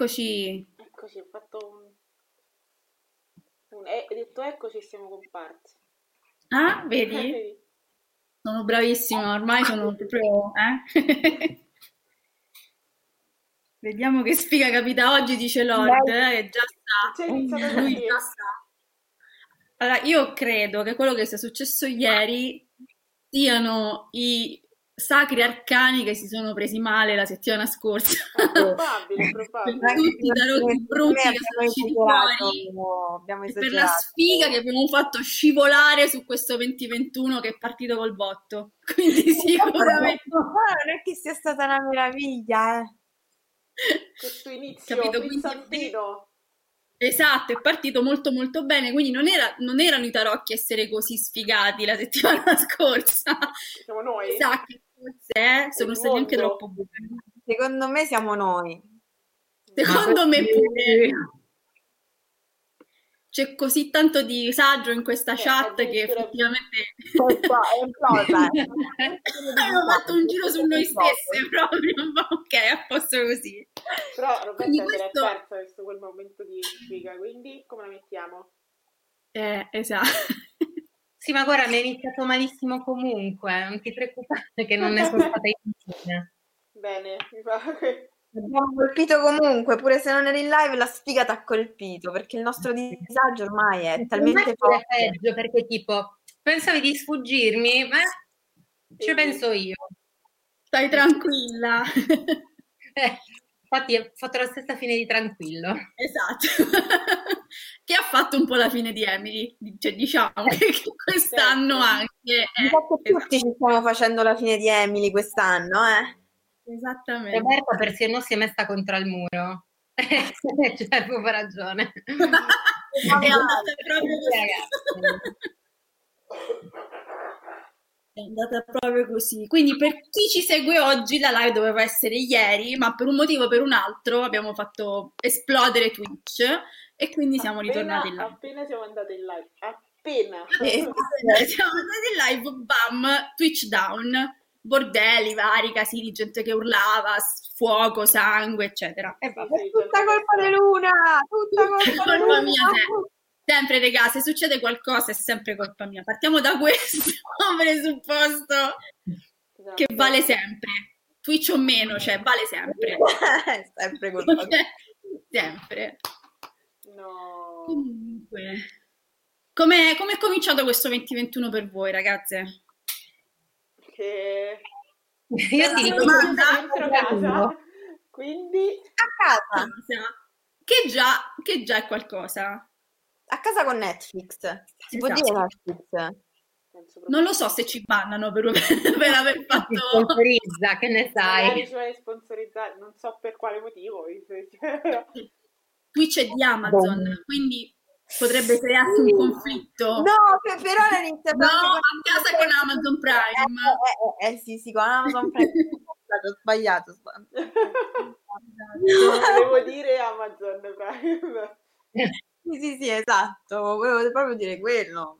Eccoci. Eccoci, ho fatto un... un e- hai detto eccoci, siamo comparsi. Ah, vedi? Sono bravissima, ormai sono proprio... Eh? Vediamo che sfiga capita oggi, dice Lord, eh, che già sta. Iniziato Lui già sta. Allora, io credo che quello che sia successo ieri siano i sacri arcani che si sono presi male la settimana scorsa. Probabile, probabile. Tutti i tarocchi brutti che sono usciti fuori. abbiamo E per la sfiga che abbiamo fatto scivolare su questo 2021 che è partito col botto. Quindi sicuramente Ma non è che sia stata una meraviglia, eh. Questo inizio Capito, quindi- esatto, è partito molto molto bene. Quindi non, era- non erano i tarocchi a essere così sfigati la settimana scorsa. Siamo noi. Sa che forse eh, sono stati anche troppo buoni. Secondo me siamo noi. Secondo me pure. C'è così tanto di saggio in questa Eh, chat che effettivamente è eh. abbiamo fatto un giro su noi stesse proprio, ma ok, a posto così. Però Roberta questo- persa verso quel momento di sfiga, quindi come la mettiamo? Eh, esatto. Sì, ma guarda, mi è iniziato malissimo comunque, non ti preoccupare che non ne sono stata io. Bene, mi fa... Abbiamo colpito comunque, pure se non eri in live, la sfiga ti ha colpito, perché il nostro disagio ormai è talmente è forte. peggio perché tipo, pensavi di sfuggirmi, ma ci penso io. Stai tranquilla. Eh, infatti ho fatto la stessa fine di tranquillo. Esatto. che ha fatto un po' la fine di Emily, cioè diciamo che che quest'anno anche Mi sa che eh, tutti ci stiamo facendo la fine di Emily quest'anno, eh. Esattamente. Roberta per se non si è messa contro il muro. C'è proprio ragione. È andata proprio così. È andata proprio così. Quindi per chi ci segue oggi, la live doveva essere ieri, ma per un motivo o per un altro abbiamo fatto esplodere Twitch e quindi siamo ritornati in appena, live. appena siamo andati in live, appena. Eh, siamo andati in live, bam, Twitch down, bordelli vari, casini, gente che urlava, fuoco, sangue, eccetera. E vabbè. Sì, È tutta gente colpa di Luna! Tutta colpa di colpa Luna! mia, sempre regà, se succede qualcosa è sempre colpa mia. Partiamo da questo presupposto Esatto. che vale sempre. Twitch o meno, cioè vale sempre. È sempre colpa mia. sempre. No. Comunque, come è cominciato questo 2021 per voi, ragazze? Che... Io ti dico casa, quindi... A casa, Che già, che già è qualcosa. A casa con Netflix. Si può Esatto. dire Netflix? Penso proprio- Non lo so se ci bannano per, per aver fatto... sponsorizza, che ne sai? non so per quale motivo. Twitch è di Amazon, quindi potrebbe crearsi un conflitto. No, però iniziato No, a casa con Amazon Prime. Eh, eh, eh, sì, sì, con Amazon Prime. Ho sbagliato, sbagliato. Devo dire Amazon Prime. Sì, sì, sì, esatto. Volevo proprio dire quello.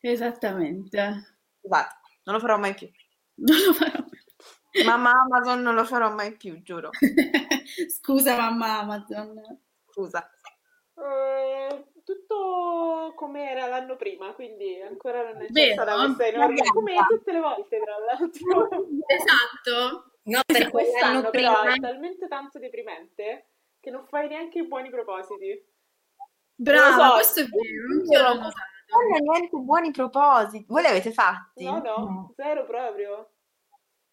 Esattamente. Esatto, non lo farò mai più. Non lo farò. Mamma Amazon non lo farò mai più, giuro. Scusa mamma Amazon. Scusa. Eh, tutto come era l'anno prima, quindi ancora non è Vero? stata questa enorme, La come tutte le volte tra l'altro. Esatto. No, per Quest'anno però prima è talmente tanto deprimente che non fai neanche i buoni propositi. Brava, so, questo è vero, non hanno niente buoni propositi. Voi li avete fatti? No, no, No. zero proprio.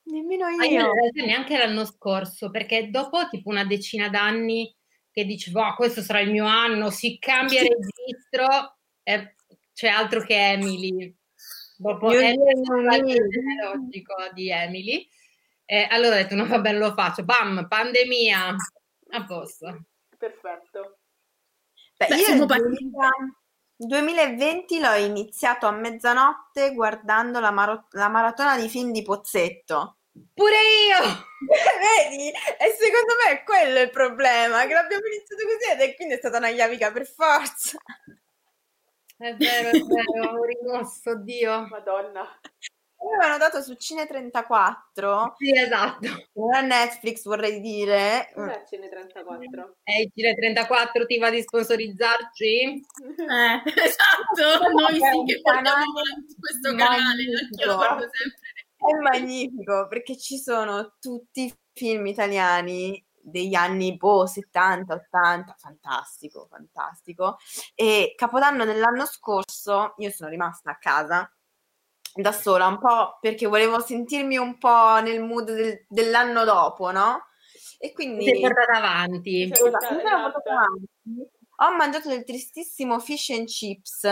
Nemmeno Ma io io. neanche l'anno scorso, perché dopo tipo una decina d'anni che dici, "Boh, questo sarà il mio anno, si cambia registro, e c'è altro che Emily. Dopo Io Emily, Emily. genealogico di Emily. E allora ho detto, no vabbè, lo faccio. Bam, pandemia. A posto. Perfetto. Beh, Beh, io il partiti. 2000 2020 l'ho iniziato a mezzanotte guardando la, maro- la maratona di film di Pozzetto. Pure io! Vedi? E secondo me è quello il problema, che l'abbiamo iniziato così ed è quindi è stata una chiavica per forza. È vero, è vero, ho rimosso, Dio. Madonna. Avevano dato su Cine34, Sì, esatto. non a Netflix vorrei dire, Cos'è Cine34? E il Cine 34 ti va di sponsorizzarci? Eh, esatto, noi sì che portiamo avanti questo canale, io lo guardo sempre. È magnifico perché ci sono tutti i film italiani degli anni boh, 70, 80, fantastico, fantastico. E Capodanno dell'anno scorso io sono rimasta a casa da sola un po' perché volevo sentirmi un po' nel mood del- dell'anno dopo, no? E quindi sei portata avanti. Sì. Esatto, mi sono portata avanti. Ho mangiato del tristissimo fish and chips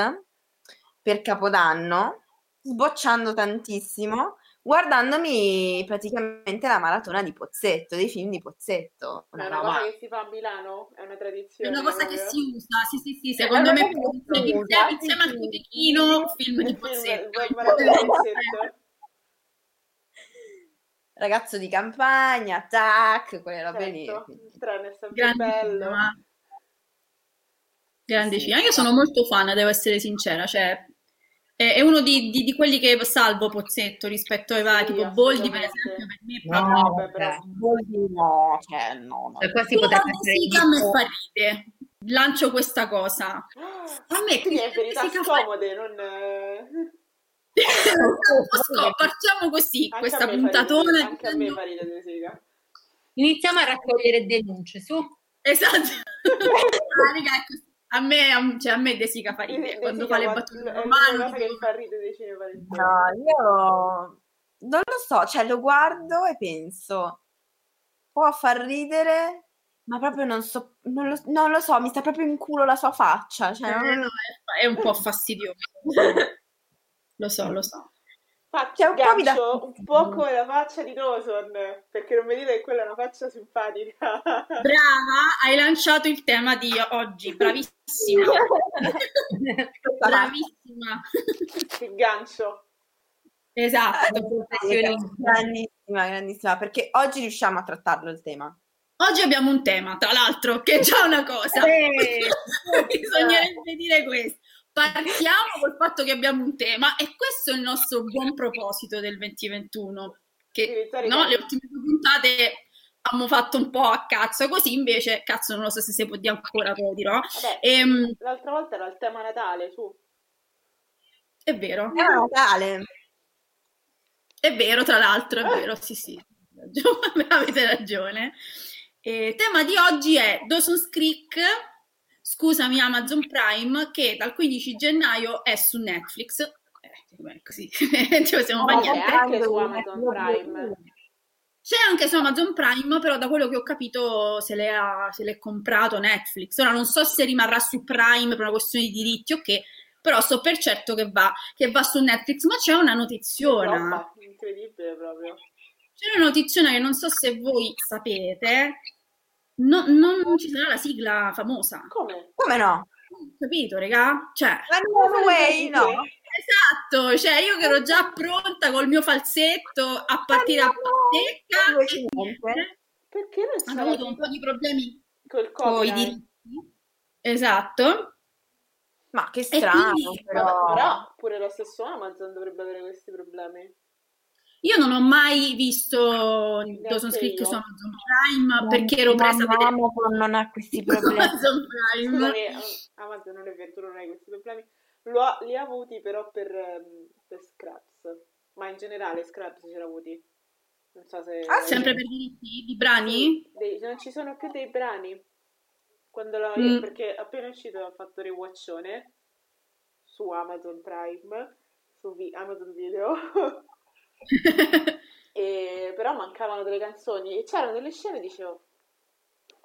per Capodanno, sbocciando tantissimo, guardandomi praticamente la maratona di Pozzetto, dei film di Pozzetto. È Una una roba- cosa che si fa a Milano? È una È tradizione? una cosa che si usa, sì sì sì, secondo è me una si insieme, insieme al cotechino, film di Il film, Pozzetto. il maratona di Pozzetto. Ragazzo di campagna, tac, quelle robe lì. Certo, treno è sempre Grande bello. Grande Sì. Io sono molto fan, devo essere sincera, cioè è, è uno di, di- di quelli che salvo Pozzetto rispetto ai vari, Sì, tipo Boldi per esempio, per me è No, proprio... vabbè. Boldi no, cioè no, no. Cioè, si potrebbe fa ridere. Lancio questa cosa. A me Quindi è verità fa- scomode, non... eh, Scop- Partiamo così, anche questa puntatona Anche a me fa ridere. Iniziamo a raccogliere denunce, su. Esatto. Ah, raga, ecco, a me, a- cioè, a me De Sica fa De- ridere De quando fa le battute È l'unica cosa che romantiche. mi fa ridere. No, io non lo so, cioè lo guardo e penso, può far ridere, ma proprio non so, non lo, non lo so, mi sta proprio in culo la sua faccia, cioè, Eh, non- no, è- è un po' fastidioso. Lo so, lo so. Infatti, Cioè, un po' gancio un po' come la faccia di Dawson, perché non mi dite che quella è una faccia simpatica. Brava, hai lanciato il tema di oggi, bravissima. Bravissima. che gancio. Esatto. Grandissima, grandissima, perché oggi riusciamo a trattarlo il tema. Oggi abbiamo un tema, tra l'altro, che è già una cosa. Eh, Bisognerebbe dire questo. Partiamo col fatto che abbiamo un tema e questo è il nostro buon proposito del 2021. Che Iniziare no, le ultime due puntate abbiamo fatto un po' a cazzo, così invece, cazzo, non lo so se si può dire ancora, poi lo dirò. Vabbè, Ehm, l'altra volta era il tema Natale, su. è vero, È Natale. è vero, tra l'altro, è vero, sì, sì, avete ragione. E, tema di oggi è Dawson's Creek, scusami Amazon Prime, che dal 15 gennaio è su Netflix. Eh, beh, così, ci possiamo No, fare c'è niente. anche su Amazon Prime. C'è anche su Amazon Prime, però da quello che ho capito se l'è, se l'è comprato Netflix. Ora non so se rimarrà su Prime per una questione di diritti o che, però so per certo che va, che va su Netflix. Ma c'è una notiziona. Incredibile proprio. C'è una notiziona che non so se voi sapete. No- non ci sarà la sigla famosa. Come? Come no? Capito, regà? Cioè, Ma no way, no. esatto, cioè io che ero già pronta col mio falsetto a partire a battecca. non. Perché non c'è hanno avuto un po' di problemi col con i diritti. Esatto. Ma che strano, quindi- però. Però pure lo stesso Amazon dovrebbe avere questi problemi. Io non ho mai visto Dawson's Creek su Amazon Prime perché ero presa a vedere Amazon non ha questi problemi. Amazon Prime. Scusami, Am- Amazon non è vero, tu non hai questi problemi. Lo li ha avuti però per, ehm, per Scraps. Ma in generale Scraps ce l'ha avuti. Non so se... Ah, Sempre per diritti di brani? Dei- non ci sono più dei brani. Quando l'ho Mm. perché appena uscito ho fatto rewatchone su Amazon Prime, su Amazon Video. E, però mancavano delle canzoni e c'erano delle scene e dicevo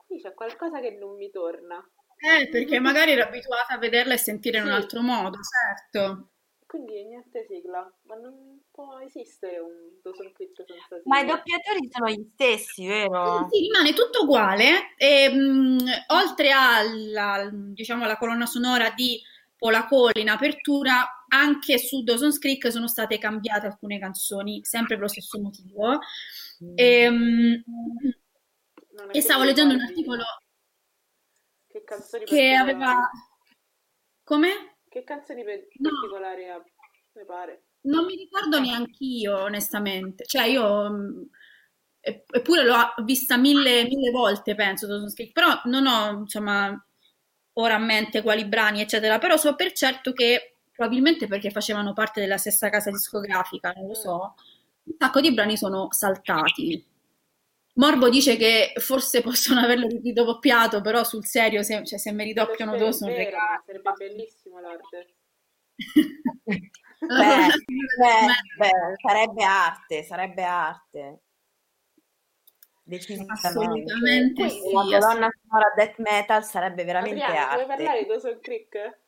qui c'è qualcosa che non mi torna Eh, perché magari ero abituata a vederla e sentire in un Sì. altro modo, certo. quindi niente sigla ma non può esistere un Creek senza sigla Ma i doppiatori sono gli stessi, vero? Sì, rimane tutto uguale. E, mh, oltre alla, diciamo, alla colonna sonora di Polacco in apertura, anche su Dawson's Creek sono state cambiate alcune canzoni, sempre per lo stesso motivo. E, Non è e che stavo leggendo un articolo che canzoni che aveva... Come? che canzoni pe- No. particolari ha mi pare Non mi ricordo neanch'io, onestamente. Cioè, io... e- Eppure l'ho vista mille, mille volte, penso, Dawson's Creek, però non ho, insomma, ora a mente quali brani, eccetera, però so per certo che, probabilmente perché facevano parte della stessa casa discografica, non lo so, un sacco di brani sono saltati. Morbo dice che forse possono averlo ridoppiato, però sul serio, se, cioè, se mi ridoppiano Dawson, vero, regà. sarebbe bellissimo l'arte. Beh, beh, beh, sarebbe arte, sarebbe arte. Decisamente. Assolutamente Quindi, sì. Una colonna sonora death metal sarebbe veramente Adriana, vuoi arte. parlare di Dawson Creek?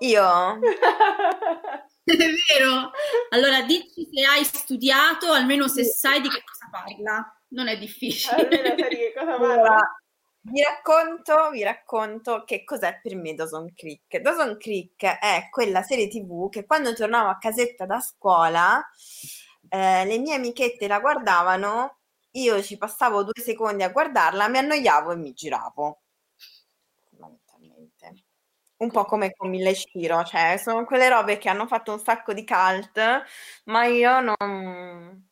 Io? È vero? Allora, dici se hai studiato, almeno se sai di che cosa parla. Non è difficile. Almeno sai di che cosa Allora, parla? vi racconto, vi racconto che cos'è per me Dawson Creek. Dawson Creek è quella serie TV che quando tornavo a casetta da scuola, eh, le mie amichette la guardavano, io ci passavo due secondi a guardarla, mi annoiavo e mi giravo. Fondamentalmente. Un po' come con Mille Ciro, cioè sono quelle robe che hanno fatto un sacco di cult, ma io non...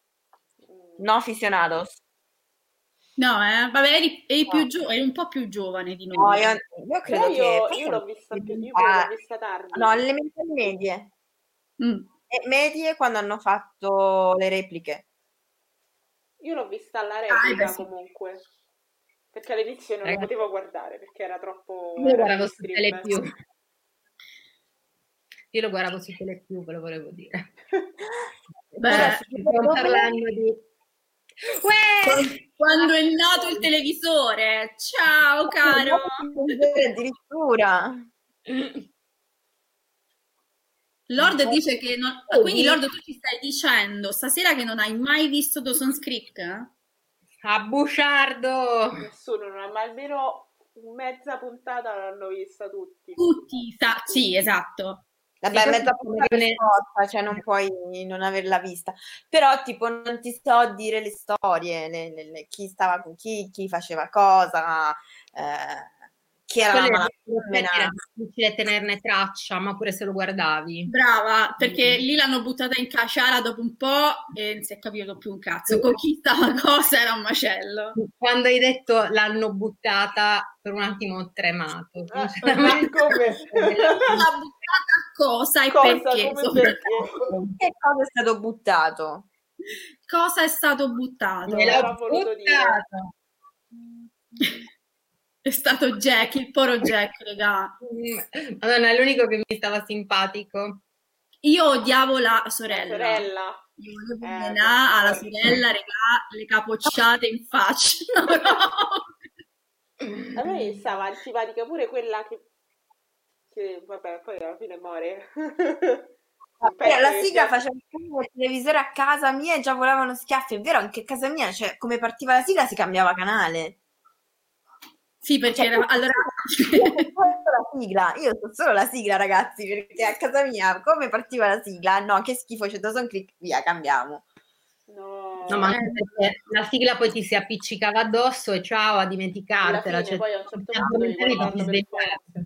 No aficionados. No, eh? Vabbè, eri, eri più gio- eri un po' più giovane di No, noi. io, io credo io, che io l'ho vista più, io l'ho vista tardi. no, alle elementari medie. Mm. E medie quando hanno fatto le repliche. Io l'ho vista alla Ah, replica beh, sì. comunque. Perché all'inizio non Ragazzi. potevo guardare perché era troppo... Io lo guardavo su. Telepiù. Io lo guardavo su Telepiù, ve lo volevo dire. Beh, Stiamo parlando di... Uè! Quando è nato il televisore. Ciao, caro. Addirittura. Lord dice che non... ah, Quindi, Lord, tu ci stai dicendo stasera che non hai mai visto Dawson's Creek? A Busciardo! Nessuno, non ha, ma almeno mezza puntata l'hanno vista tutti. Tutti, sa- sì, esatto. Vabbè, mezza puntata ne- cioè non puoi non averla vista. Però, tipo, non ti so dire le storie, le- le- le- chi stava con chi, chi faceva cosa, eh, chi era la Quello mala in effetti femmina. era difficile tenerne traccia, ma pure se lo guardavi. Brava, perché lì l'hanno buttata in caciara dopo un po' e non si è capito più un cazzo. Con chi stava cosa era un macello. Quando hai detto l'hanno buttata, per un attimo ho tremato. Ah, sinceramente. come? L'ha buttata a cosa e Cosa, perché? come soprattutto. Che cosa è stato buttato? Cosa è stato buttato? Me l'ha voluto dire. È stato Jack, il poro Jack, regà. Mm, Madonna, è l'unico che mi stava simpatico. Io odiavo la La sorella. sorella. Io volevo Eh, menà alla sorella, regà, le capocciate in faccia. A me mi stava antipatica pure quella che... che vabbè, poi alla fine muore. Penso la sigla sia- faceva il televisore a casa mia e già volavano schiaffi. È vero, anche a casa mia, cioè, come partiva la sigla si cambiava canale. Sì, perché era, allora... Io so solo la sigla, io so solo la sigla, ragazzi, perché a casa mia, come partiva la sigla? No, che schifo, c'è Dawson Creek, via, cambiamo. No, No, ma Eh. anche perché la sigla poi ti si appiccicava addosso e ciao a dimenticartela. Fine Cioè, poi a un certo tanto punto svegliarti.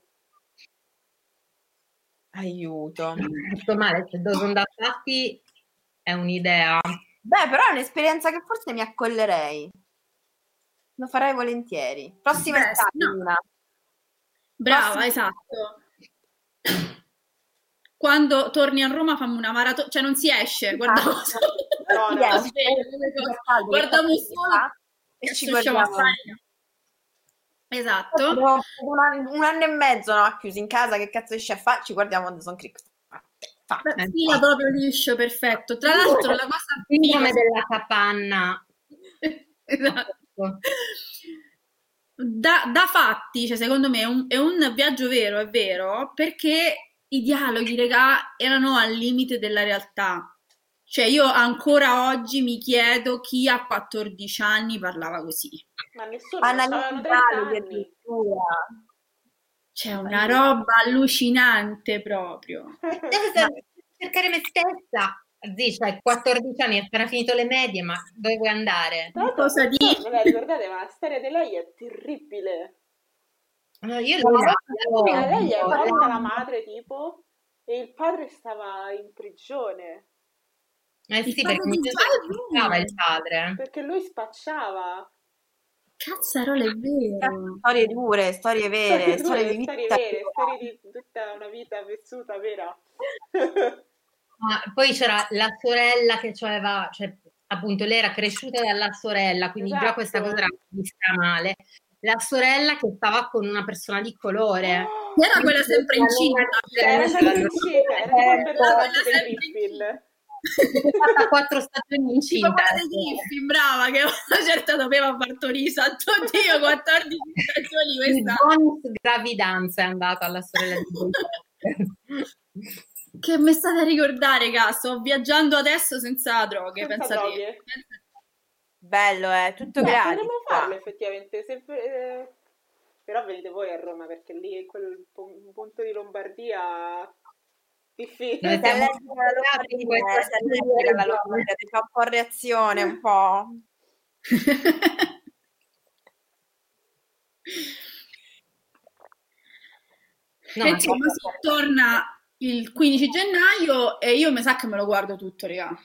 Aiuto. Tutto male, cioè Dawson da Fatti è un'idea. Beh, però è un'esperienza che forse mi accollerei. Lo farei volentieri. Prossima Beh, estate, no. Luna. Brava, Prossimo- esatto. Quando torni a Roma fammi una maratona, cioè non si esce, guardiamo Ah, solo. no, no, Yes, Guardiamo Guardiamo solo e ci a guardiamo. Esatto. Dopo Un anno, un anno e mezzo no, chiusi in casa, che cazzo esce a fare? Ci guardiamo Dawson Creek. Fa. Beh, Eh, Fila proprio liscio, perfetto. Tra l'altro la cosa Il nome della capanna. Esatto. Da, da fatti, cioè, secondo me è un, è un viaggio vero, è vero, perché i dialoghi, regà, erano al limite della realtà. Cioè, io ancora oggi mi chiedo chi a 14 anni parlava così. Ma nessuno, avevano 30 Analizzali anni. addirittura. C'è una roba allucinante proprio. Devo cer- cercare me stessa. Zì, cioè 14 anni, hai appena finito le medie, ma dove vuoi andare? L'altro, Cosa non dici? Non la ricordate, ma la storia di lei è terribile. No, io ma Cioè, lei è morta la madre, tipo, E il padre stava in prigione Eh sì, perché Giallo? spiegava il padre. perché lui spacciava. Cazzarola, è vero. Storie dure, storie vere, storie di storie vita. vere, storie di tutta una vita vissuta vera. Ma poi c'era la sorella che aveva, cioè appunto lei era cresciuta dalla sorella, quindi già Esatto. questa cosa era vista male. La sorella che stava con una persona di colore. Era quella sempre incinta. Era sempre incinta, era tipo sempre è fatta quattro stagioni Tipo incinta. quella Griffin, brava, che una certa doveva partorire, santo Dio, 14 stagioni Il questa. bonus gravidanza è andata alla sorella di Boy Che mi state a ricordare, che sto viaggiando adesso senza droghe, Senza pensate. droghe. Bello, eh, tutto Beh, gratis. potremmo farlo effettivamente, se- eh, però venite voi a Roma perché lì in quel pu- punto di Lombardia difficile. Se allegri la Lombardia, questa se allegri la Lombardia, ti fa un po' reazione, un po'. No, e insomma, si torna il 15 gennaio e io mi sa che me lo guardo tutto, raga.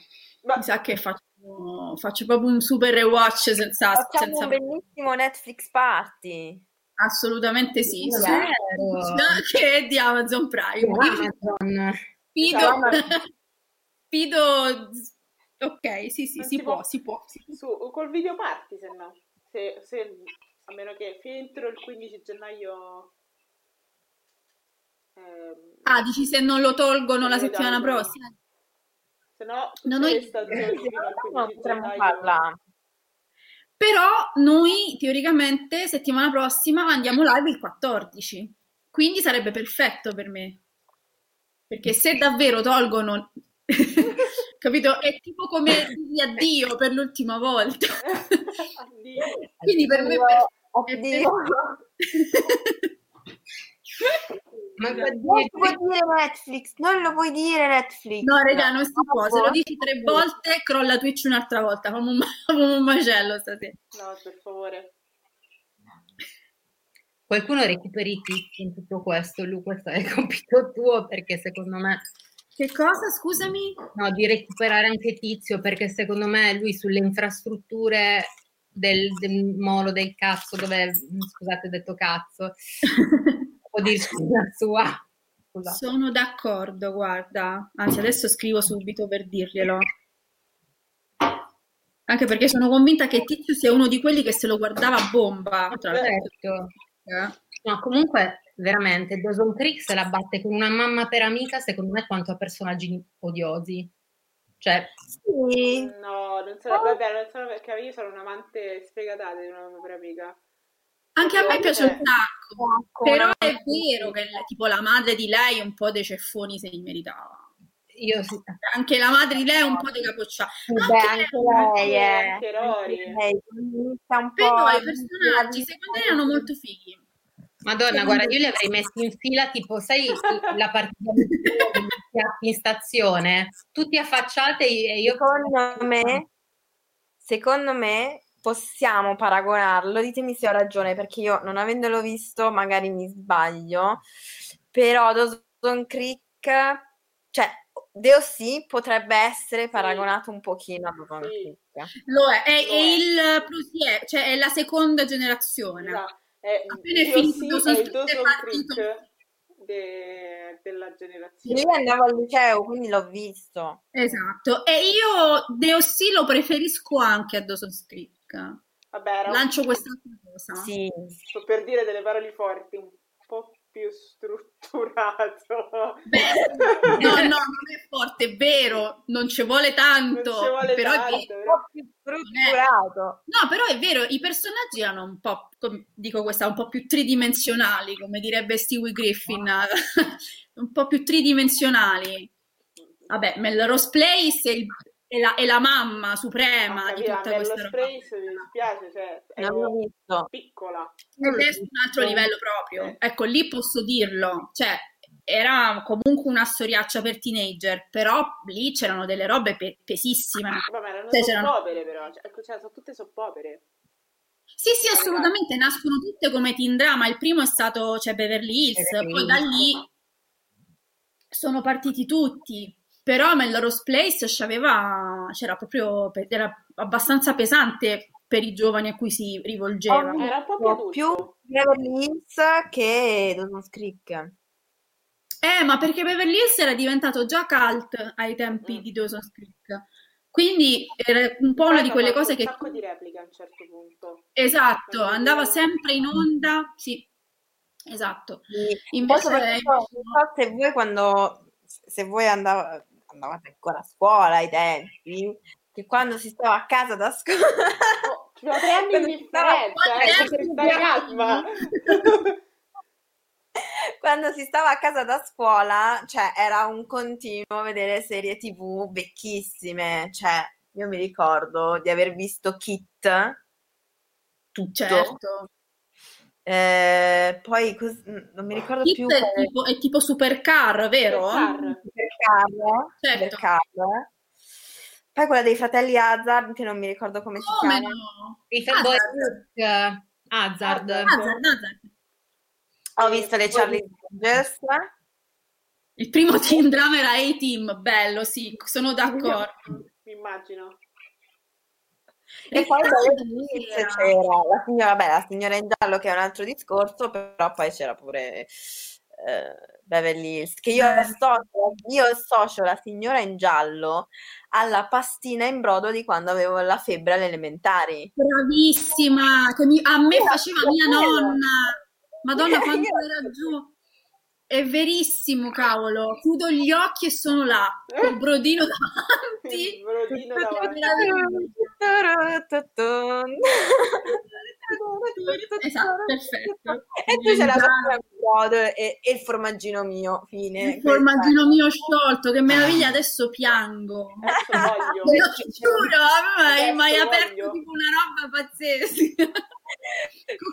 Ma Mi sa che faccio, faccio proprio un super rewatch senza, Facciamo senza- un bellissimo Netflix party. Assolutamente sì. Sì, sì. vero. Che è di Amazon Prime. Amazon. Pido, Esatto. Pido, ok, sì, sì, si si può, può. si può. su, col video party se no, se, se- a meno che entro il 15 gennaio... ehm, Ah, dici se non lo tolgono la settimana tolgono. prossima? se no No, noi- Non 15 potremmo farla. Però noi teoricamente settimana prossima andiamo live il 14, quindi sarebbe perfetto per me. Perché se davvero tolgono, capito? È tipo come dirgli addio per l'ultima volta. Addio. Quindi per me è per- è Non lo puoi dire Netflix, non lo puoi dire Netflix. No, raga, non si può. Se lo dici tre volte, crolla Twitch un'altra volta. Facciamo un, facciamo un macello stasera. No, per favore. Qualcuno recuperi i tizi in tutto questo, Lu, questo è il compito tuo perché secondo me, Che cosa? Scusami? no, di recuperare anche Tizio perché secondo me lui sulle infrastrutture del, del molo del cazzo, dove, scusate, ho detto cazzo, può dirci la sua. Scusate. Sono d'accordo, guarda. Anzi, adesso scrivo subito per dirglielo. Anche perché sono convinta che Tizio sia uno di quelli che se lo guardava a bomba. Tra. Certo. Eh. No, comunque, veramente, Dawson Creek se la batte con una mamma per amica, secondo me, quanto a personaggi odiosi. Cioè, Sì. No, non sono, vabbè, non sono perché io sono un amante sfegatata di una mia amica. Anche a me piace un Eh. sacco. Però è vero che tipo la madre di lei un po' dei ceffoni se li meritava. io sì, Anche la madre di lei è un po' di capoccia. Beh, anche lei è. Anche Rory. Lei inizia un po'. Però i personaggi secondo me erano molto fighi. Madonna, guarda, io li avrei messi in fila, tipo, sai, la partita in stazione, tutti affacciati e io... Secondo me, secondo me possiamo paragonarlo, ditemi se ho ragione, perché io non avendolo visto magari mi sbaglio, però Dawson Creek, cioè DOC potrebbe essere paragonato un pochino a Dawson Sì. Creek. Lo è, è, Lo è il cioè è la seconda generazione. Esatto. È, Appena è finito sì, Dawson è il Creek Dawson partito. Creek de- della generazione. Io andavo al liceo, quindi l'ho visto. Esatto. E io DOC lo preferisco anche a Dawson's Creek. Vabbè, era un- Lancio quest'altra cosa. Sì. sto per dire delle parole forti, un po' più strutturato. Beh, no, no, non è forte, è vero, non ci vuole tanto, Non ci vuole però è tanto, vero. Un po' più strutturato. No, però è vero, i personaggi erano un po', com- dico questa, un po' più tridimensionali, come direbbe Stewie Griffin, un po' più tridimensionali. Vabbè, Melrose Place è, il- è la, è la mamma suprema Ho di tutta questa lo roba. Sprace mi dispiace, cioè, ero visto. piccola. Ed è su un altro livello proprio. Eh. Ecco, lì posso dirlo. Cioè, era comunque una storiaccia per teenager, però lì c'erano delle robe pe- pesissime. Vabbè, erano Cioè, c'erano- soppopere però, cioè, ecco, cioè, sono tutte soppopere. Sì, sì, assolutamente, nascono tutte come teen drama. Il primo è stato, cioè, Beverly Hills, Beverly poi da Hills. lì... sono partiti tutti, però Melrose Place c'aveva, c'era proprio, era abbastanza pesante per i giovani a cui si rivolgeva. Era un po' più. Beverly Hills che Dawson's Creek. Eh, ma perché Beverly Hills era diventato già cult ai tempi Mm. di Dawson's Creek. Quindi era un po' una di quelle cose un che... sacco di repliche a un certo punto. Esatto, Quando andava sempre in onda, sì, esatto. Poi Invece... soprattutto, non so se voi quando se voi andava- andavate ancora a scuola ai tempi, che quando si stava a casa da scuola Oh, sono tre anni di differenza, quando eh, quando si stava a casa da scuola, cioè era un continuo vedere serie TV vecchissime, cioè io mi ricordo di aver visto Kit tutto. Certo. Eh, poi cos- non mi ricordo Hit più è quale- tipo, è tipo Supercar, vero? Supercar. Supercar, Certo. Supercar. Poi quella dei fratelli Hazard, che non mi ricordo come si Come chiama. no? I fanboy Hazard. Hazard. Hazard, Hazard. Ho visto le Charlie Angels. Il primo team drama era A-Team, bello, sì, sono d'accordo. Mi immagino. E poi c'era. la signora, vabbè, la signora in giallo che è un altro discorso, però poi c'era pure eh, Beverly Hills, che io Eh. associo, io associo la signora in giallo alla pastina in brodo di quando avevo la febbre alle elementari. Bravissima, a me faceva mia nonna. Madonna, quando era giù. È verissimo, cavolo. Chiudo gli occhi e sono là, col brodino davanti. Il brodino davanti. Esatto, perfetto. E tu c'è la brodo e, e il formaggino mio, fine. Il formaggino mio sciolto, che meraviglia, adesso piango. Adesso voglio. Ti giuro, hai voglio. aperto tipo una roba pazzesca.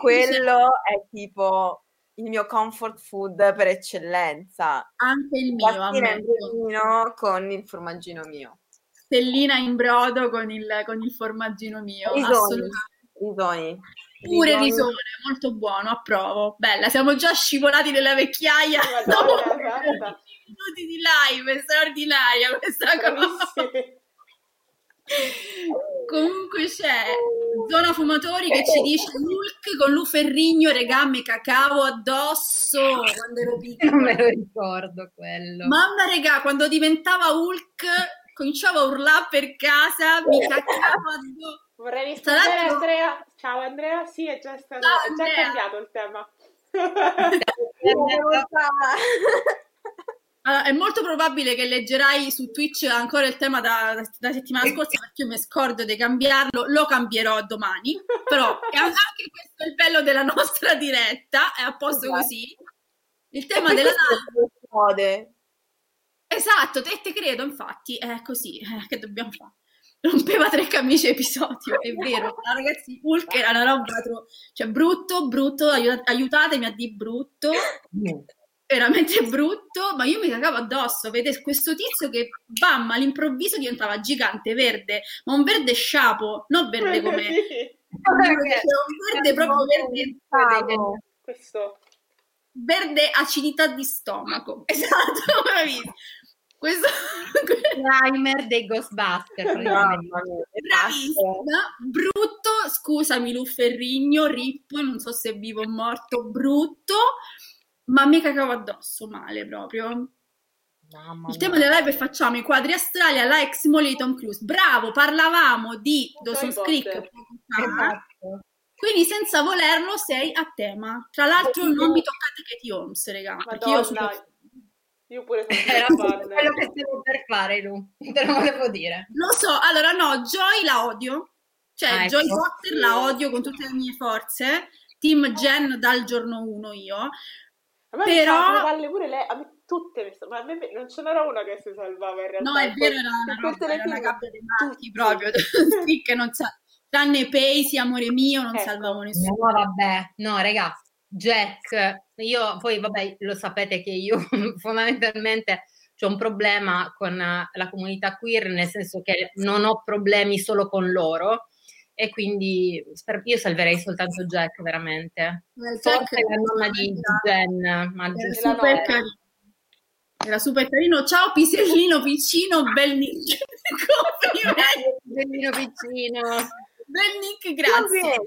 Quello è tipo il mio comfort food per eccellenza. Anche il mio, brodino con il formaggino mio. Stellina in brodo con il, con il formaggino mio. Risoni, Assolutamente. risoni. Pure risone, molto buono, approvo. Bella, siamo già scivolati nella vecchiaia. Madonna, dopo guarda. 20 minuti di live, è straordinaria questa cosa. Comunque c'è Zona Fumatori che ci dice Hulk con Lu Ferrigno, regà, mi cacavo addosso quando ero piccola. Non me lo ricordo quello. Mamma regà, quando diventava Hulk cominciava a urlare per casa, mi cacavo addosso. Vorrei rispondere Andrea. Ciao Andrea, sì, è già, stato, Ciao, è già cambiato il tema. Allora, è molto probabile che leggerai su Twitch ancora il tema da, da settimana scorsa perché io mi scordo di cambiarlo, lo cambierò domani, però è anche questo è il bello della nostra diretta, è a posto Esatto. così. Il tema della Mode. Esatto, te, te credo, infatti, è così, eh, che dobbiamo fare? Rompeva tre camicie episodio, è vero, Ma ragazzi, Hulk era una roba, tro- cioè brutto, brutto, aiuta- aiutatemi a di brutto, veramente brutto, ma io mi cagavo addosso, vedete questo tizio che bam, all'improvviso diventava gigante, verde, ma un verde sciapo, non verde come Sì, un verde proprio verde, Pensavo. Questo. verde acidità di stomaco. Esatto, bravissimo. Questo Primer dei Ghostbusters. che bravissima, brutto, scusami Lu Ferrigno, Rip, non so se è vivo o morto, brutto, ma mi cagavo addosso male proprio. Mamma Il tema della live è facciamo i quadri astrali alla ex di Tom Cruise. Bravo, parlavamo di Dawson's Creek Esatto. quindi senza volerlo sei a tema. Tra l'altro non mi toccate Katie Holmes, raga, perché io Madonna. Io pure sono Era quello che stavo per fare, Lu. Te lo volevo dire. Lo so, allora no, Joy la odio, cioè Ah, ecco. Joy Potter la odio con tutte le mie forze, Team Jen dal giorno 1 io, A me Però- palle pure lei, a me tutte sta- ma a me non ce n'era una che si salvava in realtà. no è vero, era una, roba, era una gabbia dei matti tutti. proprio, sì, che non sa, tranne Paisy, amore mio, non Ecco. salvavo nessuno. No, vabbè, no, raga, Jack, io poi, vabbè, lo sapete che io fondamentalmente ho un problema con eh, la comunità queer, nel senso che non ho problemi solo con loro e quindi io salverei soltanto Jack, veramente. Forse Jack- la nonna di Jen, ma era super carino. Era super carino. Ciao pisellino piccino, bel nick. Complimenti. Bellino piccino. Bel nick, grazie.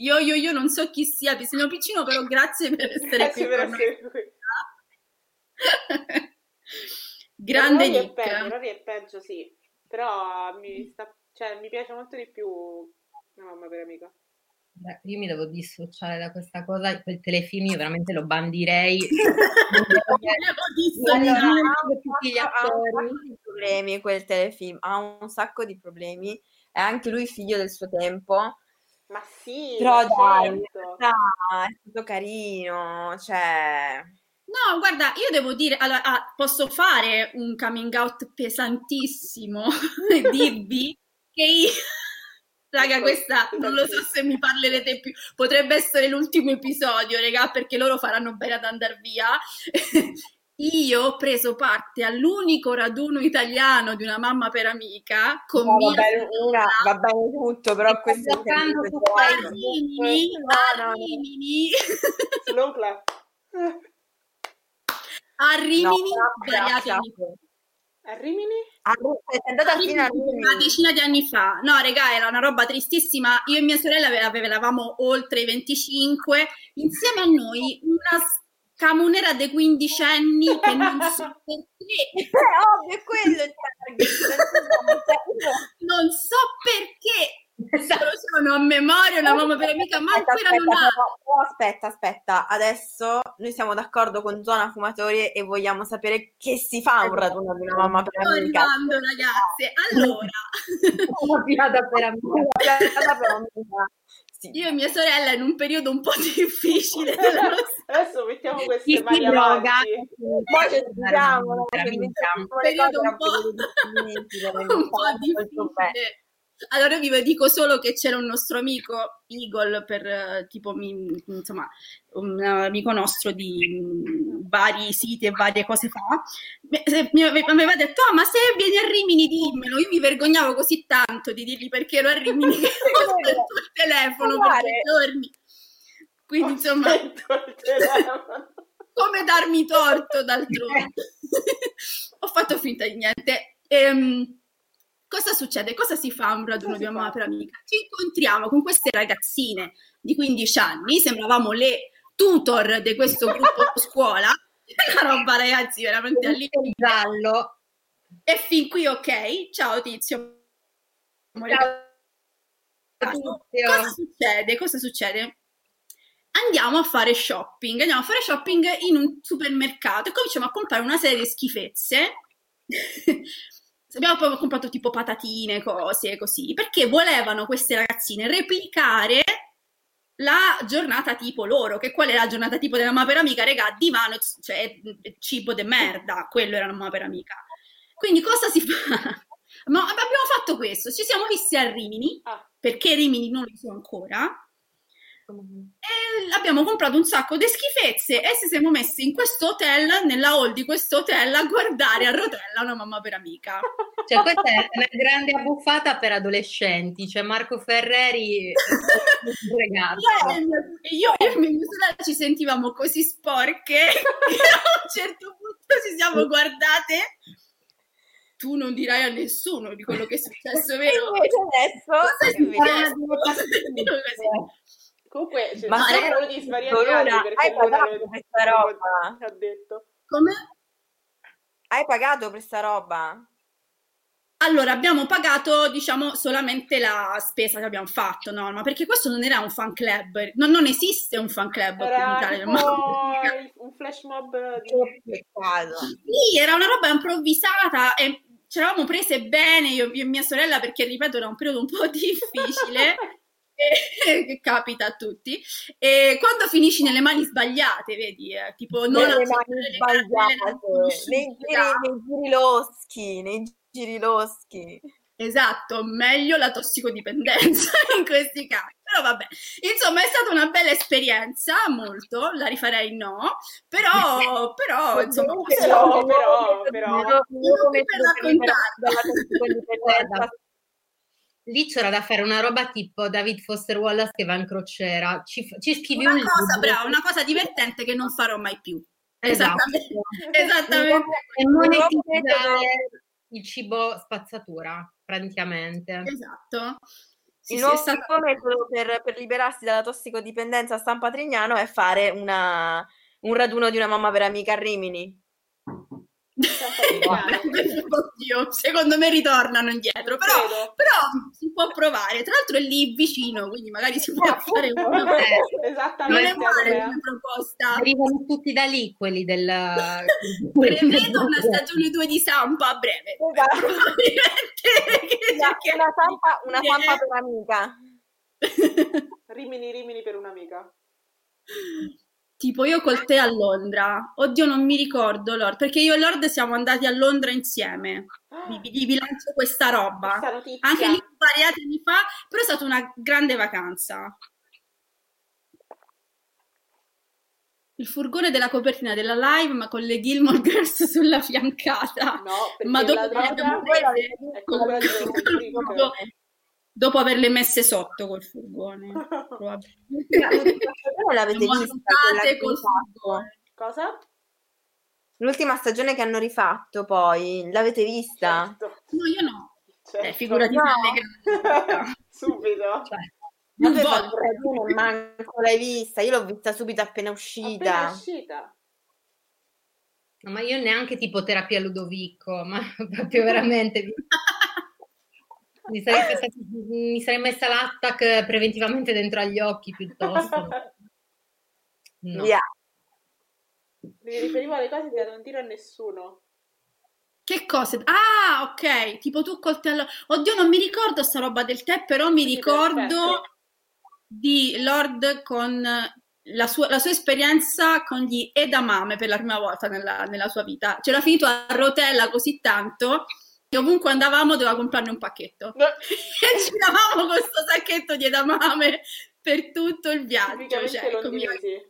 Io, io, io non so chi sia pisellino piccino, però grazie per essere Grazie qui per con essere qui. Grande Rory è nick. peggio, Rory è peggio, sì. Però mi, sta- cioè, mi piace molto di più la mamma per amica. Io mi devo dissociare da questa cosa, quel telefilm io veramente lo bandirei. Ha un sacco di problemi quel telefilm, ha un sacco di problemi, è anche lui figlio del suo tempo, Ma sì, però ma dai, in certo. realtà è stato carino, cioè... No, guarda, io devo dire, allora, ah, posso fare un coming out pesantissimo e dirvi che io, raga, questa non lo so se mi parlerete più, potrebbe essere l'ultimo episodio, raga, perché loro faranno bene ad andare via. Io ho preso parte all'unico raduno italiano di una mamma per amica con No, mia va, bene, una, va bene tutto, però Sto questo è sempre su a. Rimini, No, a no, no. Rimini, clap. a Rimini, No. A Rimini? Ah, sei andata fino a Rimini. una decina di anni fa. No, regà, era una roba tristissima. Io e mia sorella ave- ave- eravamo oltre i 25, insieme a noi una camunera dei quindicenni che non so perché, Eh, ovvio, è quello il target. non so perché, Esatto. lo sono a memoria, una mamma per amica, manco Aspetta, aspetta, però aspetta, aspetta, adesso noi siamo d'accordo con Zona Fumatori e vogliamo sapere che si fa un raduno di una mamma per Sto amica. arrivando, ragazze. Allora, Una pirata per amica. Sì. io e mia sorella in un periodo un po' difficile della nostra Adesso mettiamo queste mani droga. avanti. Poi ci mettiamo le periodo un po', un po' difficile. Allora vi dico solo che c'era un nostro amico, Eagle, per eh, tipo, mi- insomma, un amico nostro di mm, vari siti e varie cose fa, mi mi ave- mi aveva detto, "Ah, ma se vieni a Rimini dimmelo, io mi vergognavo così tanto di dirgli perché ero a Rimini che ho spento il telefono per due giorni. Quindi insomma, come darmi torto d'altronde. Ho fatto finta di niente. Ehm, cosa succede? Cosa si fa a un raduno di mamma per amica? Ci incontriamo con queste ragazzine di 15 anni, sembravamo le tutor di questo gruppo scuola. Una roba, ragazzi, veramente all'inizio. giallo. E fin qui ok. Ciao tizio. Ciao, Cosa succede? Cosa succede? Andiamo a fare shopping, andiamo a fare shopping in un supermercato e cominciamo a comprare una serie di schifezze. Abbiamo proprio comprato tipo patatine, cose così, perché volevano queste ragazzine replicare la giornata tipo loro, che qual è la giornata tipo della mamma per amica? Regà, divano, cioè cibo de merda, quello era la mamma per amica. Quindi cosa si fa? Ma abbiamo fatto questo, ci siamo visti a Rimini, Ah, perché Rimini non lo so ancora, e abbiamo comprato un sacco di schifezze e ci siamo messi in questo hotel, nella hall di questo hotel, a guardare a rotella una mamma per amica. Cioè, questa è una grande abbuffata per adolescenti. Cioè, Marco Ferreri. Io io e mia sorella ci sentivamo così sporche che a un certo punto ci siamo guardate. Tu non dirai a nessuno di quello che è successo, vero? Invece adesso invece- successo? Comunque ci Ma sono ragazzi, voluti svariati anni perché hai Luna pagato lo- questa roba? ha detto. Come? Hai pagato per sta roba? Allora, abbiamo pagato, diciamo, solamente la spesa che abbiamo fatto, no? Ma perché questo non era un fan club, non, non esiste un fan club qui in Era Italia. ma- un flash mob di... Sì, era una roba improvvisata e ci eravamo prese bene io, io e mia sorella perché, ripeto, era un periodo un po' difficile che capita a tutti. E quando finisci nelle mani sbagliate, vedi, eh, tipo non Nelle mani sbagliate, nei giri, loschi, nei giri loschi. Esatto, meglio la tossicodipendenza in questi casi. Però vabbè, insomma è stata una bella esperienza, molto, la rifarei no, però, però insomma... Però, io- però, però. io- io Non metto per per libera raccontarla. dalla tossicodipendenza. Guarda, lì c'era da fare una roba tipo David Foster Wallace che va in crociera. Ci, ci scrivi Una un cosa, libro. brava, una cosa divertente che non farò mai più. Esattamente. Esatto. Esattamente. E monetizzare il cibo spazzatura, praticamente. Esatto. Sì, Il sì, nuovo è stato- metodo per, per liberarsi dalla tossicodipendenza a San Patrignano è fare una- un raduno di una mamma per amica a Rimini. Oddio, secondo me ritornano indietro, però, però si può provare. Tra l'altro è lì vicino, quindi magari si può Eh, fare appunto. uno. Non è Esattamente, male come proposta. Arrivano tutti da lì quelli del... Prevedo una stagione 2 di Sampa a breve. Esatto. Che- Una, che- una una zampa per amica. Rimini, rimini per un'amica. Tipo io col te a Londra, oddio non mi ricordo Lord, perché io e Lord siamo andati a Londra insieme, vi, vi- vi lancio questa roba, Questa anche lì svariati anni fa, però è stata una grande vacanza. Il furgone della copertina della live, ma con le Gilmore Girls sulla fiancata. No, perché Ma dopo la droga Voi l'avete prese, visto? Dopo, averle messe sotto col furgone, probabilmente. Stagione l'avete vista? che col furgone. Cosa? L'ultima stagione che hanno rifatto poi, l'avete vista? Certo. No, io no. Certo. Eh, figurati No. grandi. Subito. Cioè, Ma fatto ragione, manco l'hai vista. Io l'ho vista subito appena Appena uscita. uscita. no, ma io neanche tipo terapia Ludovico, ma proprio veramente... mi- sarei, fatta- mi sarei messa l'attack preventivamente dentro agli occhi piuttosto. No. Via. Mi riferivo alle cose da non dire a nessuno. Che cose? Ah, ok, tipo tu col tè. Oddio, non mi ricordo sta roba del tè, però mi Sì, ricordo perfetto. di Lord con la sua, la sua esperienza con gli edamame per la prima volta nella, nella sua vita. C'era finito a rotella così tanto che ovunque andavamo doveva comprarne un pacchetto. E ci davamo questo sacchetto di edamame per tutto il viaggio. Cioè, londinesi.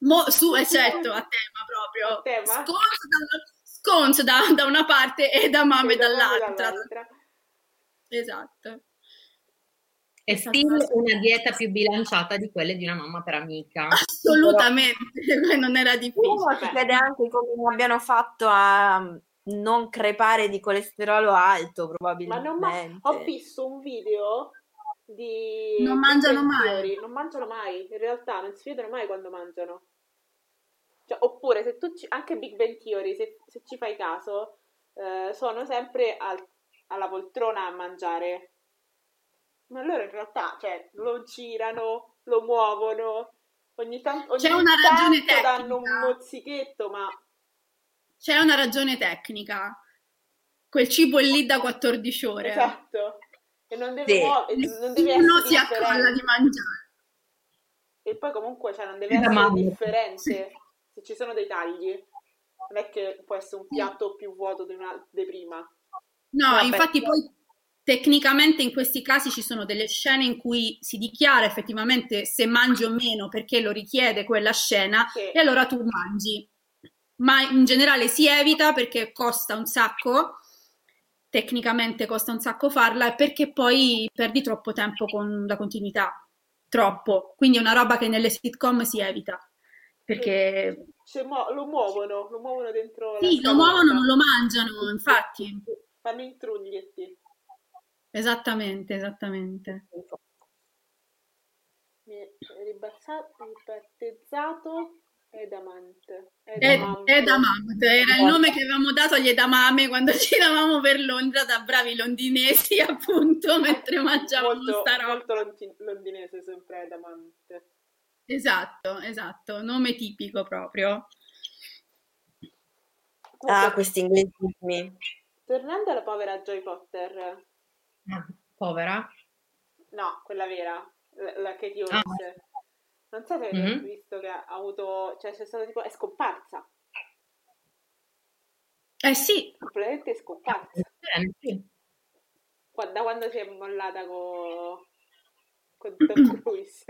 Mo- su, eh, certo, a tema proprio. A tema? Sconzo da, da- da una parte e da mame E dall'altra. dall'altra. Esatto. È still una dieta più bilanciata di quelle di una mamma per amica. Assolutamente, non era Uno difficile. si chiede anche come abbiano fatto a non crepare di colesterolo alto, Ma probabilmente. non ma- ho visto un video di Non mangiano mai. Non mangiano mai, in realtà non si vedono mai quando mangiano. Cioè, oppure se tu ci- anche Big Bang Theory, se, se ci fai caso, eh, sono sempre al- alla poltrona a mangiare. Ma loro in realtà, cioè, lo girano, lo muovono, ogni, tan- ogni C'è una ragione tanto danno un mozzichetto, ma C'è una ragione tecnica. Quel cibo è lì da 14 ore. esatto. E non deve, Sì. muo- non deve Nessuno essere si accolla di mangiare. E poi comunque cioè, non deve essere mamma. differente se ci sono dei tagli. Non è che può essere un piatto più vuoto di, una, di prima. No, Vabbè. infatti poi tecnicamente in questi casi ci sono delle scene in cui si dichiara effettivamente se mangi o meno perché lo richiede quella scena Sì. e allora tu mangi. Ma in generale si evita perché costa un sacco, tecnicamente costa un sacco farla e perché poi perdi troppo tempo con la continuità. Troppo. Quindi è una roba che nelle sitcom si evita. Perché Cioè, mo- lo muovono, lo muovono dentro la sì, lo muovono, non lo mangiano, infatti. Fanno intruglietti. Esattamente, esattamente. Mi è ribattezzato Edamante. Ed- Edamante. Edamame, era il nome che avevamo dato agli edamame quando giravamo per Londra da bravi londinesi, appunto, mentre mangiavamo molto, sta roba. molto londinese sempre Edamante. Esatto, esatto, nome tipico proprio. Ah, questi inglesismi. tornando alla povera Joy Potter, Ah, povera. no, quella vera, la, la Katie Ah. Non so se avete Mhm. visto che ha avuto, cioè c'è stato tipo, è scomparsa, Eh sì, completamente scomparsa. Bene, sì. Da quando si è mollata con, con Tom Cruise.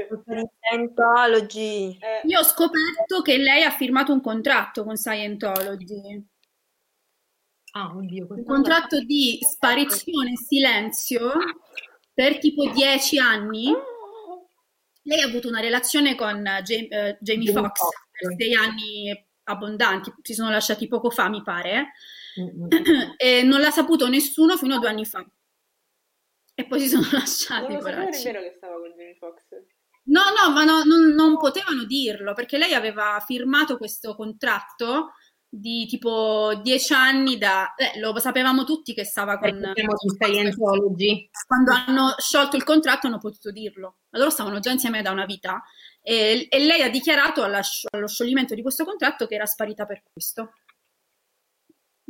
Scientology. Eh, io ho scoperto che lei ha firmato un contratto con Scientology, Ah, oddio, un contratto di sparizione e silenzio per tipo dieci anni. Lei ha avuto una relazione con eh, Jam- eh, Jamie Jamie Foxx Foxx. per sei anni abbondanti, si sono lasciati poco fa, mi pare, Mm-mm. e non l'ha saputo nessuno fino a due anni fa. E poi si sono lasciati, Non lo sapevo nemmeno che stava con Jamie Foxx. No, no, ma no- non, non potevano dirlo perché lei aveva firmato questo contratto di tipo dieci anni da... eh, lo sapevamo tutti che stava con... Siamo di Scientology. Quando hanno sciolto il contratto hanno potuto dirlo. Ma loro stavano già insieme da una vita e, e lei ha dichiarato alla allo scioglimento di questo contratto che era sparita per questo.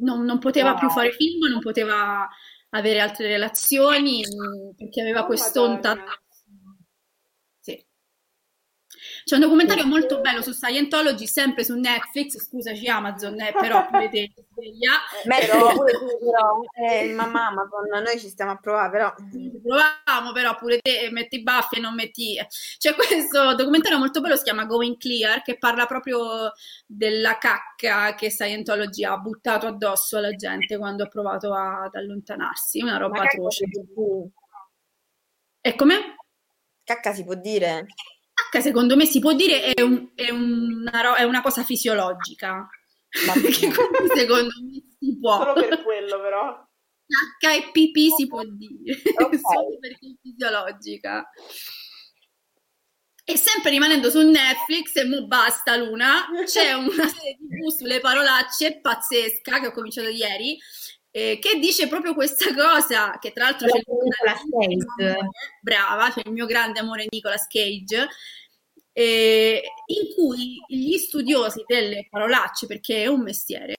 Non, non poteva Wow. più fare film, non poteva avere altre relazioni mh, perché aveva Oh, quest'onta. Madonna. Sì. C'è un documentario molto bello su Scientology, sempre su Netflix, scusaci Amazon, eh, però pure te ti sveglia. Metto Però- pure tu, però. Eh, mamma Amazon, noi ci stiamo a provare, però. Proviamo, però pure te metti i baffi e non metti... C'è questo documentario molto bello, si chiama Going Clear, che parla proprio della cacca che Scientology ha buttato addosso alla gente quando ha provato a- ad allontanarsi, una roba atroce. E come? Cacca si può dire? Cacca, secondo me, si può dire è, un- è una, è una cosa fisiologica. Che quindi secondo me si può. Solo per quello, però. Cacca e pipì si può dire, Ok. solo perché è fisiologica. E sempre rimanendo su Netflix, e mo basta Luna, c'è una serie TV sulle parolacce pazzesca che ho cominciato ieri, eh, che dice proprio questa cosa, che tra l'altro c'è il Cage. amore, brava, c'è il mio grande amore Nicolas Cage, eh, in cui gli studiosi delle parolacce, perché è un mestiere,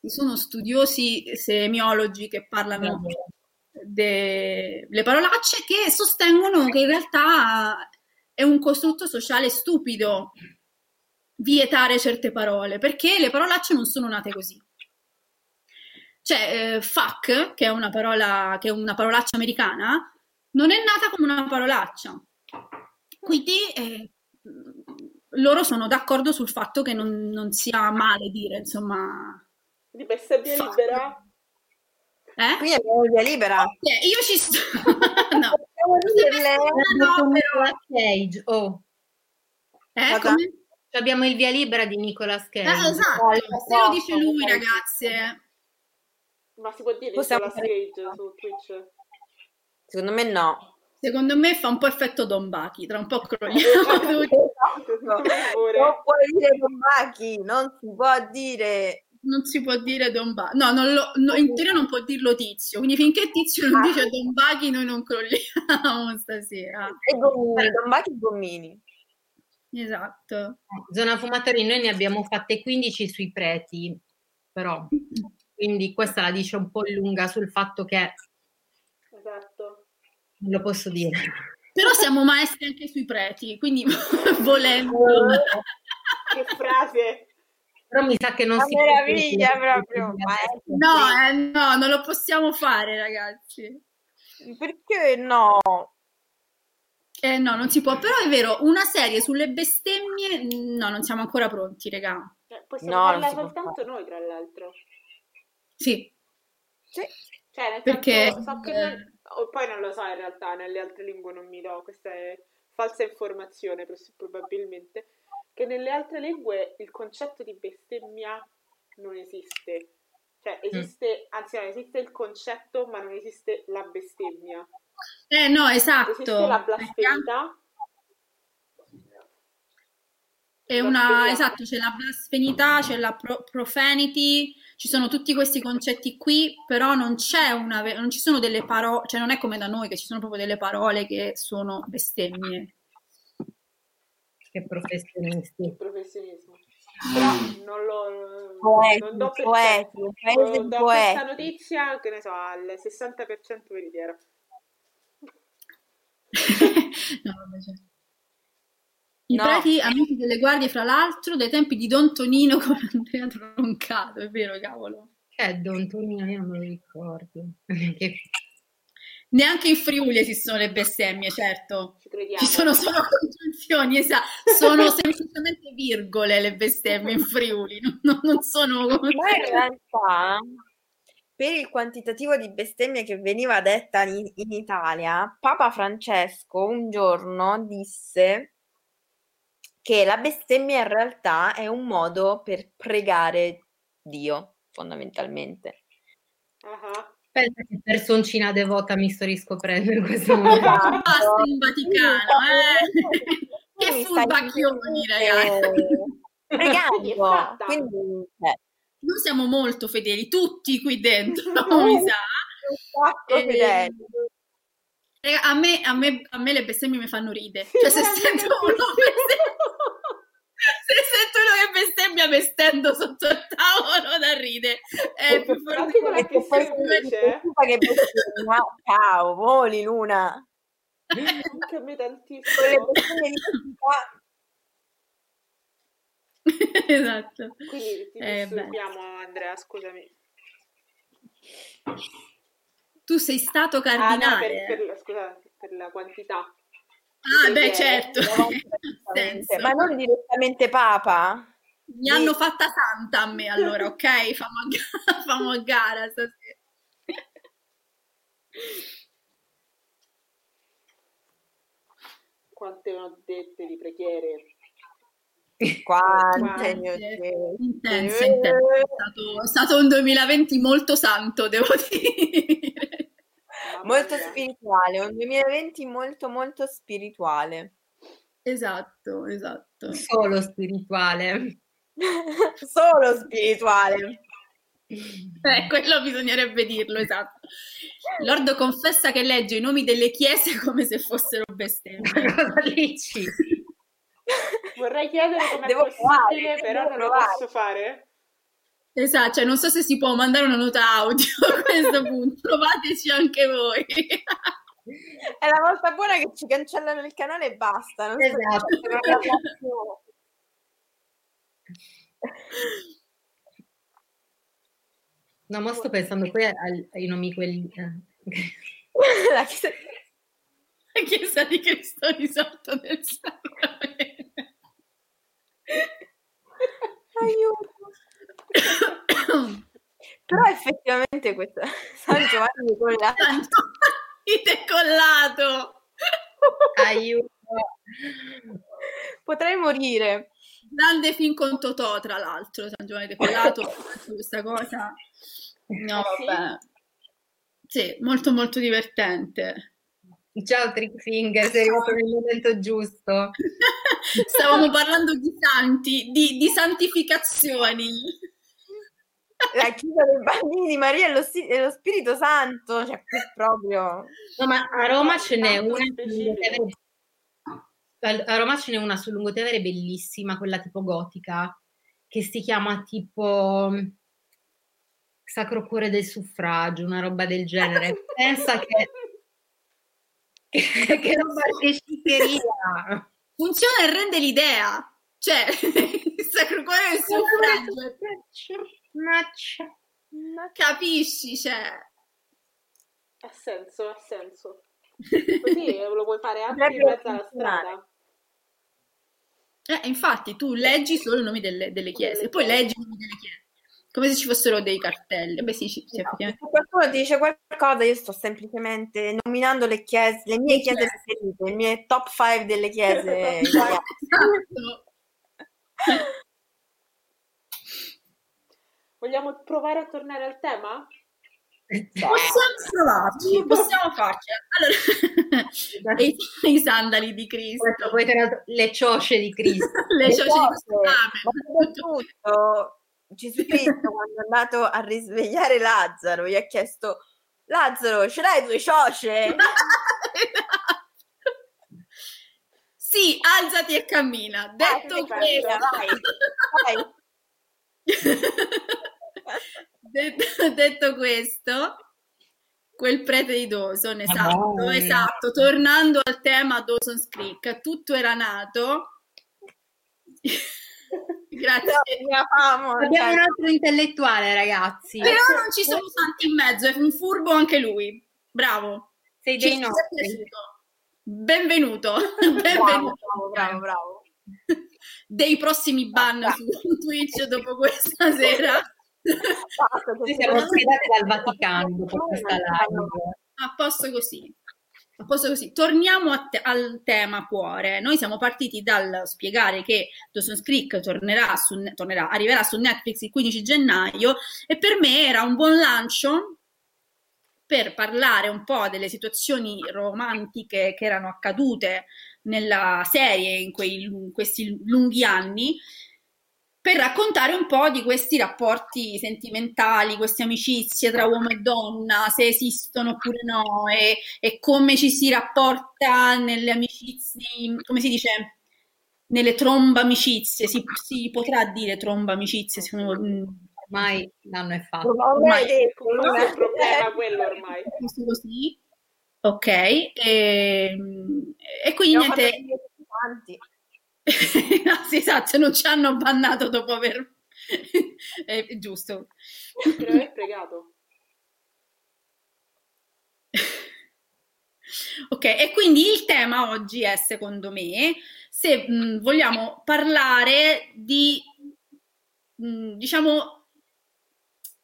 ci sono studiosi semiologi che parlano delle parolacce che sostengono che in realtà è un costrutto sociale stupido vietare certe parole, perché le parolacce non sono nate così. Cioè, eh, fuck, che è una parola, che è una parolaccia americana, non è nata come una parolaccia. Quindi eh, loro sono d'accordo sul fatto che non, non sia male dire, insomma, Di bestemmia Fuck. libera. eh? Quindi abbiamo via libera. Eh, io ci sto. no. Possiamo dirle? No, Con però- Nicolas Cage. Oh, Eh, Cosa? come? abbiamo il via libera di Nicolas Cage. Eh, esatto, se lo dice lui, ragazze. Ma si può dire Possiamo Nicolas fare- Cage su Twitch? Secondo me no. Secondo me fa un po' effetto Don Bachi, tra un po' crolliamo tutti. Pure. Non puoi dire Tombacchi, non si può dire. Non si può dire Don Bachi. No, non lo- no, in teoria non può dirlo Tizio, quindi finché Tizio non Ah. dice Don Bachi noi non crolliamo stasera. E gommini, Tombacchi e gommini. Esatto. Zona fumatori, noi ne abbiamo fatte 15 sui preti, però. Quindi questa la dice un po' lunga sul fatto che Esatto. non lo posso dire. Però siamo maestri anche sui preti, quindi volendo... Che frase! Però mi sa che non Una si meraviglia proprio. No, eh, no, non lo possiamo fare, ragazzi. Perché no? Eh no, non si può, però è vero, una serie sulle bestemmie, no, non siamo ancora pronti, regà. Eh, Possiamo No, farla soltanto noi, tra l'altro. Sì, Sì. Cioè, nel Perché- senso, so che non- o poi non lo so in realtà, nelle altre lingue non mi do, questa è falsa informazione probabilmente, che nelle altre lingue il concetto di bestemmia non esiste. Cioè, esiste, anzi no, esiste il concetto, ma non esiste la bestemmia. eh no, Esiste esatto. la blasfemità, È una, esatto, c'è la blasfemità, c'è la pro- profanity, ci sono tutti questi concetti qui, però non c'è una, non ci sono delle parole, cioè non è come da noi che ci sono proprio delle parole che sono bestemmie. Che professionisti. professionismo. Però non lo... Poeti, non do per poeti, Non di do questa poeti. notizia, che ne so, al 60% veritiera. No, vabbè, certo. I No. preti amici delle guardie, fra l'altro, dai tempi di Don Tonino con Andrea Troncato, è vero, cavolo. Che è Don Tonino? Io non me lo ricordo. Che- Neanche in Friuli esistono le bestemmie, certo. Ci crediamo. Ci sono solo congiunzioni, esatto. Sono semplicemente virgole le bestemmie in Friuli, non, non sono... Ma in realtà, per il quantitativo di bestemmie che veniva detta in, in Italia, Papa Francesco un giorno disse che la bestemmia in realtà è un modo per pregare Dio, fondamentalmente. Ah, Pensa che personcina devota mi sto riscoprendo in questo momento. Esatto. Basta in Vaticano, eh. Che furbacchioni, ragazzi. Pregando, quindi eh, Noi siamo molto fedeli, tutti qui dentro, mi sa. un sacco Eh, a, me, a, me, a me le bestemmie mi fanno ridere. Cioè, se sento uno se sento uno che bestemmia, mi stendo sotto il tavolo da ridere. È più forte Anche con la Perché poi che tu che bestemmia, ciao, voli Luna. Anche a me tantissimo. bestemmie di santità, esatto. Quindi ti Eh, Andrea, scusami. Tu sei stato Ah, no, per, cardinale. per la- scusa, per la quantità. Ah, beh, certo. ma non direttamente Papa. Mi hanno fatta santa a me allora, ok? Famo a gara, famo a gara stasera. Quante ne ho dette di preghiere. Quante. Intenso, intenso. È stato, è stato un 2020 molto santo, devo dire. Molto spirituale, un 2020 molto molto spirituale. Esatto, esatto. Solo spirituale. Solo spirituale. Eh, quello bisognerebbe dirlo, esatto. Lord confessa che legge i nomi delle chiese come se fossero bestemmie. Cosa dici? Vorrei chiedere come Devo possibile, provare, però non lo posso fare. Esatto, cioè non so se si può mandare una nota audio a questo punto, provateci anche voi. È la volta buona che ci cancellano il canale e basta. Non so Esatto. se non la. No, ma sto pensando poi ai, ai nomi quelli... eh. La chiesa- La Chiesa di Cristo risorto del Sacramento. Aiuto. Però effettivamente questa San Giovanni con la Tanto decollato. Aiuto. potrei morire. Grande film con Totò, tra l'altro, San Giovanni decollato, questa cosa. No, vabbè. Sì, molto molto divertente. Ciao Trick Finger, sei arrivato nel momento giusto. Stavamo parlando di santi, di, di santificazioni. La chiesa dei bambini di Maria e lo, e lo Spirito Santo, cioè qui proprio No, ma a Roma ce n'è una A Roma ce n'è una sul Lungotevere bellissima, quella tipo gotica, che si chiama tipo mm, Sacro Cuore del Suffragio, una roba del genere. Pensa che, che, che roba che sciccheria! Funziona e rende l'idea. Cioè, il Sacro Cuore del suffragio. Maccia. Capisci? Cioè, Ha senso, ha senso. Così lo puoi fare anche in mezzo alla strada. eh, infatti tu leggi solo i nomi delle, delle chiese, poi leggi i nomi delle chiese, come se ci fossero dei cartelli. Beh sì, ci- sì, effettivamente. Se qualcuno ti dice qualcosa, io sto semplicemente nominando le chiese, le mie Le chiese chiese. preferite, le mie top 5 delle chiese. Esatto. Vogliamo provare a tornare al tema? Possiamo provarci, possiamo farci. Allora, i, i sandali di Cristo, poi le ciosce di Cristo. le Le ciocce di Amen. soprattutto Gesù Cristo quando è andato a risvegliare Lazzaro gli ha chiesto Lazzaro ce l'hai due ciosce? Sì, alzati e cammina. Detto che cammina, questo, vai, detto, detto questo, quel prete di Dawson, esatto, Madonna. esatto, tornando al tema Dawson's Creek, tutto era nato. Grazie. No, Abbiamo un cioè, altro intellettuale, ragazzi. Però non ci sono santi in mezzo, è un furbo anche lui. Bravo. Sei dei ci nostri. Benvenuto. Benvenuto. bravo, bravo, bravo. Dei prossimi ban su Twitch dopo questa sera. Basta, siamo ospitati dal Vaticano dopo questa live. A posto così. A posto così, torniamo te- al tema cuore. Noi siamo partiti dal spiegare che Dawson's Creek tornerà su, tornerà, arriverà su Netflix il 15 gennaio e per me era un buon lancio per parlare un po' delle situazioni romantiche che erano accadute nella serie in, quei, in questi lunghi anni per raccontare un po' di questi rapporti sentimentali, queste amicizie tra uomo e donna, se esistono oppure no, e, e come ci si rapporta nelle amicizie, come si dice, nelle tromba amicizie, si, si potrà dire tromba amicizie, secondo me. Ormai l'anno è fatto. Ormai, ormai detto, non è un problema quello ormai. Così, ok, e, e quindi niente... no, sì, esatto, non ci hanno bannato dopo aver... è giusto. Per aver pregato. ok, e quindi il tema oggi è, secondo me, se mh, vogliamo parlare di, mh, diciamo,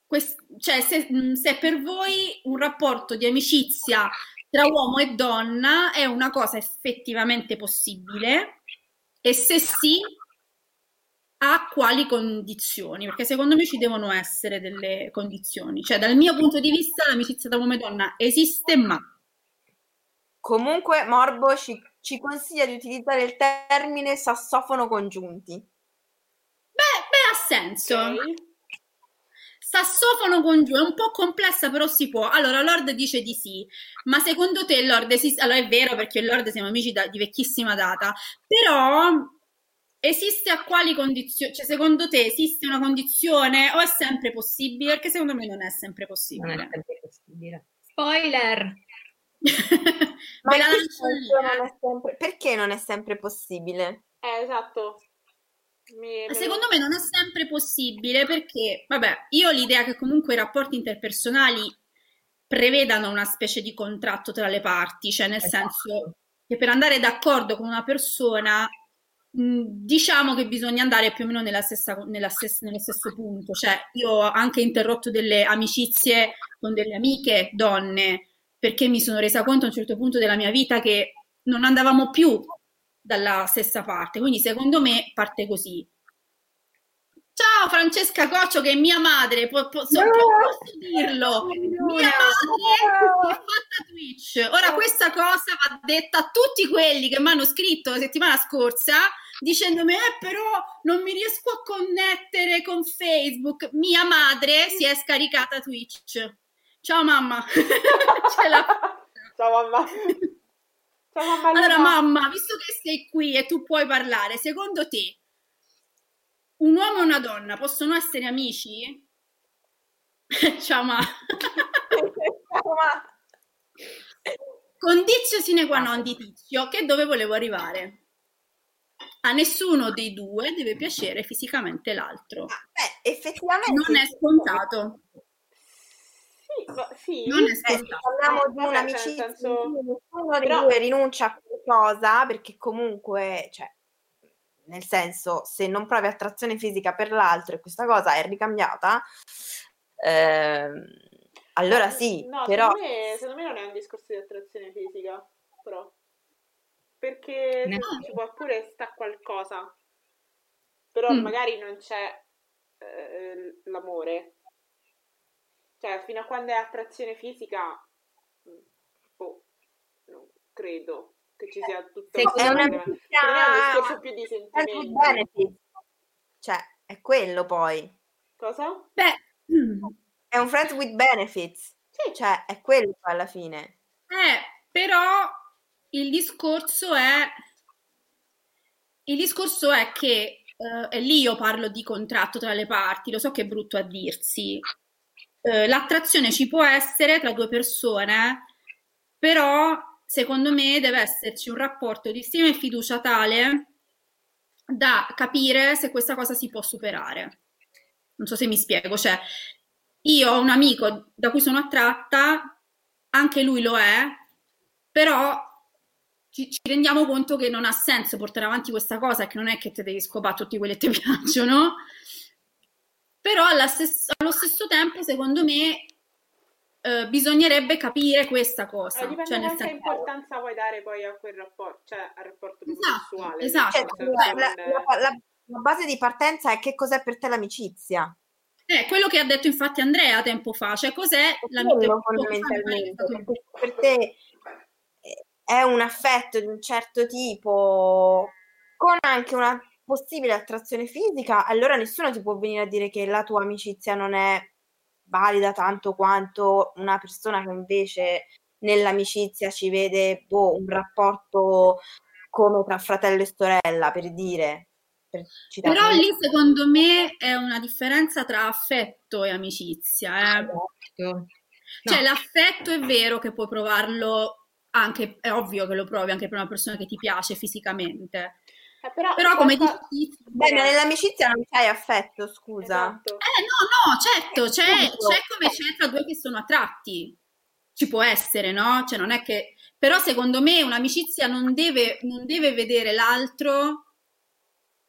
quest- cioè se, mh, se per voi un rapporto di amicizia tra uomo e donna è una cosa effettivamente possibile e se sì, a quali condizioni? Perché secondo me ci devono essere delle condizioni. Cioè, dal mio punto di vista, l'amicizia da uomo e donna esiste, ma... Comunque, Morbo ci, ci consiglia di utilizzare il termine sassofono congiunti. Beh, beh ha senso. Okay. Sassofono congiunto è un po' complessa, però si può. Allora, Lord dice di sì, ma secondo te Lord esiste? Allora è vero perché Lord siamo amici da, di vecchissima data, però esiste a quali condizioni? Cioè, secondo te esiste una condizione o è sempre possibile? Perché secondo me non è sempre possibile. Non è sempre possibile. Spoiler! ma la non è sempre... perché non è sempre possibile? Eh, esatto. Mi, Secondo me non è sempre possibile perché, vabbè, io ho l'idea che comunque i rapporti interpersonali prevedano una specie di contratto tra le parti, cioè nel esatto. senso che per andare d'accordo con una persona mh, diciamo che bisogna andare più o meno nella stessa, nella stessa, nello stesso punto, cioè io ho anche interrotto delle amicizie con delle amiche donne perché mi sono resa conto a un certo punto della mia vita che non andavamo più dalla stessa parte. Quindi secondo me parte così. Ciao Francesca Coccio che è mia madre, po- posso, no, posso dirlo, mia madre no. è fatta Twitch. Ora questa cosa va detta a tutti quelli che mi hanno scritto la settimana scorsa dicendomi eh però non mi riesco a connettere con Facebook. Mia madre si è scaricata Twitch. Ciao mamma. Ciao mamma. Ciao, mamma allora, mamma, visto che sei qui e tu puoi parlare, secondo te un uomo e una donna possono essere amici? Ciao, ma. Ciao, ma. Condizio sine qua non di tizio, che dove volevo arrivare? A nessuno dei due deve piacere fisicamente l'altro. Ah, beh, effettivamente. Non è scontato. Sì, non è scontato. Eh, parliamo di un'amicizia, senso... nessuno dei due rinuncia a qualcosa perché comunque, cioè, nel senso, se non provi attrazione fisica per l'altro e questa cosa è ricambiata, ehm, allora sì, no, però... Secondo me, secondo me non è un discorso di attrazione fisica, però. Perché no. ci può pure sta qualcosa, però mm. magari non c'è eh, l'amore cioè, fino a quando è attrazione fisica, oh, non credo che ci sia tutto Se è una un discorso più di sentimenti. Cioè, è quello poi. Cosa? Beh, è un friend with benefits. Sì. Cioè, è quello alla fine. Eh, però il discorso è il discorso è che uh, e lì io parlo di contratto tra le parti, lo so che è brutto a dirsi, eh, l'attrazione ci può essere tra due persone, però secondo me deve esserci un rapporto di stima e fiducia tale da capire se questa cosa si può superare. Non so se mi spiego, cioè io ho un amico da cui sono attratta, anche lui lo è, però ci, ci, rendiamo conto che non ha senso portare avanti questa cosa, che non è che ti devi scopare tutti quelli che ti piacciono, però stessa, allo stesso tempo, secondo me, eh, bisognerebbe capire questa cosa. Eh, dipende cioè, nel da che senso- importanza vuoi dare poi a quel rapporto, cioè al rapporto Esatto, sessuale. esatto. Cioè, senso, la, la- la- la base di partenza è che cos'è per te l'amicizia. Eh, quello che ha detto infatti Andrea tempo fa, cioè cos'è la Quello fondamentalmente, perché se per te è un affetto di un certo tipo con anche una possibile attrazione fisica, allora nessuno ti può venire a dire che la tua amicizia non è valida tanto quanto una persona che invece nell'amicizia ci vede boh, un rapporto come tra fratello e sorella, per dire. per Però lì secondo me è una differenza tra affetto e amicizia. eh. Cioè No. l'affetto è vero che puoi provarlo anche, è ovvio che lo provi anche per una persona che ti piace fisicamente. Eh, però, Però come qualcosa- dici... Beh, ma nell'amicizia non c'hai affetto, scusa. Esatto. Eh no, no, certo, c'è, Appunto. c'è come c'è tra due che sono attratti. Ci può essere, no? Cioè non è che... Però secondo me un'amicizia non deve, non deve vedere l'altro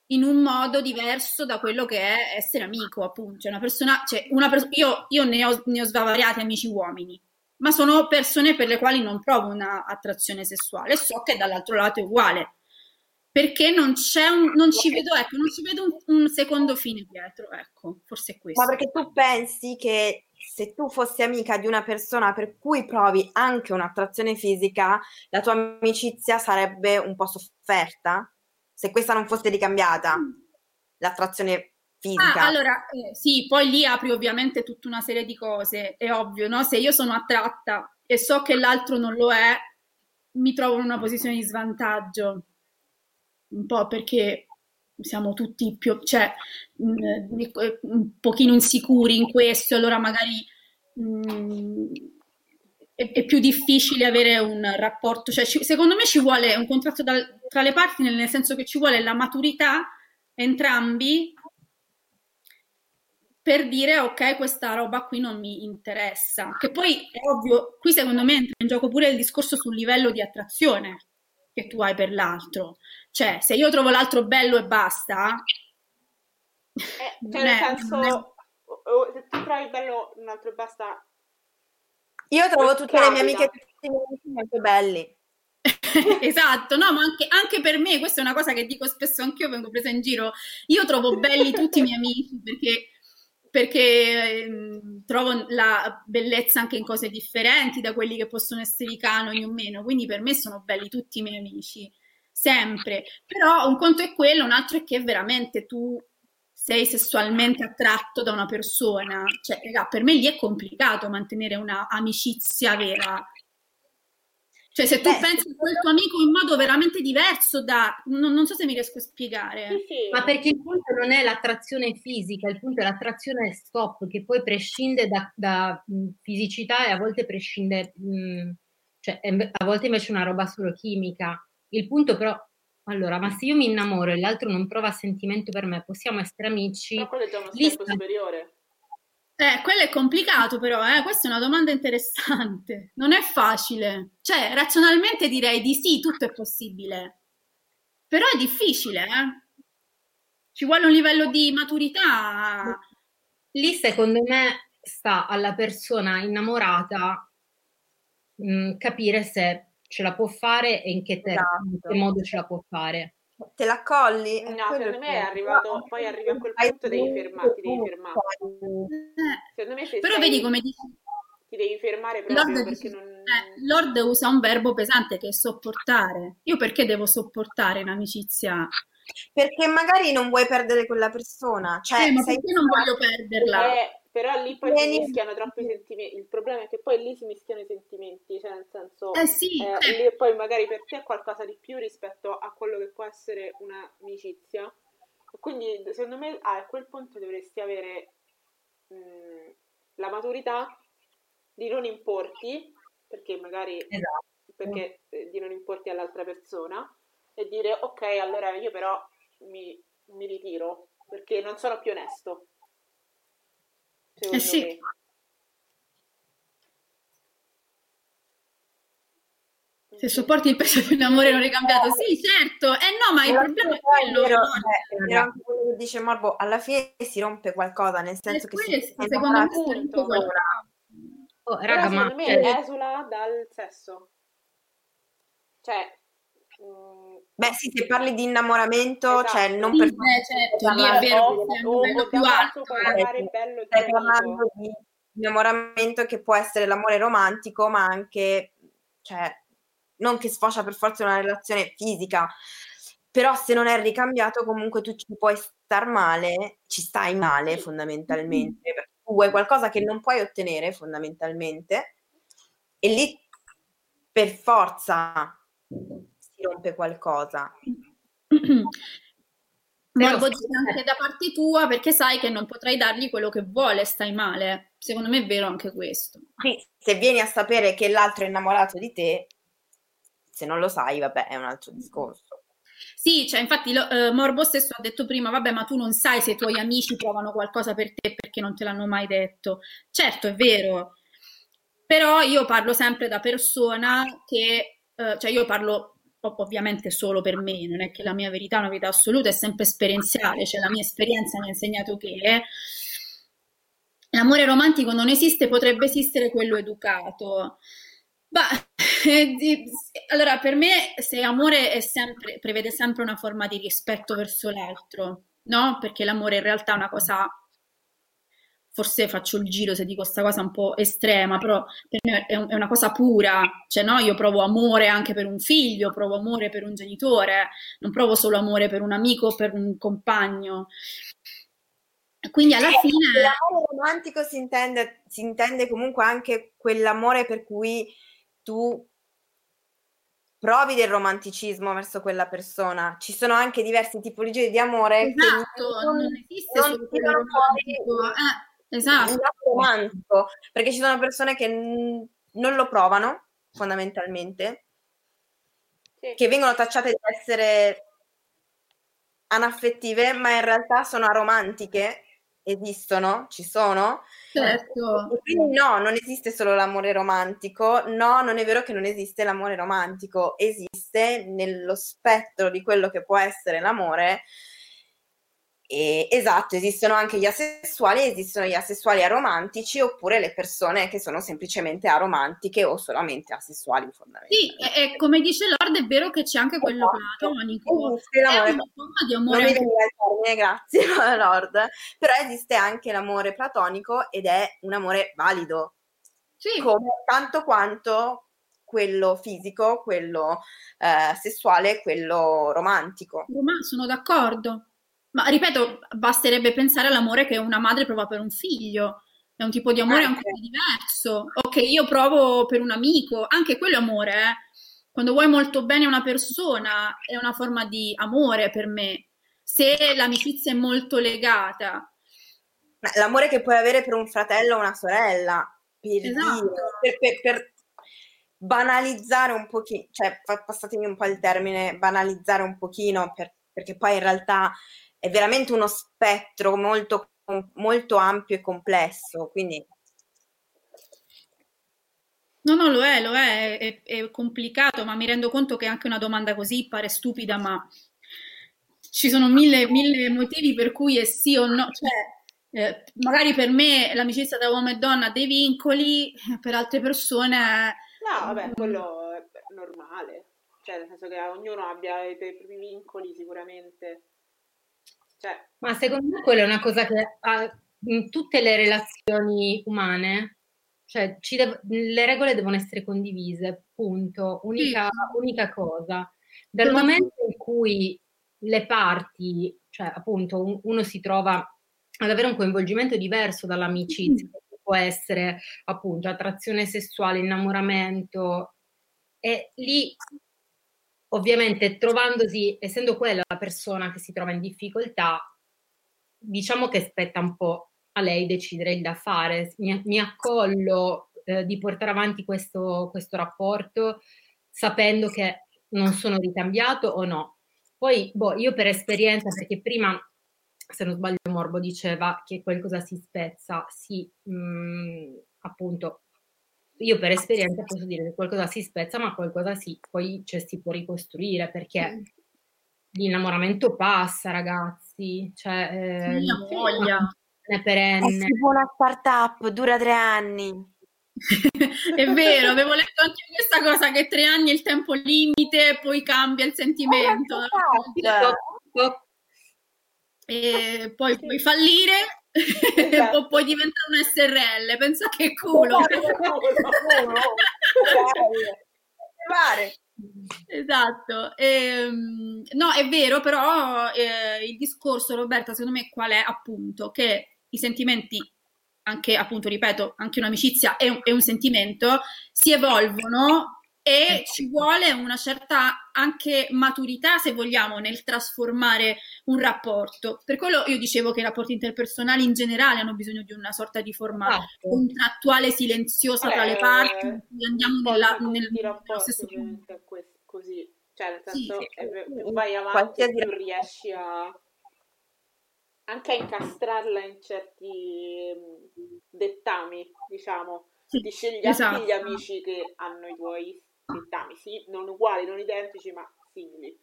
in un modo diverso da quello che è essere amico, appunto. Cioè una persona... Cioè una pers- io io ne, ho, ne ho svariati amici uomini, ma sono persone per le quali non provo una attrazione sessuale so che dall'altro lato è uguale. Perché non c'è un, non ci vedo, ecco, non ci vedo un, un secondo fine dietro, ecco, forse è questo. Ma perché tu pensi che se tu fossi amica di una persona per cui provi anche un'attrazione fisica, la tua amicizia sarebbe un po' sofferta? Se questa non fosse ricambiata, l'attrazione fisica. Ah, allora, eh, sì, poi lì apri ovviamente tutta una serie di cose, è ovvio, no? Se io sono attratta e so che l'altro non lo è, mi trovo in una posizione di svantaggio, un po' perché siamo tutti più, cioè, mh, eh, un pochino insicuri in questo, allora magari mh, è, è più difficile avere un rapporto, cioè ci- secondo me ci vuole un contratto dal- tra le parti, nel senso che ci vuole la maturità entrambi per dire ok, questa roba qui non mi interessa. Che poi è ovvio, qui secondo me entra in gioco pure il discorso sul livello di attrazione che tu hai per l'altro. Cioè, se io trovo l'altro bello e basta, Eh, cioè, nel è- senso, è- se tu trovi bello un altro e basta, Io trovo tutte le mie amiche tutti i miei amici molto belli. esatto, no, ma anche, anche per me, questa è una cosa che dico spesso anch'io, vengo presa in giro. Io trovo belli tutti i miei amici perché, perché ehm, trovo la bellezza anche in cose differenti da quelli che possono essere i canoni o meno. Quindi per me sono belli tutti i miei amici, sempre. Però un conto è quello, un altro è che veramente tu sei sessualmente attratto da una persona. Cioè, per me lì è complicato mantenere una amicizia vera. Cioè, se tu Beh, pensi a quel tuo amico in modo veramente diverso da... Non, non so se mi riesco a spiegare. sì, sì. Ma perché il punto non è l'attrazione fisica, il punto è l'attrazione stop, che poi prescinde da, da, fisicità e a volte prescinde, mh, cioè a volte invece è una roba solo chimica. Il punto però, allora, ma se io mi innamoro e l'altro non prova sentimento per me, possiamo essere amici? Ma quello è già uno step sta- superiore. Eh, quello è complicato però, eh? Questa è una domanda interessante. Non è facile. Cioè, razionalmente direi di sì, tutto è possibile. Però è difficile, eh? Ci vuole un livello di maturità. Lì secondo me sta alla persona innamorata mh, capire se ce la può fare e in che, ter- in che Esatto. modo ce la può fare. Te la colli? È No, secondo me è arrivato- poi arrivi a quel punto, devi fermarti, devi fermare. Eh, Secondo me se Però sei- vedi come dici, ti devi fermare proprio Lord, perché dice- non... eh, Lord usa un verbo pesante che è sopportare. Io perché devo sopportare in amicizia? Perché magari non vuoi perdere quella persona. Cioè, Eh, ma perché non voglio perderla? Eh, però lì poi si Vieni- mischiano troppi sentimenti. Il problema è che poi lì si mischiano i sentimenti, cioè nel senso... Eh sì, eh, cioè, lì poi magari per te è qualcosa di più rispetto a quello che può essere un'amicizia. Quindi secondo me ah, a quel punto dovresti avere mh, la maturità di non importi, perché magari Esatto. perché eh, di non importi all'altra persona e dire ok, allora io però mi, mi ritiro perché non sono più onesto. Secondo Eh sì. me. se sopporti il peso di un amore non ricambiato, sì, certo. Eh no, ma il problema è quello. vero, no? eh, anche quello che dice Morbo, alla fine si rompe qualcosa, nel senso che quello si è- secondo me si rompe qualcosa. Oh, raga, ma secondo me cioè, esula dal sesso. Cioè, mm, Beh, sì, se parli di innamoramento, Esatto. cioè non Sì, per certo, lì parlare è vero o, o- livello o più alto. eh. bello Stai parlando di innamoramento che può essere l'amore romantico, ma anche, cioè, non che sfocia per forza una relazione fisica, però se non è ricambiato comunque tu ci puoi star male, ci stai male fondamentalmente, perché tu vuoi qualcosa che non puoi ottenere fondamentalmente e lì per forza rompe qualcosa. Morbo Però- dice anche da parte tua perché sai che non potrai dargli quello che vuole, stai male. Secondo me è vero anche questo. Qui, se vieni a sapere che l'altro è innamorato di te, se non lo sai, vabbè, è un altro discorso. Sì, cioè infatti lo- eh, Morbo stesso ha detto prima, vabbè, ma tu non sai se i tuoi amici provano qualcosa per te perché non te l'hanno mai detto. Certo, è vero, però io parlo sempre da persona che, eh, cioè io parlo ov- ovviamente solo per me, non è che la mia verità è una verità assoluta, è sempre esperienziale, cioè la mia esperienza mi ha insegnato che l'amore romantico non esiste, potrebbe esistere quello educato. Eh, di- allora, per me, se amore è sempre, prevede sempre una forma di rispetto verso l'altro, no? Perché l'amore in realtà è una cosa, forse faccio il giro se dico questa cosa un po' estrema, però per me è, un- è una cosa pura, cioè no, io provo amore anche per un figlio, provo amore per un genitore, non provo solo amore per un amico o per un compagno. Quindi alla Eh, fine... L'amore romantico si intende, si intende comunque anche quell'amore per cui tu provi del romanticismo verso quella persona. Ci sono anche diverse tipologie di amore che Esatto, non, non esiste non solo quello romantico. Eh, esatto. lato romantico, perché ci sono persone che n- non lo provano fondamentalmente, Sì. che vengono tacciate di essere anaffettive, ma in realtà sono aromantiche, esistono, ci sono. Certo. E Quindi no, non esiste solo l'amore romantico, no, non è vero che non esiste l'amore romantico, esiste nello spettro di quello che può essere l'amore. E, esatto, esistono anche gli asessuali, esistono gli asessuali aromantici oppure le persone che sono semplicemente aromantiche o solamente asessuali Sì, fondamentalmente. e, e come dice Lord, è vero che c'è anche quello Esatto. platonico. Esiste È l'amore forma di non amore mi il termine, grazie Lord, però esiste anche l'amore platonico ed è un amore valido, Sì, come tanto quanto quello fisico, quello eh, sessuale, quello romantico. ma sono d'accordo. Ma ripeto, basterebbe pensare all'amore che una madre prova per un figlio. È un tipo di amore Anche. ancora diverso. O che io provo per un amico. Anche quello è amore, eh. Quando vuoi molto bene una persona, è una forma di amore per me. Se l'amicizia è molto legata. L'amore che puoi avere per un fratello o una sorella, per Esatto. dire, per, per- per banalizzare un pochino, cioè passatemi un po' il termine, banalizzare un pochino, per- perché poi in realtà è veramente uno spettro molto, molto ampio e complesso, quindi No, no, lo è, lo è, è, è complicato, ma mi rendo conto che anche una domanda così pare stupida, ma ci sono mille, mille motivi per cui è sì o no. Cioè, eh, magari per me l'amicizia tra uomo e donna ha dei vincoli, per altre persone... No, vabbè, quello è normale. Cioè, nel senso che ognuno abbia i i propri vincoli sicuramente. Cioè, Ma secondo me quella è una cosa che ha- in tutte le relazioni umane, cioè ci dev- le regole devono essere condivise, punto. Unica, unica cosa. Dal Sono momento in cui le parti, cioè appunto un- uno si trova ad avere un coinvolgimento diverso dall'amicizia, che può essere appunto attrazione sessuale, innamoramento, e lì ovviamente trovandosi, essendo quella la persona che si trova in difficoltà, diciamo che spetta un po' a lei decidere il da fare. Mi, mi accollo eh, di portare avanti questo, questo rapporto sapendo che non sono ricambiato o no. Poi, boh, io per esperienza, perché prima, se non sbaglio, Morbo diceva che qualcosa si spezza, sì, mh, appunto, io per esperienza posso dire che qualcosa si spezza, ma qualcosa sì, poi cioè, si può ricostruire perché l'innamoramento passa, ragazzi, cioè eh, Sì, ha voglia. è è perenne. tipo una startup, dura tre anni. è vero, avevo letto anche questa cosa che tre anni è il tempo limite, poi cambia il sentimento. Oh, e poi puoi fallire esatto. o puoi diventare un SRL. Pensa che culo. Esatto, e, no, è vero, però eh, il discorso, Roberta, secondo me qual è appunto che i sentimenti anche appunto, ripeto, anche un'amicizia è un, è un sentimento, si evolvono e ci vuole una certa anche maturità, se vogliamo, nel trasformare un rapporto. Per quello io dicevo che i rapporti interpersonali in generale hanno bisogno di una sorta di forma esatto. contrattuale silenziosa tra le parti, eh, andiamo nella, nel, nello stesso punto. Così, cioè nel senso, sì, sì. più vai avanti, più riesci a anche a incastrarla in certi mm, dettami, diciamo. Sì, Ti scegli esatto. gli amici che hanno i tuoi dettami, sì, non uguali, non identici, ma simili.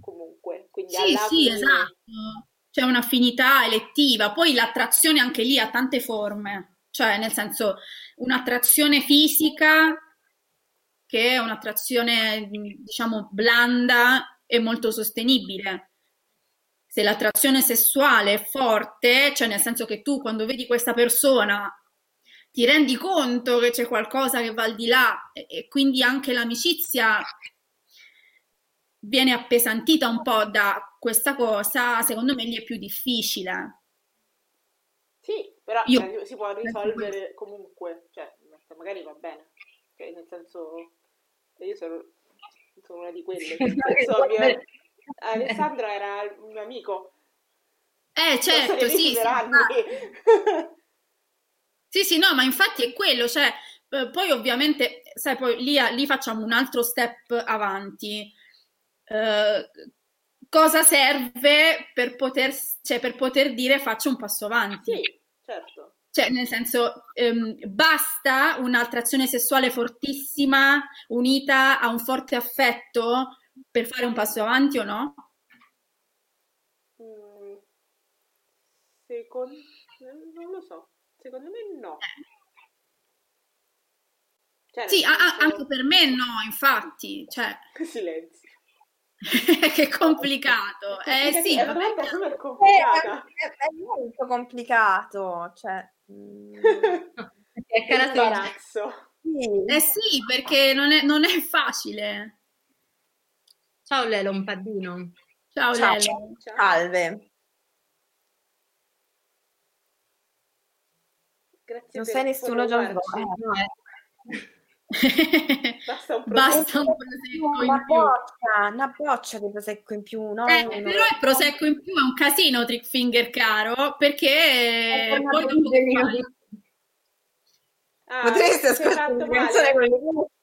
Comunque, quindi sì, sì, fine... esatto. C'è un'affinità elettiva, poi l'attrazione anche lì ha tante forme, cioè nel senso un'attrazione fisica che è un'attrazione diciamo blanda e molto sostenibile se l'attrazione sessuale è forte, cioè nel senso che tu quando vedi questa persona ti rendi conto che c'è qualcosa che va al di là e, e quindi anche l'amicizia viene appesantita un po' da questa cosa, secondo me gli è più difficile. Sì, però Io, cioè, si può risolvere comunque, cioè magari va bene, cioè, nel senso io sono, sono una di quelle, nel senso, mio, Alessandro era un mio amico. Eh, certo, sì. Sì, sì, sì, no, ma infatti è quello, cioè, eh, poi ovviamente, sai, poi lì, lì facciamo un altro step avanti. Uh, cosa serve per poter, cioè, per poter dire faccio un passo avanti? Sì, certo. Cioè, nel senso, um, basta un'attrazione sessuale fortissima unita a un forte affetto per fare un passo avanti o no? Mm, secondo non lo so, secondo me no. Cioè, sì, senso... a- anche per me no, infatti. Cioè... Silenzio. che complicato. Eh sì, è una domanda complicata. È, è, è, molto complicato, cioè... Mm. è caratterizzato. Sì. Eh sì, perché non è, non è facile. Ciao Lelo, un paddino. Ciao, Ciao Lelo. Ciao. Salve. Grazie non sei nessuno John eh. Basta un prosecco, Basta un prosecco una boccia, una boccia di prosecco in più. No, eh, però il prosecco in più è un casino, Trick Finger caro, perché poi dopo Ah, Potreste ascoltare una canzone con le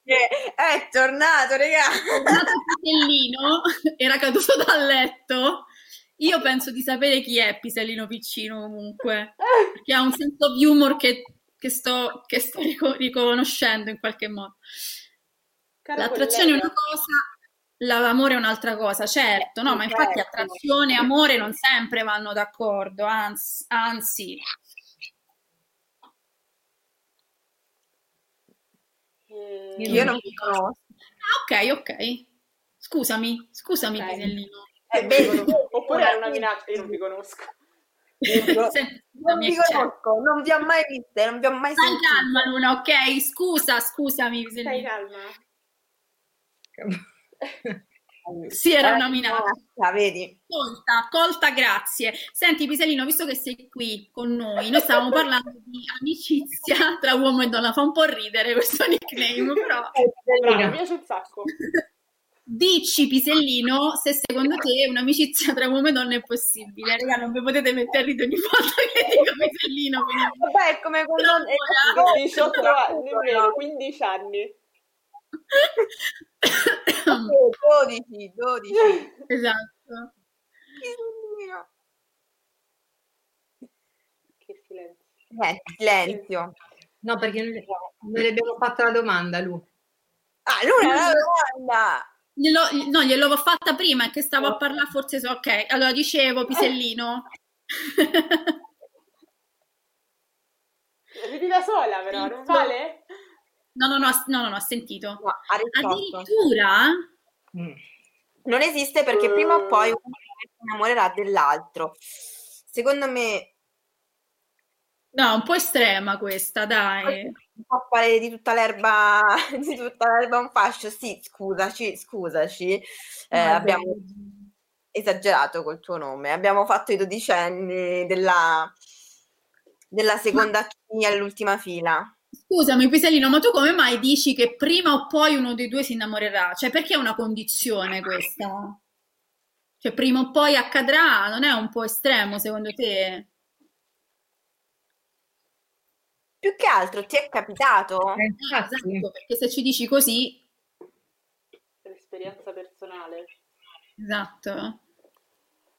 è tornato, regà. È tornato Pisellino, era caduto dal letto. Io penso di sapere chi è Pisellino Piccino comunque, perché ha un senso di humor che, che sto, che sto riconoscendo in qualche modo. Cara L'attrazione collega. è una cosa, l'amore è un'altra cosa, certo, no, ma infatti certo. attrazione e amore non sempre vanno d'accordo, anzi, anzi Io, Io non mi conosco. Ah, ok, ok. Scusami, scusami, okay. Pisellino. Eh, beh, oppure è una minaccia, io non vi conosco. non vi conosco, non vi ho mai viste, non vi ho mai Stai calma Luna, ok? Scusa, scusami. Stai calma. Sì, era una minaccia. La vedi? Colta, colta, grazie. Senti, Pisellino, visto che sei qui con noi, noi stavamo parlando di amicizia tra uomo e donna. Fa un po' ridere questo nickname, però... Bravo, mi piace un sacco. Dici, Pisellino, se secondo te un'amicizia tra uomo e donna è possibile. Raga, non vi potete mettere a ridere ogni volta che dico Pisellino. Quindi... Vabbè, come quando... 18 anni, 15 anni. 12, 12. Esatto. Che silenzio. Eh, silenzio. No, perché noi, le abbiamo fatto la domanda, Lu. Ah, lui era la domanda! Glielo, no, gliel'ho fatta prima, che stavo a parlare forse... So, ok, allora dicevo, Pisellino. Ridi da sola però, non vale? No, no, no, no, no, no, ho sentito. No. Addirittura? Mm. Non esiste perché prima o poi uno si innamorerà dell'altro. Secondo me No, un po' estrema questa, dai. Un po' fare di tutta l'erba di tutta l'erba un fascio. Sì, scusaci, scusaci. Eh, abbiamo esagerato col tuo nome. Abbiamo fatto i dodicenni della, della seconda C all'ultima fila. Scusami, Pisellino, ma tu come mai dici che prima o poi uno dei due si innamorerà? Cioè, perché è una condizione questa? Cioè, prima o poi accadrà? Non è un po' estremo secondo te? Più che altro ti è capitato? Eh, esatto, perché se ci dici così, L'esperienza personale. esatto.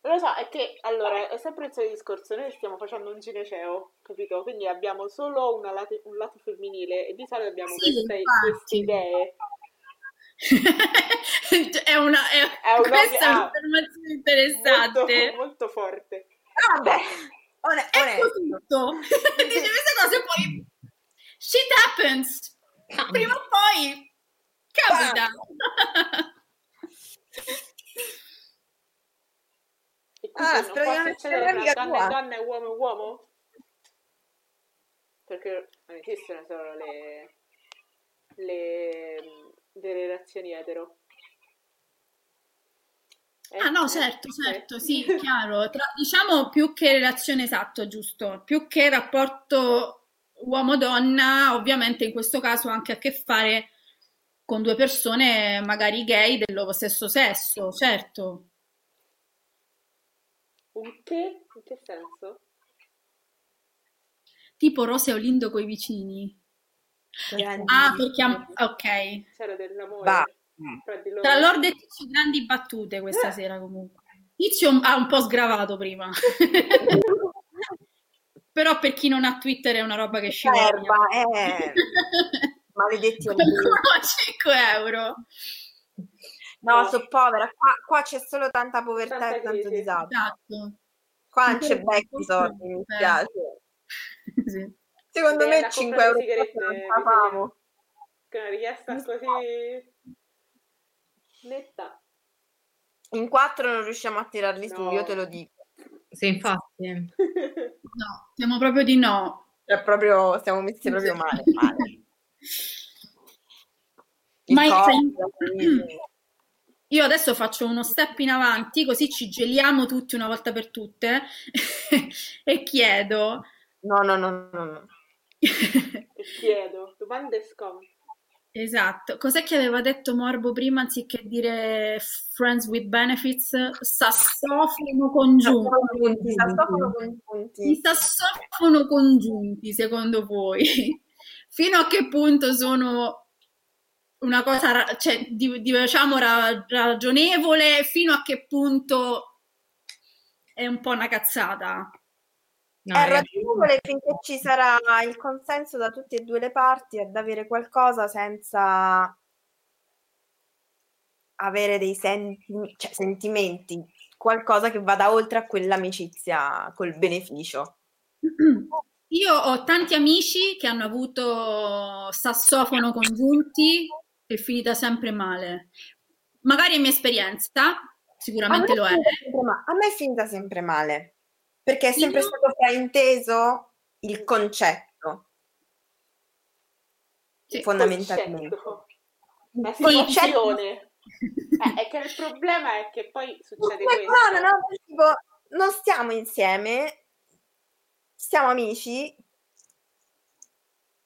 Lo so, è che allora è sempre il solito discorso. Noi stiamo facendo un gineceo, capito? Quindi abbiamo solo una late- un lato femminile e di solito abbiamo Sì, queste, queste idee. È una, è- È una- questa è ah, un'informazione interessante. Molto, molto forte. Ah, Vabbè, one- Ecco tutto. Dice queste cose poi shit happens. Prima o poi capita. E Ah, quindi spero non di può non succedere essere tra amica donna tua. e donna e uomo e uomo? Perché non esistono solo le, le, le relazioni etero. Eh, Ah no, certo, certo, sì, chiaro. Tra- diciamo più che relazione esatto, giusto? Più che rapporto uomo-donna, ovviamente in questo caso ha anche a che fare con due persone magari gay del loro stesso sesso, certo. Un che? In che senso? Tipo Rosa e Olindo coi vicini. Grandi. Ah, perché ok. C'era dell'amore Va. Tra loro. Tra Lord e Tizio grandi battute questa sera comunque. Tizio ha un po' sgravato prima. Però per chi non ha Twitter è una roba che scivola. Eh, maledetti ha 5 euro. No, No. sono povera. Qua, qua c'è solo tanta povertà Tanta e tanto disagio. Esatto. Qua non c'è becchi soldi, mi Eh. spiace. Sì. Secondo Beh, me la 5 compra euro. Che una richiesta così netta. In 4 non riusciamo a tirarli su, No. io te lo dico. Sì, infatti. No, siamo proprio di no. È proprio, siamo messi proprio male. male. Ma io adesso faccio uno step in avanti, così ci geliamo tutti una volta per tutte e chiedo. No, no, no, no, no. Chiedo, domande scom. Esatto, cos'è che aveva detto Morbo prima anziché dire friends with benefits? Sassofono. Congiunti, sassofono congiunti. I sassofono congiunti, secondo voi, fino a che punto sono una cosa, cioè, di- diciamo, ra- ragionevole, fino a che punto è un po' una cazzata? No, È ragionevole finché ci sarà il consenso da tutte e due le parti ad avere qualcosa senza avere dei senti- cioè, sentimenti, qualcosa che vada oltre a quell'amicizia col beneficio. Io ho tanti amici che hanno avuto sassofono congiunti e è finita sempre male. Magari è mia esperienza, sicuramente lo è. ma- a me è finita sempre male, perché è sempre Io- stato frainteso il concetto, Sì. fondamentalmente. Concetto. Ma situazione. Eh, è che il problema è che poi succede Ma questo. no, no, no, tipo, non stiamo insieme, siamo amici,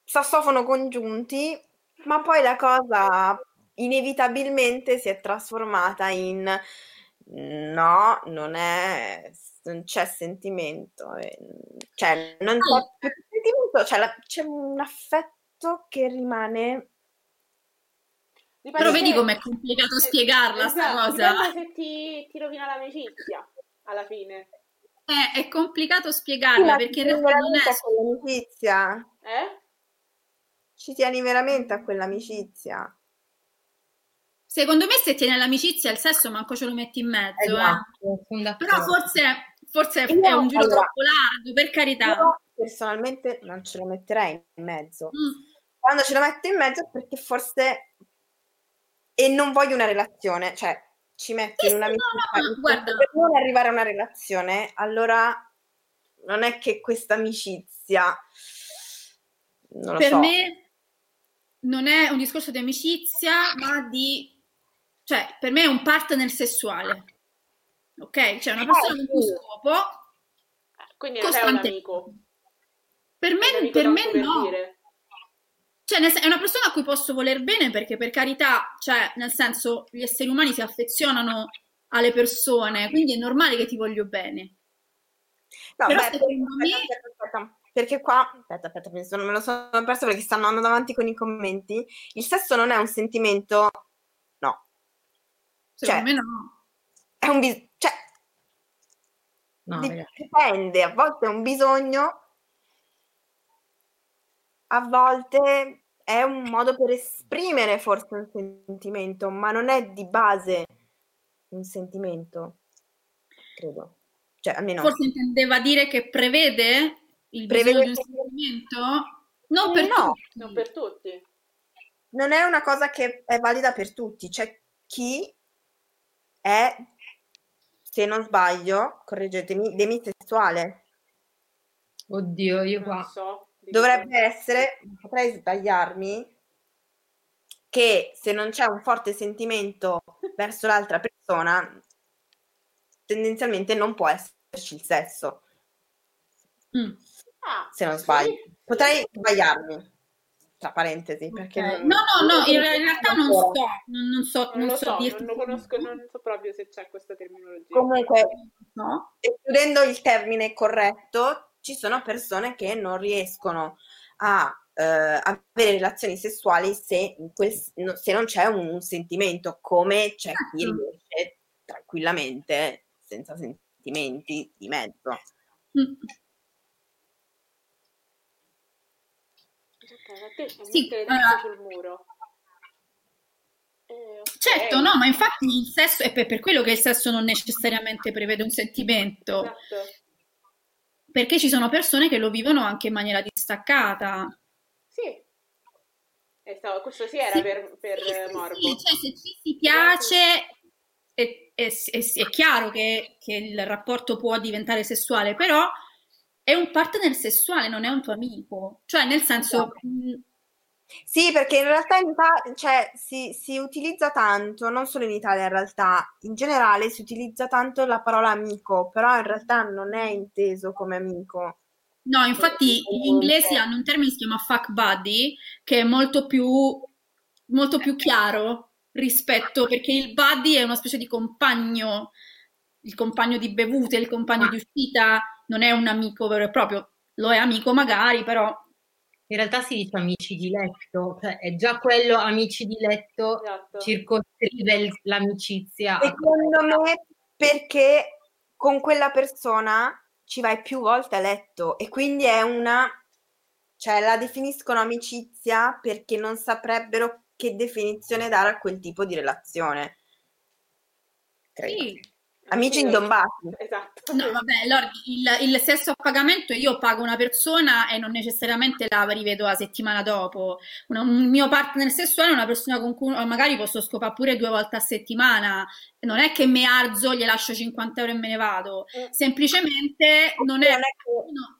sassofono congiunti, ma poi la cosa inevitabilmente si è trasformata in no, non è, non c'è sentimento, eh, cioè non c'è più sentimento, cioè la- c'è un affetto che rimane Dipende Però vedi se- com'è complicato spiegarla sta Esatto, cosa. Dipende se ti, ti rovina l'amicizia alla fine. Eh, è complicato Sì, spiegarla ma perché ci in tieni realtà non è veramente a quell'amicizia? Eh? Ci tieni veramente a quell'amicizia? Secondo me se tieni l'amicizia il sesso manco ce lo metti in mezzo, eh. esatto, sono Però forse, forse è, Io, è un giro allora, troppo largo, per carità. Io personalmente non ce lo metterei in mezzo. Mm. Quando ce lo metto in mezzo è perché forse... E non voglio una relazione, cioè ci metto Sì, in una no, amicizia. no, guarda. Per non arrivare a una relazione, allora non è che questa amicizia... Per so. me non è un discorso di amicizia, ma di... cioè, per me è un partner sessuale. Ok? Cioè, una persona con cui scopo. Eh, Quindi non è un Costante. amico. Per me, per me per no. dire. Cioè, è una persona a cui posso voler bene perché, per carità, cioè, nel senso, gli esseri umani si affezionano alle persone, quindi è normale che ti voglio bene. No, Però beh, secondo me- aspetta, perché qua, aspetta, aspetta, sono- me lo sono perso perché stanno andando avanti con i commenti. Il sesso non è un sentimento, no, Secondo Cioè, me no. è un bis- cioè, No, dipende, a volte è un bisogno, a volte è un modo per esprimere forse un sentimento, ma non è di base un sentimento, credo. Cioè, almeno Forse intendeva dire che prevede il Prevede bisogno di un che- sentimento? Non per No, tutti. Non per tutti. non è una cosa che è valida per tutti. C'è chi è, se non sbaglio, correggetemi, demisessuale. Oddio, io Non qua. so. di Dovrebbe essere, potrei sbagliarmi, che se non c'è un forte sentimento verso l'altra persona, tendenzialmente non può esserci il sesso, Mm. Ah, se non sbaglio. Potrei sbagliarmi, tra parentesi, perché Ok. non- No, no, no, in re- in realtà non so, non, non so, Non non lo so so, dirti. non lo conosco, non so proprio se c'è questa terminologia. Comunque, No. chiudendo il termine corretto, ci sono persone che non riescono a eh, avere relazioni sessuali se, in quel- se non c'è un, un sentimento, come c'è chi riesce tranquillamente, senza sentimenti di mezzo. Mm. Ok, a te Sì, allora- dritto sul muro. Eh. Certo, no, ma infatti il sesso è per, per quello che il sesso non necessariamente prevede un sentimento, Esatto. perché ci sono persone che lo vivono anche in maniera distaccata. Sì. Stavo- questo sì era Sì, per, per eh, sì, Morbo. sì, cioè se ci si piace è, è- è- è chiaro che, che il rapporto può diventare sessuale, però è un partner sessuale, non è un tuo amico. Cioè, nel senso, mh, Sì, perché in realtà in Ita- cioè, si, si utilizza tanto, non solo in Italia in realtà, in generale si utilizza tanto la parola amico, però in realtà non è inteso come amico. no, infatti gli inglesi hanno un termine che si chiama fuck buddy, che è molto più, molto più chiaro rispetto, perché il buddy è una specie di compagno, il compagno di bevute, il compagno di uscita, non è un amico vero e proprio, lo è amico magari, però In realtà si dice amici di letto, cioè è già quello amici di letto Esatto. circoscrive l'amicizia. Secondo me perché con quella persona ci vai più volte a letto e quindi è una, cioè la definiscono amicizia perché non saprebbero che definizione dare a quel tipo di relazione. Credo. sì. Amici Sì, indombati. Esatto. No, vabbè, allora il, il sesso a pagamento io pago una persona e non necessariamente la rivedo la settimana dopo. Una- un mio partner sessuale è una persona con cui magari posso scopare pure due volte a settimana. Non è che mi alzo, gli lascio 50 euro e me ne vado. Mm. Semplicemente non è... Non è che no.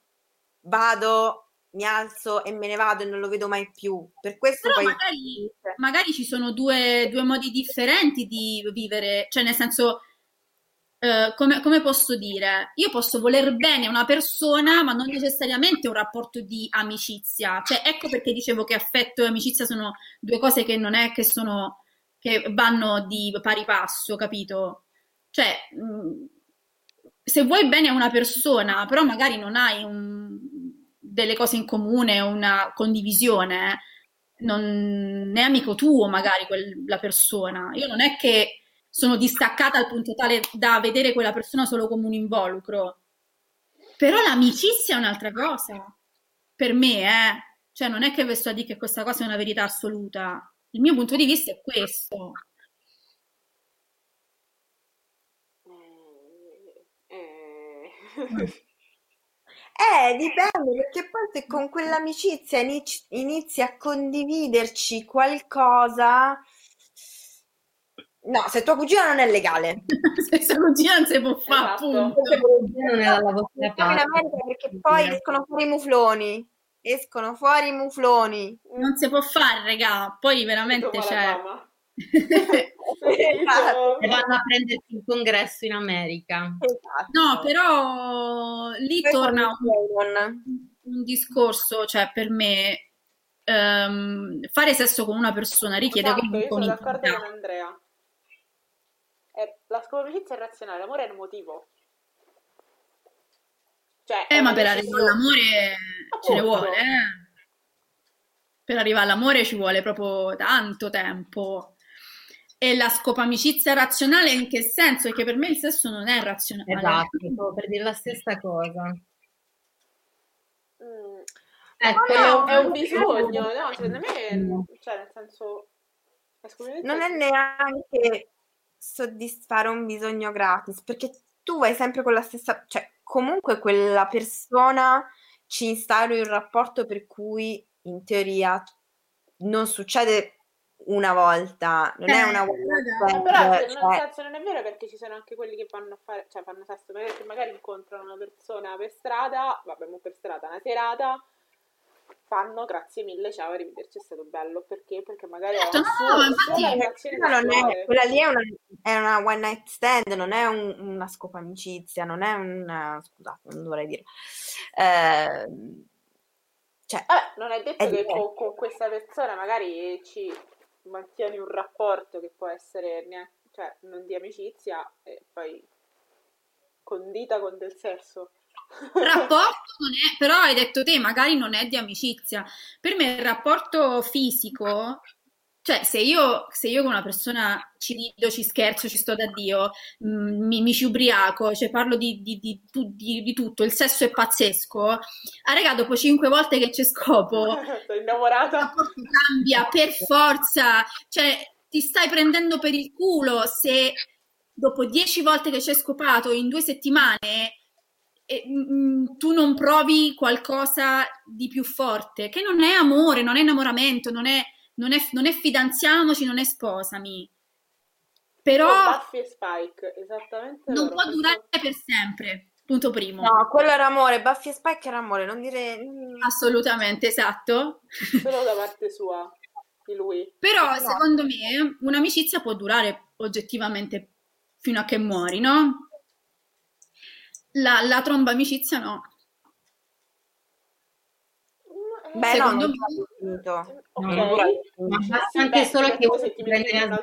vado, mi alzo e me ne vado e non lo vedo mai più. Per questo Però poi magari, magari ci sono due, due modi differenti di vivere, cioè nel senso, eh, come, come posso dire? Io posso voler bene a una persona, ma non necessariamente un rapporto di amicizia. Cioè, ecco perché dicevo che affetto e amicizia sono due cose che non è che sono, che vanno di pari passo, capito? Cioè, mh, se vuoi bene a una persona, però magari non hai un- delle cose in comune, una condivisione, non è amico tuo magari quella persona. Io non è che sono distaccata al punto tale da vedere quella persona solo come un involucro. Però l'amicizia è un'altra cosa. Per me, eh. Cioè, non è che vi sto a dire che questa cosa è una verità assoluta. Il mio punto di vista è questo. Eh, eh, Eh, dipende, perché poi se con quell'amicizia inizi, inizi a condividerci qualcosa... No, se tua cugina non è legale. se sua cugina non si può fare, Esatto. appunto. non è dalla vostra in parte. America perché poi escono fuori i mufloni. Escono fuori i mufloni. Non si può fare, regà. Poi veramente c'è... Alabama. Esatto. E vanno a prendersi il congresso in America. Esatto. No, però lì Poi torna un, un discorso, cioè per me ehm, fare sesso con una persona richiede Esatto, comunque io sono d'accordo con Andrea. La scomamicizia è razionale, l'amore è emotivo. Cioè, Eh, ma una per arrivare all'amore ce ne Appunto. vuole, eh. Per arrivare all'amore ci vuole proprio tanto tempo. E la scopamicizia razionale in che senso? Perché per me il sesso non è razionale. Esatto, per dire la stessa cosa. Mm, Ecco, no, è un bisogno, no? Secondo me, No. cioè, nel senso... Non è neanche soddisfare un bisogno gratis, perché tu vai sempre con la stessa, cioè comunque quella persona ci instauri un rapporto per cui in teoria non succede una volta, non è Eh, una raga. stand, Però cioè- nel senso non è vero perché ci sono anche quelli che vanno a fare, cioè fanno sesso, magari, magari incontrano una persona per strada, vabbè, mo per strada, una serata, fanno grazie mille, ciao, arrivederci, è stato bello, perché? Perché magari ho Certo, no, solo- ma solo infatti- quella, è- quella lì è una, è una one night stand, non è un- una scopa amicizia, non è un... scusate, non dovrei dire. Ehm, cioè, Eh, non è detto È che con, con questa persona magari ci mantieni un rapporto che può essere neanche, cioè, non di amicizia e poi condita con del sesso. rapporto non è, però hai detto te, magari non è di amicizia. Per me il rapporto fisico, cioè se io, se io con una persona ci rido, ci scherzo, ci sto da Dio, mm, mi, mi ci ubriaco, cioè parlo di, di- di di- tutto, il sesso è pazzesco, ah raga, dopo cinque volte che c'è scopo, Sono innamorata. cambia per forza, cioè ti stai prendendo per il culo se dopo dieci volte che c'è scopato in due settimane e, mm, tu non provi qualcosa di più forte, che non è amore, non è innamoramento, non è, non è, non è fidanziamoci, non è sposami. Però Con Buffy e Spike, esattamente non loro. può durare per sempre, punto primo. no, quello era amore, Buffy e Spike era amore, non dire... Assolutamente, esatto. Solo da parte sua, di lui. Però No. secondo me un'amicizia può durare oggettivamente fino a che muori, no? La, la tromba amicizia no. Beh, Secondo no, me- non è finito. Ok. No, basta anche solo che se si ti con la.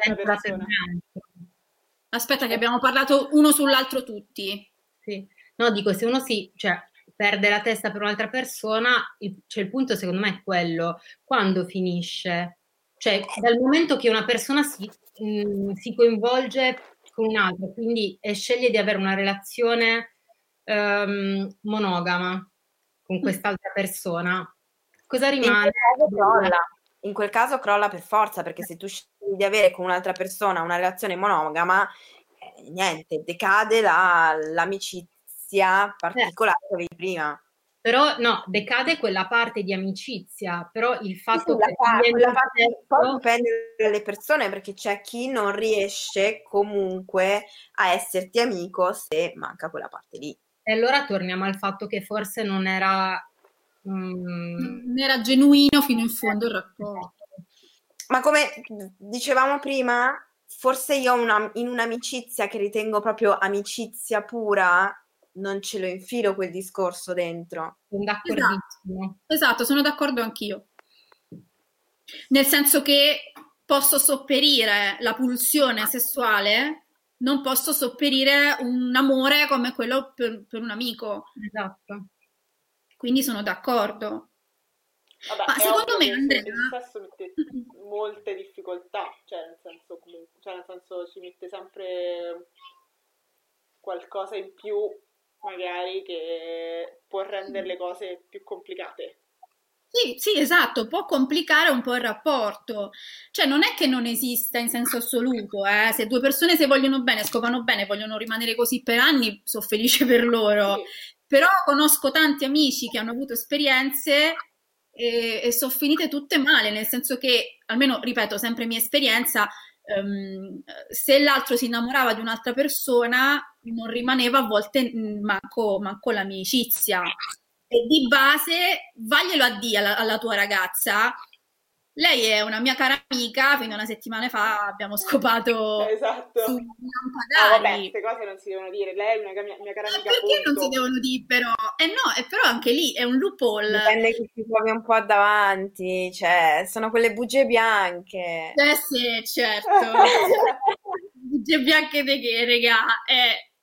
Aspetta che abbiamo parlato uno sull'altro tutti. Sì. No, dico, se uno si, cioè, perde la testa per un'altra persona, il, cioè, il punto secondo me è quello, quando finisce? Cioè, dal momento che una persona si, mh, si coinvolge con un'altra, quindi e sceglie di avere una relazione ehm, monogama con quest'altra persona, cosa In rimane? quel caso crolla. In quel caso crolla per forza, perché se tu scegli di avere con un'altra persona una relazione monogama, eh, niente, decade la- l'amicizia particolare che avevi prima. Però no, decade quella parte di amicizia, però il fatto sì, la che viene quella parte- poi dipende dalle persone, perché c'è chi non riesce comunque a esserti amico se manca quella parte lì. E allora torniamo al fatto che forse non era... mm, Non era genuino fino in fondo il rapporto. Ma come dicevamo prima, forse io una- in un'amicizia che ritengo proprio amicizia pura, non ce lo infilo quel discorso dentro. sono d'accordissimo. Esatto, sono d'accordo anch'io. Nel senso che posso sopperire la pulsione sessuale, non posso sopperire un amore come quello per, per un amico. Esatto. Quindi sono d'accordo. Vabbè, Ma secondo me, Andrea- il sesso mette molte difficoltà, cioè nel senso comunque, cioè nel senso ci mette sempre qualcosa in più magari che può rendere le cose più complicate. Sì, sì, esatto, può complicare un po' il rapporto. Cioè, non è che non esista in senso assoluto, eh. Se due persone si vogliono bene, scopano bene, vogliono rimanere così per anni, sono felice per loro. Sì. Però conosco tanti amici che hanno avuto esperienze e, e sono finite tutte male, nel senso che, almeno, ripeto, sempre mia esperienza, ehm, se l'altro si innamorava di un'altra persona, non rimaneva a volte manco, manco l'amicizia. E di base, vaglielo a dire alla, alla tua ragazza. Lei è una mia cara amica, fino a una settimana fa abbiamo scopato Esatto. su Ah, vabbè, lampadari. queste cose non si devono dire. Lei è una mia, mia cara Ma amica, perché non si punto. devono dire però? Eh no, è però anche lì è un loophole. Dipende chi ti trovi un po' davanti, cioè, sono quelle bugie bianche. Eh sì, certo. Bugie bianche di che, regà? Eh,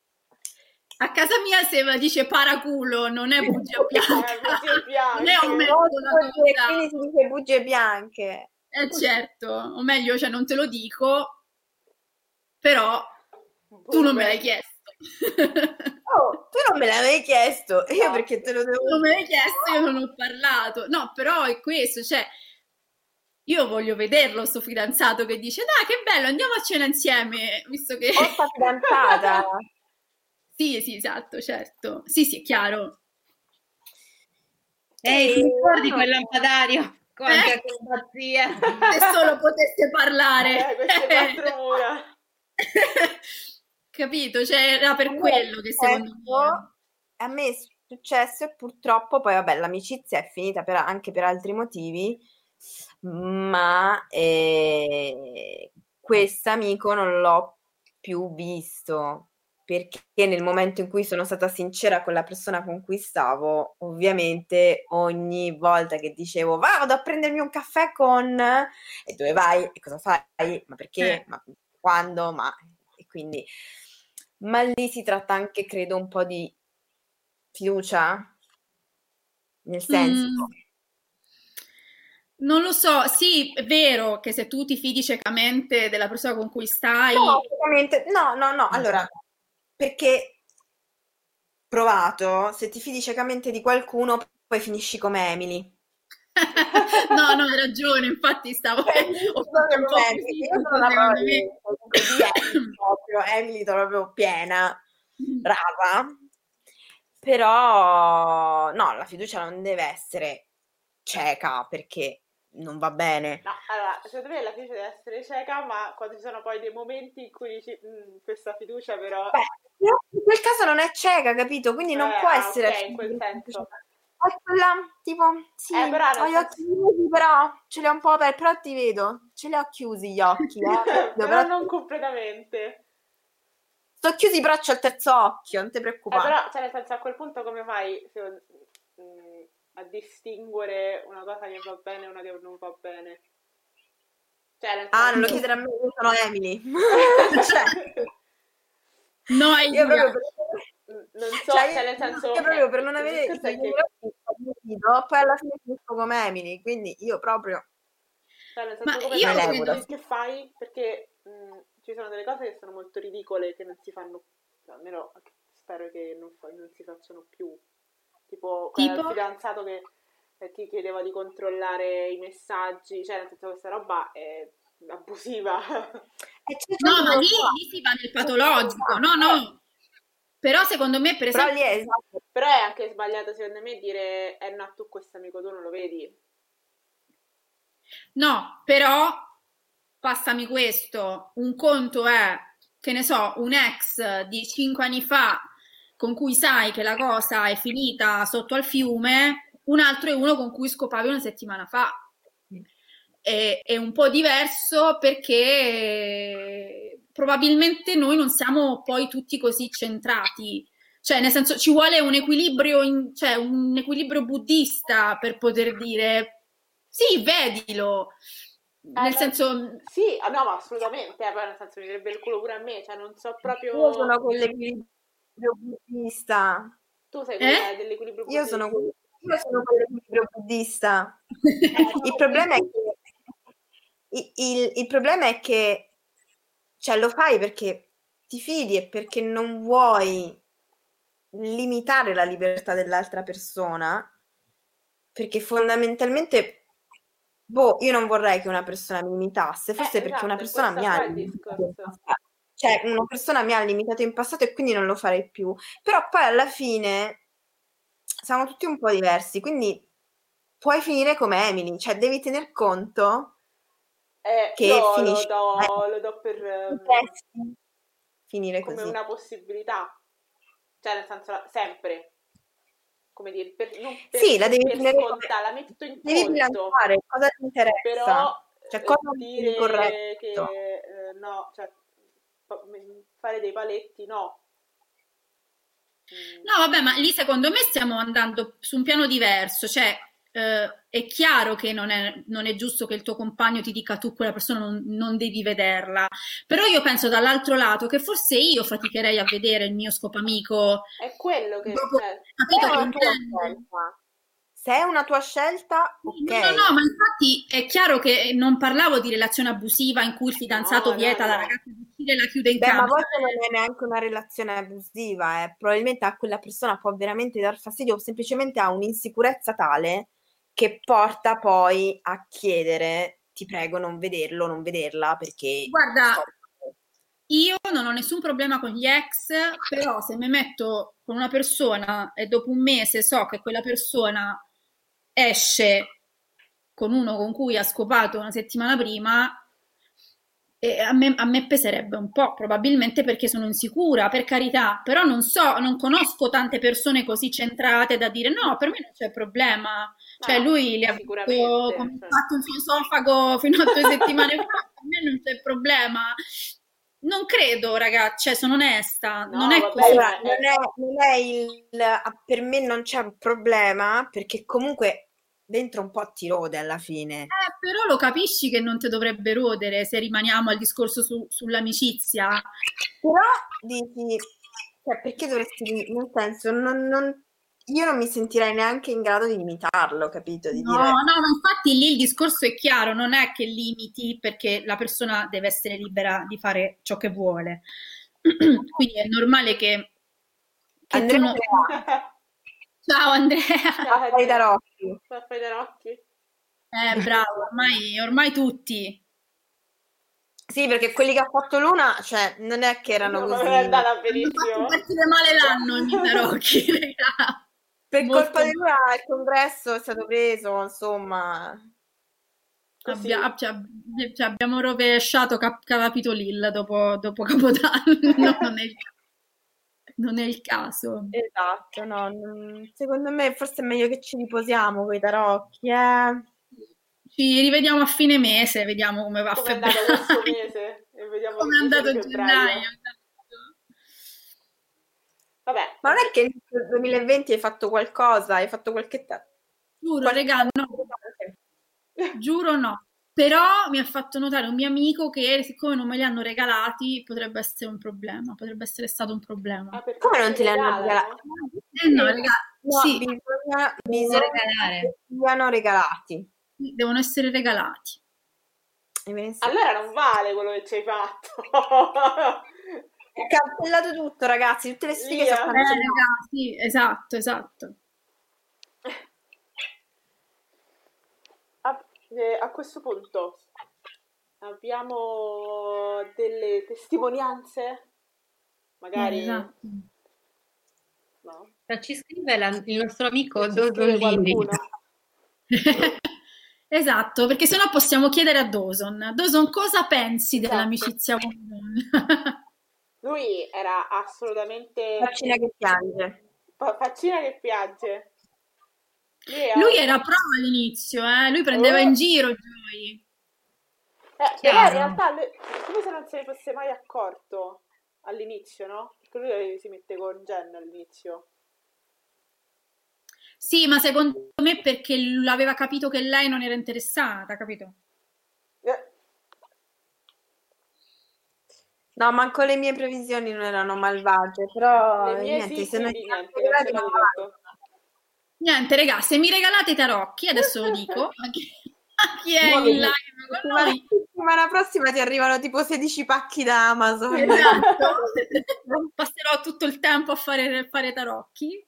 a casa mia se mi dice paraculo non è bugie bianche. non è un cosa. Quindi si dice bugie bianche. Eh certo, o meglio, cioè non te lo dico, però tu non me l'hai chiesto. Oh, tu non me l'avevi chiesto, io No. perché te lo devo non me l'hai chiesto, io non ho parlato. No, però è questo, cioè io voglio vederlo sto fidanzato che dice "Dai, che bello, andiamo a cena insieme", visto che Ho sta fidanzata. Sì, sì, esatto, certo. Sì, sì, è chiaro. Ehi, ti Eh, ricordi no. quel lampadario? Quante Eh? acrobazie! Se solo poteste parlare. Eh, queste quattro mura. Capito? Cioè, era per quello che secondo me... Ecco, a me è successo e purtroppo poi vabbè l'amicizia è finita per- anche per altri motivi, ma eh, questo amico non l'ho più visto perché nel momento in cui sono stata sincera con la persona con cui stavo, ovviamente ogni volta che dicevo vado a prendermi un caffè con e dove vai? E cosa fai, ma perché, Eh. ma quando, ma e quindi ma lì si tratta anche, credo, un po' di fiducia, nel senso, Mm. Non lo so, sì, è vero che se tu ti fidi ciecamente della persona con cui stai... no, no, no, no, allora, perché provato, se ti fidi ciecamente di qualcuno, poi finisci come Emily. No, no, hai ragione, infatti stavo... ho fatto un po' così, io sono secondo me. proprio, Emily proprio piena, brava, però no, la fiducia non deve essere cieca perché non va bene. No, allora, secondo me la fiducia deve essere cieca, ma quando ci sono poi dei momenti in cui dici "Mm, questa fiducia però... Beh, però in quel caso non è cieca, capito? Quindi non Eh, può ah, essere ok, in quel senso. È quella, tipo, sì, Eh, però ho gli occhi chiusi, però ce li ho un po' aperti, però ti vedo, ce li ho chiusi gli occhi, eh. però Però- non completamente. Sto chiusi però c'ho il terzo occhio, non ti Eh, preoccupare. però, cioè, nel senso, a quel punto come fai secondo- mm, a distinguere una cosa che va bene e una che non va bene? Cioè, Ah, non lo chiedere a me, io sono Emily. cioè, No, hai io proprio per... non so, cioè, cioè, nel senso... io proprio per non il avere discorso è i che- poi alla fine finisco come Emily, quindi io proprio... Cioè, nel Ma senso, come io credo- che fai? Perché mh, ci sono delle cose che sono molto ridicole che non si fanno, cioè, almeno spero che non, fa- non si facciano più. Tipo, Tipo? fidanzato che eh, ti chiedeva di controllare i messaggi, cioè, nel senso, questa roba è abusiva. E c'è No, ma lì, lì si va nel patologico. No, no. Però secondo me, per Però esempio... lì è esatto. Però è anche sbagliato, secondo me, dire, eh no, tu questo amico tu non lo vedi. No, però passami questo, un conto è, che ne so, un ex di cinque anni fa con cui sai che la cosa è finita sotto al fiume, un altro è uno con cui scopavi una settimana fa. È, è un po' diverso perché probabilmente noi non siamo poi tutti così centrati. Cioè, nel senso, ci vuole un equilibrio, in- cioè, un equilibrio buddista per poter dire sì, vedilo. Nel Eh, senso, Sì, ah, no, ma assolutamente, eh, poi nel senso mi direbbe il culo pure a me, cioè non so proprio... Io sono quell'equilibrio buddista. Tu sei Eh? quella dell'equilibrio Io sono, buddista. io sono quell'equilibrio buddista. Il problema è che il, il- il problema è che cioè, lo fai perché ti fidi e perché non vuoi limitare la libertà dell'altra persona, perché fondamentalmente, boh, io non vorrei che una persona mi imitasse, forse Eh, perché esatto, una persona mi ha limitato. Cioè, una persona mi ha limitato in passato e quindi non lo farei più. Però poi alla fine siamo tutti un po' diversi, quindi puoi finire come Emily, cioè devi tener conto Eh, che io lo finisci do, eh, lo do per potresti finire come così. una possibilità, cioè nel senso la- sempre, come dire, per, non per, Sì, la devi per tenere come- scontata, la metto in Devi conto, cosa ti interessa. però Cioè, eh, cosa dire corretto? che eh, no, cioè fare dei paletti no. No, vabbè, ma lì secondo me stiamo andando su un piano diverso, cioè eh, è chiaro che non è, non è giusto che il tuo compagno ti dica tu quella persona non, non devi vederla, però io penso dall'altro lato che forse io faticherei a vedere il mio scopamico, È quello che dopo, cioè, Se capito è che scelta, se è una tua scelta, ok. No, no, no, ma infatti è chiaro che non parlavo di relazione abusiva in cui il fidanzato No, no, vieta alla no. ragazza di uscire e la chiude in Beh, ma a camera. volte non è neanche una relazione abusiva, eh. Probabilmente a quella persona può veramente dar fastidio o semplicemente ha un'insicurezza tale che porta poi a chiedere, ti prego, non vederlo, non vederla perché... Guarda, Io non ho nessun problema con gli ex, però se mi metto con una persona e dopo un mese so che quella persona esce con uno con cui ha scopato una settimana prima, a me, a me peserebbe un po', probabilmente perché sono insicura, per carità, però non so, non conosco tante persone così centrate da dire no, per me non c'è problema. Cioè, No, lui li ha come cioè. fatto un esofago fino a due settimane fa, per me non c'è problema. Non credo, ragazzi, cioè sono onesta, No, non è vabbè, così. Eh. non è, non è il... ah, Per me non c'è un problema perché comunque dentro un po' ti rode alla fine. Eh, però lo capisci che non ti dovrebbe rodere se rimaniamo al discorso su- sull'amicizia. Però dici, cioè, perché dovresti, nel senso, non, non- io non mi sentirei neanche in grado di limitarlo, capito? Di No, dire, no, ma infatti lì il discorso è chiaro, non è che limiti perché la persona deve essere libera di fare ciò che vuole. Quindi è normale che, che tu Andrea non- Ciao Andrea! Ciao, fai da Rocchi. Fai da Rocchi? Eh, bravo, ormai, ormai tutti. Sì, perché quelli che ha fatto Luna, cioè, non è che erano No, così. non è andata fatto benissimo. partire male l'anno in Tarocchi. Per Molto colpa di Luna il congresso è stato preso, insomma. Abbia- ci ab- ci abbiamo rovesciato Cap- Capitolil dopo, dopo Capodanno, non è il, non è il caso. Esatto, no, non- secondo me forse è meglio che ci riposiamo con i tarocchi, eh. Ci rivediamo a fine mese, vediamo come va a Come è andato febbraio. questo mese? E vediamo Come è andato gennaio. Vabbè, Ma non è che nel 2020 hai fatto qualcosa, hai fatto qualche... Giuro, qualche- regà, no, giuro no. Però mi ha fatto notare un mio amico che siccome non me li hanno regalati potrebbe essere un problema, potrebbe essere stato un problema. Ah, Come non te li hanno regalati? Eh no, regà, No, sì, bisogna, Bisogna regalare. siano regalati. devono essere regalati. Allora non vale quello che ci hai fatto. È cancellato tutto, ragazzi, tutte le Via. sono Eh, cancellate. regà, sì, esatto, esatto. a, eh, a questo punto abbiamo delle testimonianze? Magari Esatto. no? Ci scrive la- il nostro amico qualcuno. Esatto, perché sennò possiamo chiedere a Dawson. Dawson, cosa pensi Esatto. dell'amicizia con Lui era assolutamente Faccina che piange. fa- faccina che piange. Lui, è- Lui era pro all'inizio, eh? Lui prendeva Oh. in giro Joy. Eh, però in realtà lui- come se non se ne fosse mai accorto all'inizio, no? Perché lui si mette con Jen all'inizio. Sì, ma secondo me perché l- aveva capito che lei non era interessata, capito? Eh, No, manco le mie previsioni non erano malvagie, però niente, sì, se non niente. Niente, raga, se mi regalate i tarocchi, adesso lo dico, a chi, a chi è Muoviti. in live con settimana, prossima ti arrivano tipo 16 pacchi da Amazon. esatto, passerò tutto il tempo a fare, fare tarocchi.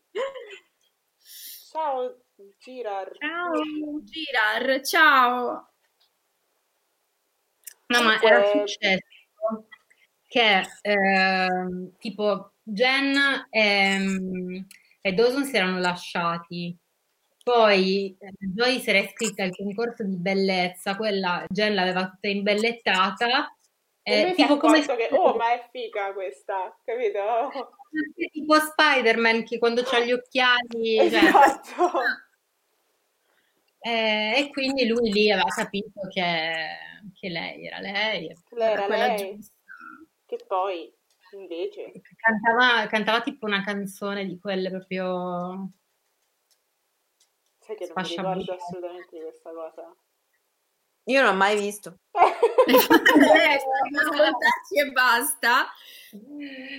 Ciao Girar. Ciao. Girar, ciao. No, ma era successo che ehm, tipo Jen e, e Dawson si erano lasciati. Poi eh, Joy si era iscritta al concorso di bellezza, quella Jen l'aveva tutta imbellettata. E eh, lui è tipo come che, oh, ma è figa questa, capito? tipo Spider-Man che quando ha gli occhiali, cioè, Esatto. eh, e quindi lui lì aveva capito che, che lei era lei. Lei era Quella lei, giusta. Che poi, invece, Cantava, cantava tipo una canzone di quelle proprio sai che non mi ricordo assolutamente di questa cosa. Io non l'ho mai visto. Ascoltarci e basta.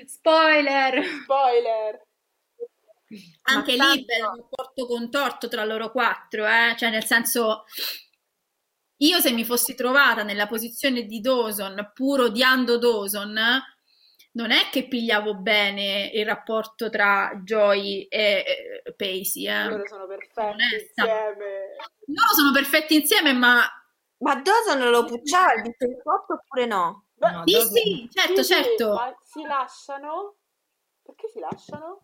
spoiler. Spoiler! Anche Ma lì tanto- bel rapporto contorto tra loro quattro, eh? Cioè nel senso, io se mi fossi trovata nella posizione di Dawson, pur odiando Dawson, non è che pigliavo bene il rapporto tra Joy e Pacey, eh. Loro sono perfetti Onesta. insieme. Loro sono perfetti insieme, ma Ma Dawson lo pucciava il biscotto oppure no? No, sì, Dawson- sì, certo, Sì, sì, certo. ma si lasciano? Perché si lasciano?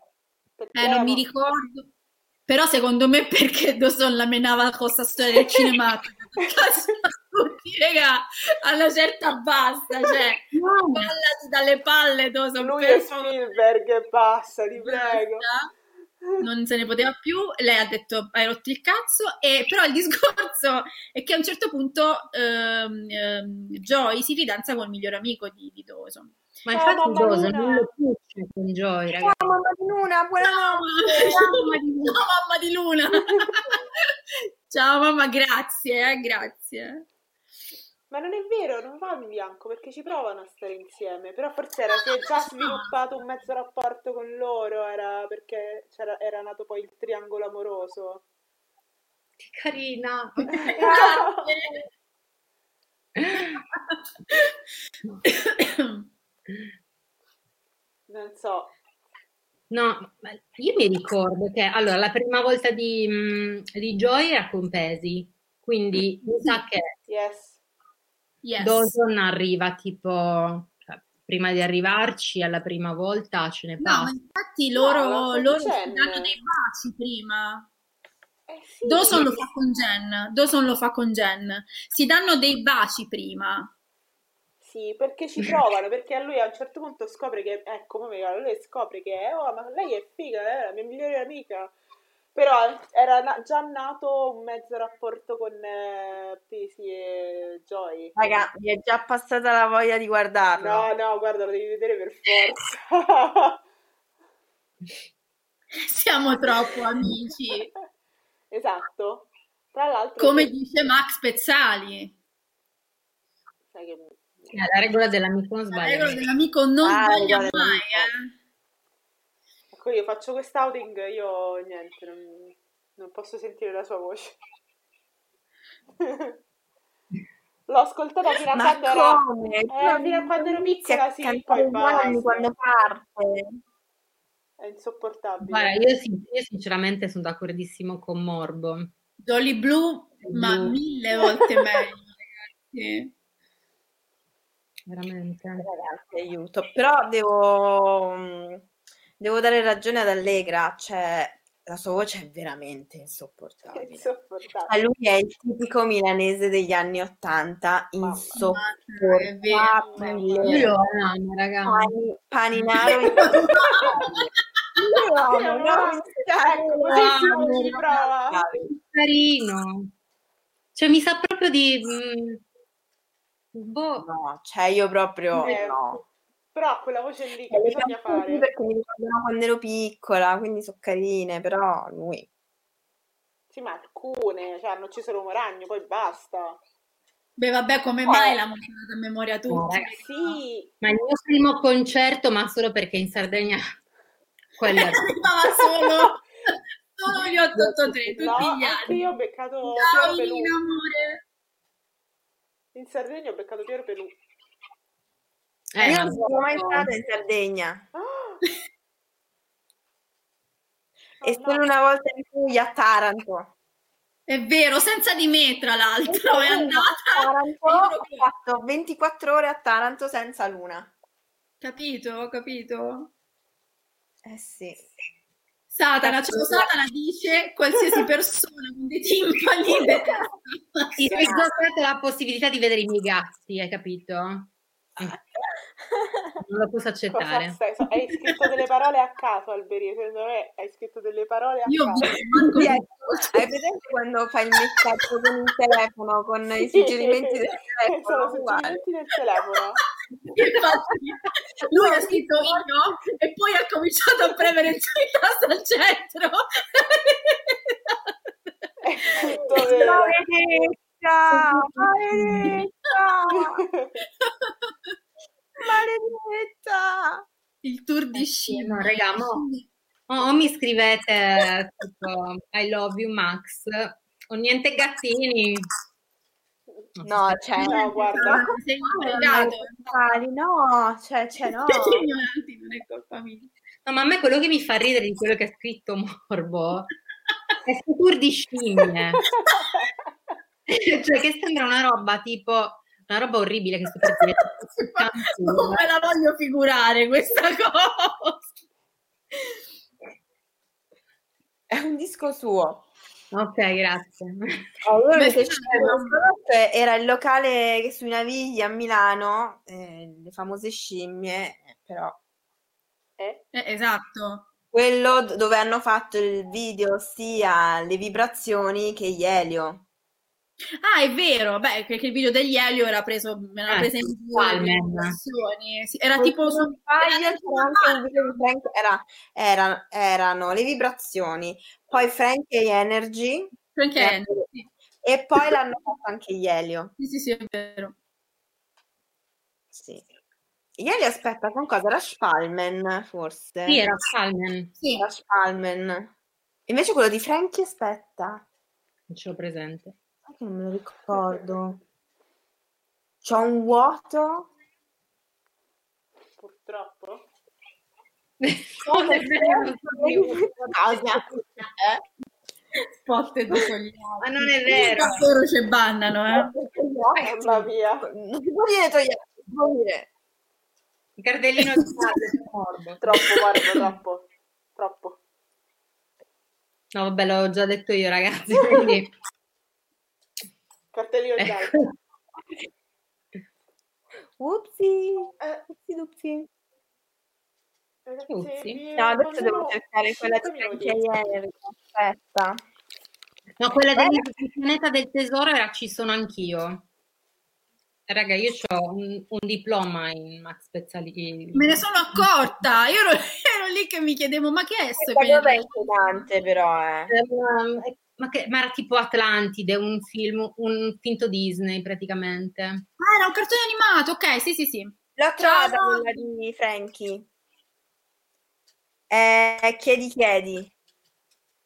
Perché Eh, non mi erano- ricordo. Però secondo me perché Dawson la menava con questa storia del cinema. Tutti, raga, a una certa basta, cioè, ballati dalle palle Dawson, Lui per è. Spielberg e passa, ti prego. Basta. Non se ne poteva più, lei ha detto hai rotto il cazzo, e però il discorso è che a un certo punto ehm, ehm, Joy si fidanza con il migliore amico di, di Dawson. Ma Oh, infatti Dawson non lo puccia con Joy, ragazzi. Ciao mamma di Luna, buonanotte. Ciao mamma di Luna. Ciao mamma, grazie, eh, grazie. Ma non è vero, non va in bianco perché ci provano a stare insieme. Però forse era si è già sviluppato un mezzo rapporto con loro, era perché c'era- era nato poi il triangolo amoroso. Che carina. Non so. No, ma io mi ricordo che allora la prima volta di, mh, di Joy era con Pesi, quindi mi sa che Yes. Yes. Dawson arriva tipo, cioè, prima di arrivarci alla prima volta ce ne No, ma passa. infatti No, loro, ma con loro si Jen. danno dei baci prima. Eh sì. Dawson lo fa con Jen. Dawson lo fa con Jen. Si danno dei baci prima. Sì, perché ci provano, perché a lui a un certo punto scopre che, ecco, come lui scopre che, oh, ma lei è figa, è la mia migliore amica. Però era na- già nato un mezzo rapporto con eh, Pesi e Joy. Raga, mi è già passata la voglia di guardarlo. No, no, guarda, lo devi vedere per forza. Siamo troppo amici. esatto. Tra l'altro, Come dice Max Pezzali. sai che Eh, la regola dell'amico non La sbaglia. regola dell'amico non Ah, sbaglia mai, dell'amico. eh. ecco, io faccio quest'outing, io niente, non, non posso sentire la sua voce. L'ho ascoltata fino a Ma quando era come? Eh, fino a quando ero piccola, sì, poi basta. quando parte. È insopportabile. Guarda, io, io sinceramente sono d'accordissimo con Morbo. Dolly Blue, ma Blue. mille volte meglio, ragazzi. Veramente. Ragazzi, aiuto. Però devo, mm, devo dare ragione ad Allegra, cioè la sua voce è veramente insopportabile. insopportabile. Ma lui è il tipico milanese degli anni Ottanta, Mamma. È vero. insopportabile. Io lo amo, raga. Pani- paninaro in- Io lo amo, no? Ecco, così si Amo. ci prova. Carino. Cioè, mi sa proprio di... mm, boh, No, cioè io proprio Eh, no. Però quella voce lì che Le bisogna canzoni fare. perché mi ricordano quando ero piccola, quindi sono carine, però lui Sì, ma alcune, cioè hanno ucciso l'uomo ragno, poi basta. Beh, vabbè, come mai l'hanno tenuta a memoria tutti? Eh, Sì, ma il mio primo concerto, ma solo perché in Sardegna quello era. Arrivava solo, solo gli 883 tutti no, gli anni. io ho beccato. Irina, amore. In Sardegna ho beccato Piero Pelù. Eh, io non sono mai stata in Sardegna Ah! e No, solo no. una volta in Puglia a Taranto. È vero, senza di me, tra l'altro, è andata. Taranto, e ho fatto 24 ore a Taranto senza luna. Capito, capito. Eh sì. Satana, ciao Satana dice qualsiasi persona con dei timpani detesta. Ti sei giocato la possibilità di vedere i miei gatti, hai capito? Non lo posso accettare. So- Hai scritto delle parole a caso, Alberio. Secondo me hai scritto delle parole a Io caso. Sì, ecco, Hai presente quando fai il messaggio con il telefono, con i suggerimenti del telefono? Sono suggerimenti del telefono. Infatti, lui ha scritto io e poi ha cominciato a premere il suo tasto al centro. Maledetta! Maledetta! Maledetta! Il tour di sci. No, raga, mo- o, o mi scrivete tipo I love you Max o niente gattini. No, cioè, No, guarda. Sei un no, cioè, cioè, no. Ignoranti, non è colpa mia. No, ma a me quello che mi fa ridere di quello che ha scritto Morbo è sto tour di scimmie. cioè che sembra una roba tipo una roba orribile che sto per dire. Non me la voglio figurare questa cosa. È un disco suo. Ok, grazie. Allora, Beh, che sì, c'era, era il locale sui Navigli a Milano, eh, le famose scimmie, eh, però Eh? Eh, esatto. quello dove hanno fatto il video sia le vibrazioni che gli elio. Ah, è vero, beh, perché il video degli Elio era preso, me l'ha Ah, presa in Palmer. vibrazioni, sì, era tipo su... sbaglio, era era- era- erano le vibrazioni, poi Frank e Energy, Frank Henry, sì. e poi l'hanno fatto anche gli elio. Sì, sì, sì, è vero. Sì. Gli elio, aspetta, con cosa? Era Spalman, forse? Sì, era Salmen, Sì, Era Spalman. Invece quello di Frankie, aspetta. non ce l'ho presente. Che non me lo ricordo. C'ho un vuoto. Purtroppo. Più. Cosa? spot da sogliare. Ma non è vero. Loro ci bannano, eh. Mamma mia. Non si può dire togliere, si può dire. Il cardellino di base è morbo. Troppo, guarda, troppo. Troppo. No, vabbè, l'ho già detto io, ragazzi, quindi Cartellino giallo. ecco. Upsi. Eh, Upsi ragazzi, Upsi. vi No, adesso devo cercare quella di 5 minuti. Frankie ieri. Aspetta. No, quella del del pianeta del tesoro era ci sono anch'io. Raga, io ho un, un diploma in Max Pezzali. Me ne sono accorta, io ero, ero lì che mi chiedevo, ma che è questo? È inquietante però, eh. Ehm, Ma, che- ma era tipo Atlantide, un film, un finto Disney praticamente. Ah, era un cartone animato, ok, sì, sì, sì. L'ho trovata Ciao. quella di Frankie. Eh, chiedi chiedi.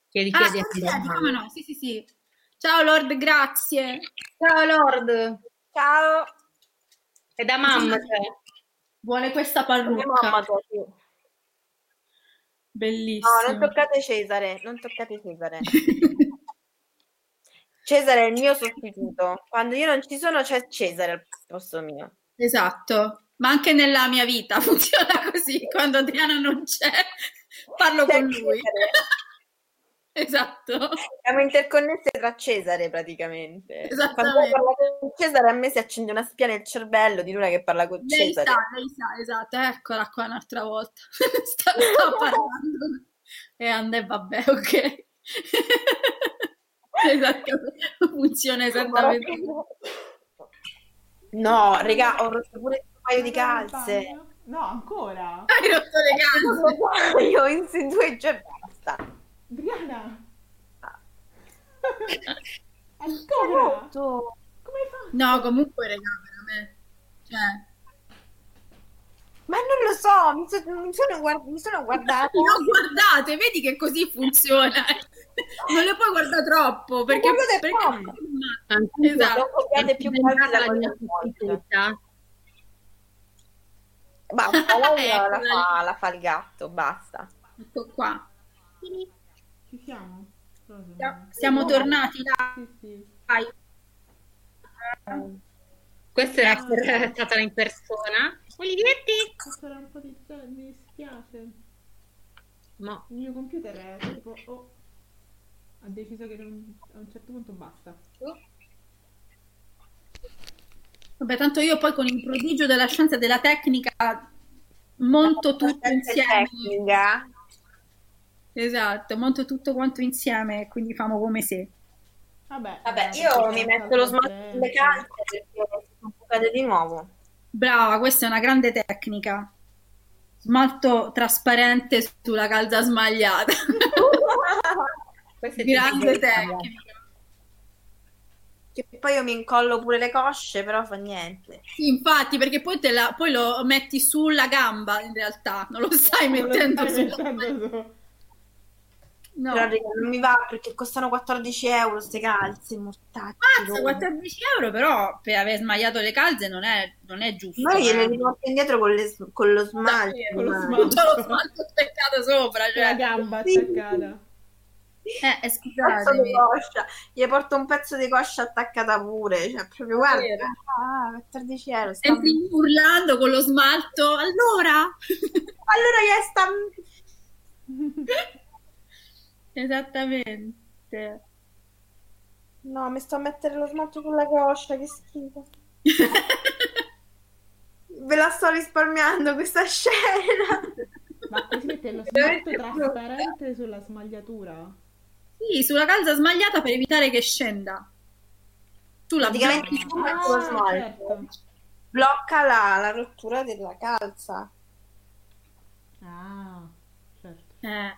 Chiedi, Ah, chiedi. sì, sì, come no, sì, sì, sì. Ciao Lord, grazie. Ciao Lord, Ciao. è da mamma. cioè. Vuole questa parrucca. mamma proprio. No, Bellissimo. non toccate Cesare, non toccate Cesare. Cesare è il mio sostituto. Quando io non ci sono c'è Cesare al posto mio. Esatto, ma anche nella mia vita funziona così, quando Adriana non c'è, parlo C'è con lui. Cesare. Esatto. Siamo interconnesse tra Cesare praticamente. Quando io parlo con Cesare a me si accende una spia nel cervello di Luna che parla con Lei Cesare. sa, lei sa, esatto, eccola qua un'altra volta. sta, sta parlando. E Ande, vabbè, ok. esatto, funziona esattamente. No, raga, ho rotto pure un paio di calze. No, ancora. Hai rotto le calze. Io in due giorni basta. Briana. Ho Ancora. rotto. Come fai? No, comunque, raga, veramente. Cioè, Ma non lo so, mi, so- mi sono, guard- mi sono guardata. non guardate, vedi che così funziona. Non le puoi guardare troppo, perché... perché... Anche Esatto. Non copiate più quasi la la mia. Basta, la, la Eccola fa, la fa il gatto, basta. Ecco qua. Ci siamo? Siamo tornati, Sì, sì. dai. Questa era per- stata in persona. Olivietti! Questo era un po' di mi dispiace. No. Il mio computer è tipo oh, ha deciso che non- a un certo punto basta. Vabbè, tanto io poi con il prodigio della scienza e della tecnica monto tutto insieme. Tecnica. Esatto, monto tutto quanto insieme, quindi famo come se. Vabbè, Vabbè, eh, io mi metto lo smalto sulle gente. calze perché bucate di nuovo. Brava, questa è una grande tecnica. Smalto trasparente sulla calza smagliata. Grande tecnica. Che poi io mi incollo pure le cosce, però fa niente. Sì, infatti, perché poi, te la- poi lo metti sulla gamba in realtà, non lo stai Non lo mettendo stai sulla mettendo. No. Però raga, non mi va perché costano 14 euro queste calze, mortacci. Mazza, 14 euro però per aver smagliato le calze non è, non è giusto. Ma io eh. gliele riporto indietro con, le- con lo smalto. Con lo ma- smalto. Lo smalto attaccato sopra, La cioè. gamba Sì. attaccata. Eh, eh, pezzo di scusatemi. coscia. Gli porto un pezzo di coscia attaccata pure. Cioè, proprio guarda. Ah, 14 euro. sta- Sempre urlando con lo smalto. Allora? Allora che sta. Esattamente. No, mi sto a mettere lo smalto sulla coscia, che schifo. Ve la sto risparmiando questa scena. Ma così mette lo smalto trasparente sulla smagliatura. Sì, sulla calza smagliata per evitare che scenda. Tu la Praticamente tu metti lo smalto. certo. Blocca la, la rottura della calza. Ah, certo. Eh.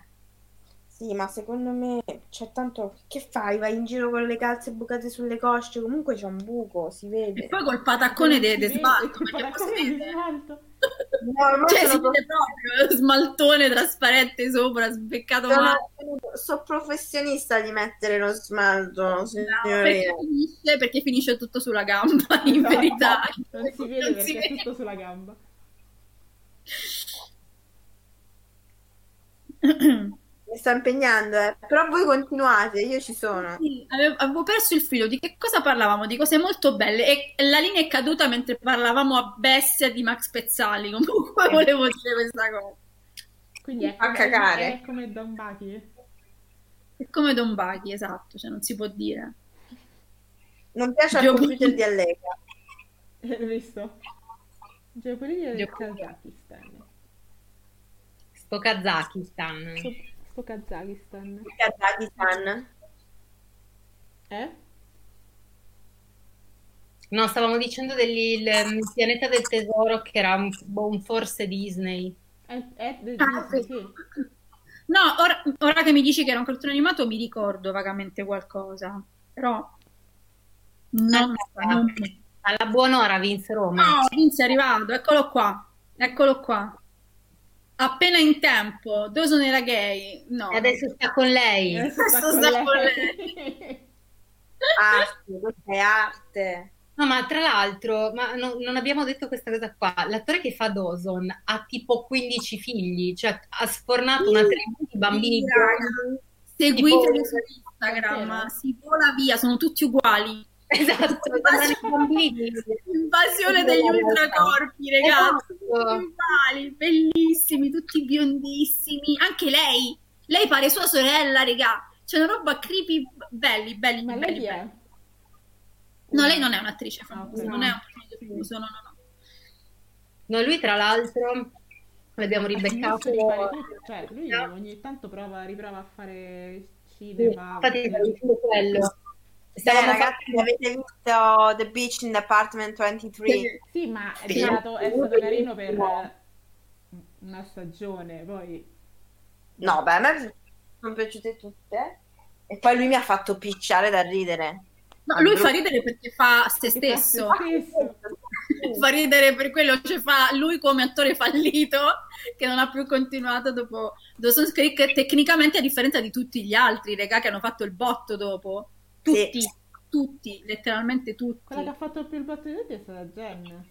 Sì, ma secondo me c'è tanto. Che fai? Vai in giro con le calze bucate sulle cosce. Comunque c'è un buco, si vede. E poi col pataccone de, de smalto, perché poi si vede. No, Cioè, si vede proprio lo smaltone trasparente sopra, sbeccato sono, male. sono professionista di mettere lo smalto, No, perché finisce, perché finisce tutto sulla gamba, in Esatto. verità. Non si vede Non perché si è vede. tutto sulla gamba. Mi sto impegnando, eh. Però voi continuate, io ci sono. Sì, avevo, avevo perso il filo di che cosa parlavamo, di cose molto belle e la linea è caduta mentre parlavamo a bestia di Max Pezzali, comunque volevo dire questa cosa. Quindi è come, cagare. è come Don Bucky. È come Don Baghi, esatto, cioè non si può dire. Non piace al Gioco- computer di Allegra. Hai visto? Geopolitica del. Kazakistan. Sto Kazakistan. Sto, sto Kazakistan. Kazakistan. Eh? No, stavamo dicendo del pianeta del tesoro che era un, boh, un forse Disney. È, è del Ah, Disney, sì. No, ora, ora che mi dici che era un cartone animato mi ricordo vagamente qualcosa, però non, non- Alla buon'ora vinse Roma. No, Vince è arrivato, eccolo qua, eccolo qua. Appena in tempo, Dawson era gay, no. E adesso sta con lei. Adesso sta sta con con lei. Arte, questa è arte. No, ma tra l'altro, ma no- non abbiamo detto questa cosa qua. L'attore che fa Dawson ha tipo 15 figli, cioè ha sfornato una tribù di bambini Raga, Seguiteli su Instagram, si vola via, sono tutti uguali. Esatto, i bambini. Invasione degli ultracorpi, ragazzi. Esatto. Bellissimi, tutti biondissimi. Anche lei. Lei pare sua sorella, regà. C'è una roba creepy, belli, belli, Ma lei belli, chi belli. è? No, lei non è un'attrice Ah, famosa, ok. non è un personaggio famoso, no, no, no. No, lui tra l'altro l'abbiamo ribeccato. fare cioè lui ogni tanto prova, riprova a fare Sì, cinema. Infatti stavo quello. Eh, Stavamo ragazzi, avete visto The Beach in Department 23? Sì, ma è Sì. stato, è stato carino per una stagione, poi No, beh, a me sono piaciute tutte. E poi lui mi ha fatto picciare da ridere. No, lui fa ridere perché fa se stesso. fa ridere per quello, cioè fa lui come attore fallito che non ha più continuato dopo Dawson's Creek, tecnicamente a differenza di tutti gli altri, regà, che hanno fatto il botto dopo. Tutti, Sì. tutti, letteralmente tutti. Quella che ha fatto più il botto di tutti è stata Jen.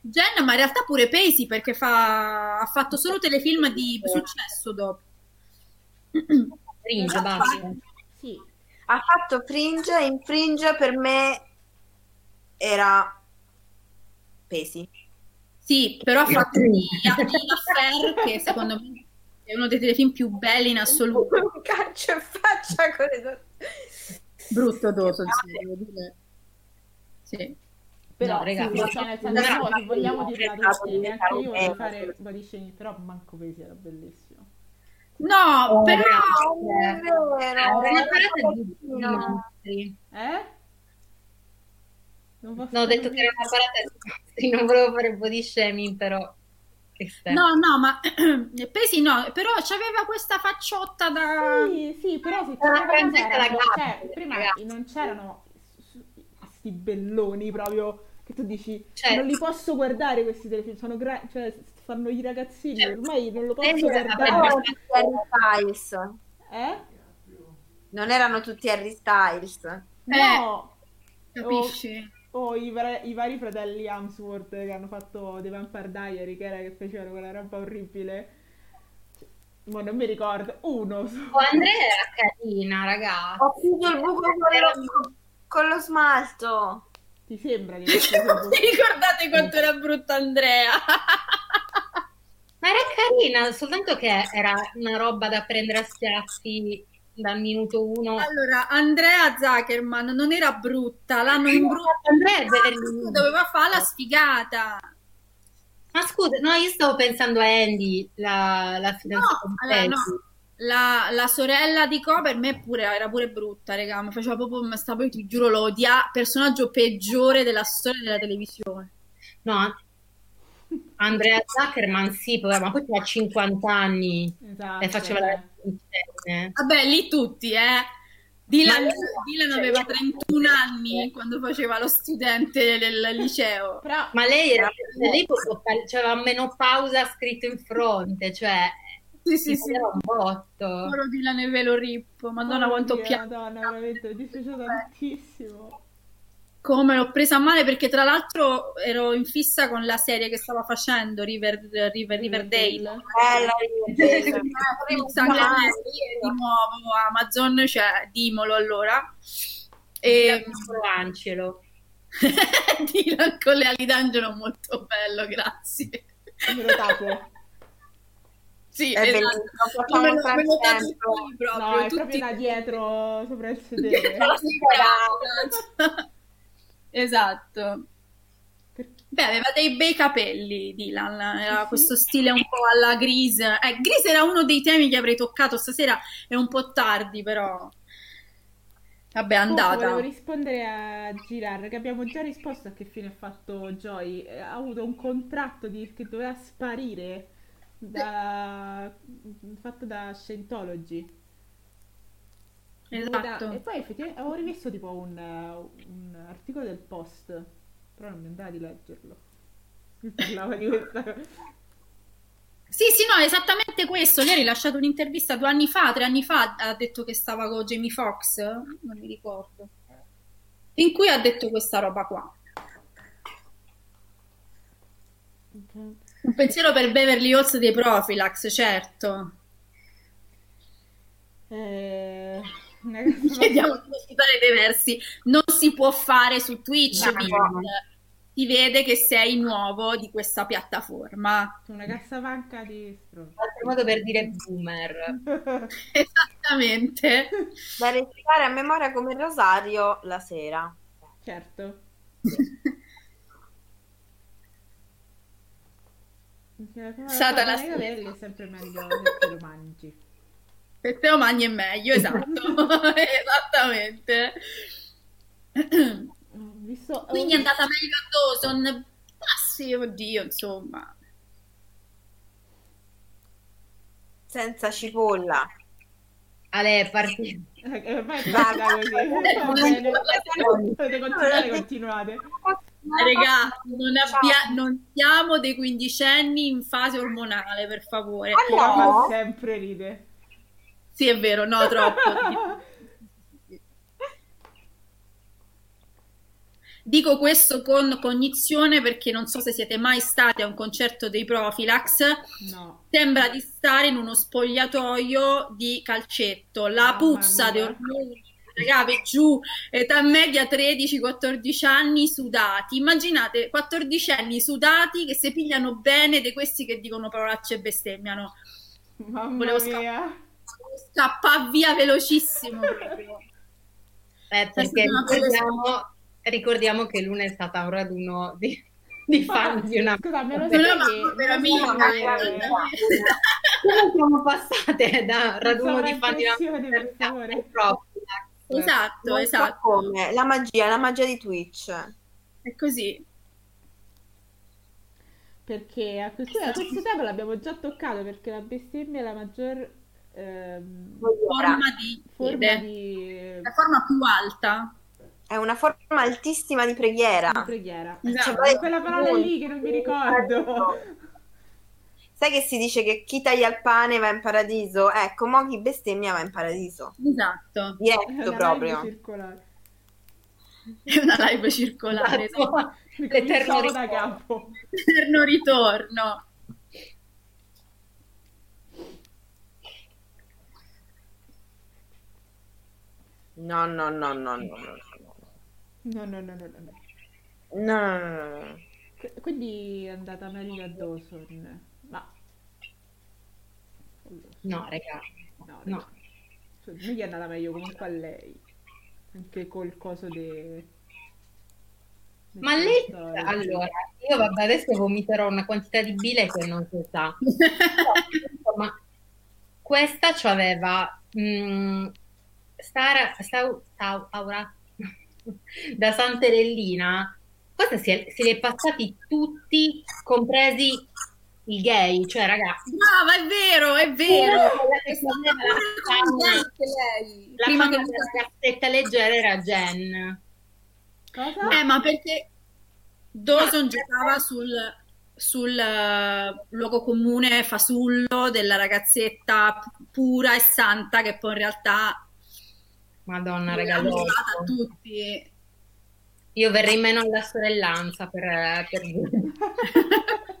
Jen, ma in realtà pure Pacey perché fa... ha fatto solo telefilm di successo dopo. Cringe, basta. Sì, Sì, Ha fatto Fringe e in Fringe per me era pesi. Sì, però ha fatto di Affair, che secondo me è uno dei telefilm più belli in assoluto. Un calcio in faccia con le Brutto Dawson, sì, devo dire. Sì. però No, raga, sì, no, cioè, nel no, senso, vogliamo no, dirla no, tutti, neanche io voglio fare body shaming, però manco Pesi era bellissimo. No, Oh, però... Non è vero. Era una parata di di No. mostri. Eh? Non posso No, ho detto che era una parata di non volevo fare body shaming, però... No, no, ma Pesi no, però c'aveva questa facciotta da... Sì, sì, però Gatti, cioè, prima ragazzi. non c'erano questi belloni proprio che tu dici Cioè- non li posso guardare questi telefilm, sono gra- cioè fanno i ragazzini, Cioè, ormai non lo posso Pesi era Non guardare. erano tutti Harry Styles. Eh? Non erano tutti Harry Styles. No! Capisci? O i, vari- i vari fratelli Hemsworth che hanno fatto The Vampire Diary, che era che facevano quella roba orribile. Ma non mi ricordo. Uno. su- Oh, Andrea era carina, ragazzi. Ho chiuso il buco con lo, con lo smalto. Ti sembra di essere Non vi ricordate quanto era brutta Andrea? Ma era carina, soltanto che era una roba da prendere a schiaffi dal minuto uno. Allora, Andrea Zuckerman non era brutta, l'hanno imbruttata, Andrea Beverly Hills. doveva fare la sfigata. Ma scusa, no, io stavo pensando a Andy, la, la fidanzata No, allora, no. La, la sorella di Co per me pure, era pure brutta, raga, mi faceva proprio, mi stava, poi ti giuro, lo odia, personaggio peggiore della storia della televisione. No, Andrea Zuckerman sì, poi- ma poi ha 50 anni Esatto. e faceva la. Vabbè, lì tutti, eh. Dylan, Dylan aveva 31 anni quando faceva lo studente del liceo. Però Ma lei era, proprio pa- c'aveva menopausa scritto in fronte, cioè Sì, sì, sì, era un botto. Povero Dylan e Velo Rippo, madonna Oh quanto mia pianto. Madonna, veramente, mi dispiace tantissimo. Come l'ho presa male perché tra l'altro ero in fissa con la serie che stava facendo, River, River, Riverdale. Bella Riverdale. Pizza di nuovo Amazon, cioè dimolo allora. E Solo Angelo. Dylan con le ali d'angelo molto bello, grazie. Me lo tapo. Sì, È esatto. un lo- come lo proprio, No, è tutti- proprio da dietro sopra il sedere. Esatto. Beh, aveva dei bei capelli Dylan, era questo stile un po' alla Grease. Eh, Grease era uno dei temi che avrei toccato stasera, è un po' tardi però. Vabbè, andata. volevo rispondere a Girar che abbiamo già risposto a che fine ha fatto Joy. Eh, Ha avuto un contratto di- che doveva sparire da... fatto da Scientology. Esatto. E poi effettivamente avevo rivisto tipo un, un articolo del post, però non mi andava di leggerlo. Mi parlava di questa cosa. Sì, sì, no, esattamente questo. Lei ha rilasciato un'intervista due anni fa, tre anni fa, ha detto che stava con Jamie Foxx, non mi ricordo, in cui ha detto questa roba qua. Un pensiero per Beverly Hills dei Profilax, certo. Eh, Chiediamo di ospitare dei versi. Non si può fare su Twitch, No. Si vede che sei nuovo di questa piattaforma. una cassapanca di stronzi. Altro modo per dire boomer. Esattamente. Da recitare a memoria come Rosario la sera. certo. Satana è sempre meglio se lo mangi. Per te lo mangi è meglio, esatto. Esattamente. Visto... Quindi è andata meglio a Dawson. Ah sì, oddio, insomma. Senza cipolla. Ale, parti. Eh, ormai è così. Potete continuare, continuate. Ragazzi, non, abbia- non siamo dei quindicenni in fase ormonale, per favore. Ah, La no? sempre ride. Sì, è vero, no, troppo. Dico questo con cognizione perché non so se siete mai stati a un concerto dei Profilax. No. Sembra di stare in uno spogliatoio di calcetto. La Mamma puzza di ormoni, ragazzi, giù, età media 13-14 anni sudati. Immaginate 14 anni sudati che si pigliano bene di questi che dicono parolacce e bestemmiano. Mamma Volevo mia. Scappa via velocissimo proprio. Eh, perché ricordiamo, ricordiamo che Luna è stata un raduno di, di fan di una... Scusa, me lo amica, che- eh. Come siamo passate da raduno di fan di una. Profilax? Esatto, Non so esatto. come, la magia, la magia di Twitch. È così. Perché a questo, a questo tema l'abbiamo già toccato perché la bestemmia è la maggior ehm, Forma di forma di, La forma più alta. È una forma altissima di preghiera. di preghiera. Esatto. Cioè, Quella parola lì che non mi ricordo. Sai che si dice che chi taglia il pane va in paradiso? Ecco, mo chi bestemmia va in paradiso. Esatto. È Diretto una live proprio. circolare. È una live circolare. esatto. Ricominciamo L'eterno da ricordo. capo. Eterno ritorno. No, no, no, no, no, no, no. No, no, no, no, no. no. No, no, no, no, no. Qu- Quindi è andata meglio a Dawson. Ma... No, raga. No, No. Cioè, non gli è andata meglio comunque a lei. Anche col coso de... Ma lei, allora, io vabbè, adesso vomiterò una quantità di bile che non si sa. Però, Ma questa c'aveva mh, Star, Stau- Stau- Aura da Santerellina. Questa si è, se li è passati tutti, compresi i gay, cioè ragazzi. Brava, è vero, è vero. È stata faceva la. La Prima che della cassetta leggera era Jen. Cosa? Eh, ma perché Dawson giocava sul, sul eh, luogo comune fasullo della ragazzetta pu- pura e santa che poi in realtà Madonna, regalo. a tutti. Io verrei meno alla sorellanza per, per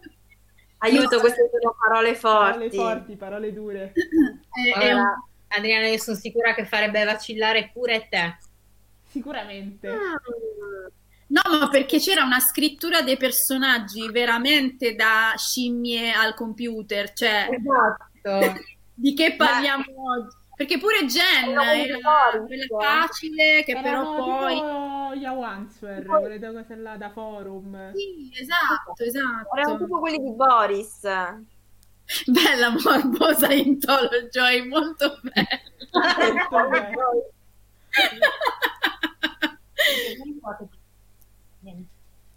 Aiuto, queste sono parole Parole forti. forti, parole dure. Un- Allora, Adriana, io sono sicura che farebbe vacillare pure te. Sicuramente. No, ma perché c'era una scrittura dei personaggi veramente da scimmie al computer, cioè Esatto. di che parliamo oggi? Perché pure Jen Erano era quella facile che però Erano poi... Yahoo Answer, quelle due cose là da forum. Sì, esatto, Erano esatto. tipo quelli di Boris. Bella morbosa Intology, molto bella. Molto bene.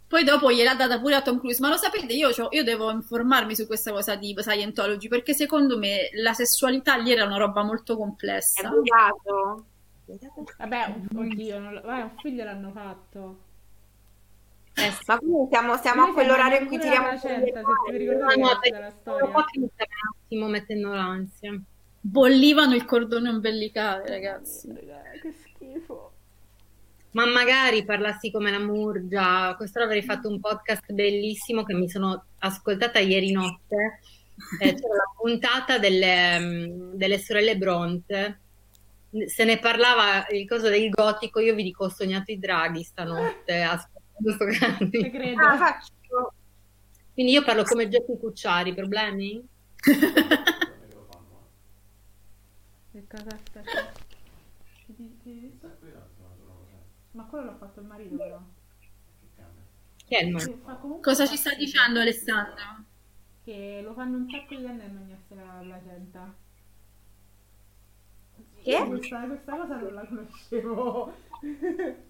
Poi dopo gliel'ha data pure a Tom Cruise, ma lo sapete, io, c'ho- io devo informarmi su questa cosa di Scientology perché secondo me la sessualità lì era una roba molto È complessa. bugato. Vabbè, oddio, non vai, un figlio l'hanno fatto. Eh. Ma quindi siamo, siamo a quell'orario in cui tiriamo centa, se mani. ricordate No, no, questa è la storia. un attimo mettendo l'ansia. Bollivano il cordone ombelicale, ragazzi. Raga, Che schifo. Ma magari parlassi come la Murgia. Quest'ora avrei fatto un podcast bellissimo che mi sono ascoltata ieri notte. Eh, c'era la puntata delle, mm, delle sorelle Bronte. Se ne parlava il coso del gotico. Io vi dico, ho sognato i draghi stanotte ascoltando sto Te grande. credo. Ah. Quindi io parlo come Geppi Cucciari, problemi? Che cosa aspetta? Ma quello l'ha fatto il marito però. Chi è il nome? Che fa comunque Cosa ci sta dicendo Alessandra? Che lo fanno un sacco di anni a mangiarsi la placenta. Che? Questa, questa cosa non la conoscevo.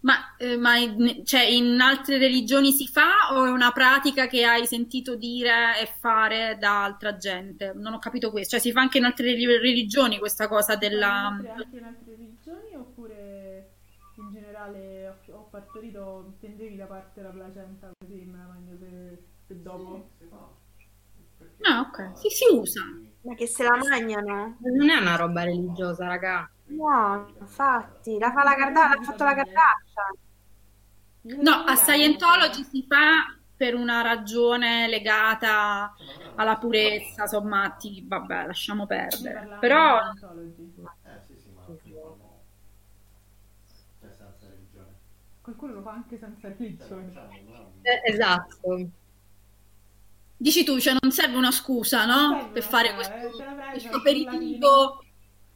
Ma, eh, ma in, cioè, in altre religioni si fa o è una pratica che hai sentito dire e fare da altra gente? Non ho capito questo. Cioè, si fa anche in altre reli- religioni questa cosa della... Anche anche in altre religioni in generale ho, ho partorito, tendevi da parte la placenta così me la mangio per, per dopo? Ah, ok. Sì, si usa. Ma che se la mangiano? Non è una roba religiosa, raga. No, infatti, la fa la carta- l'ha fatto la cartaccia. No, a Scientology si fa per una ragione legata alla purezza, insomma, ti- vabbè, lasciamo perdere. Però Eh sì, sì, ma qui fanno... Cioè senza religione. Qualcuno lo fa anche senza religione. Eh, esatto. dici tu, cioè non serve una scusa, no? Serve Per fare questo, eh, questo il aperitivo.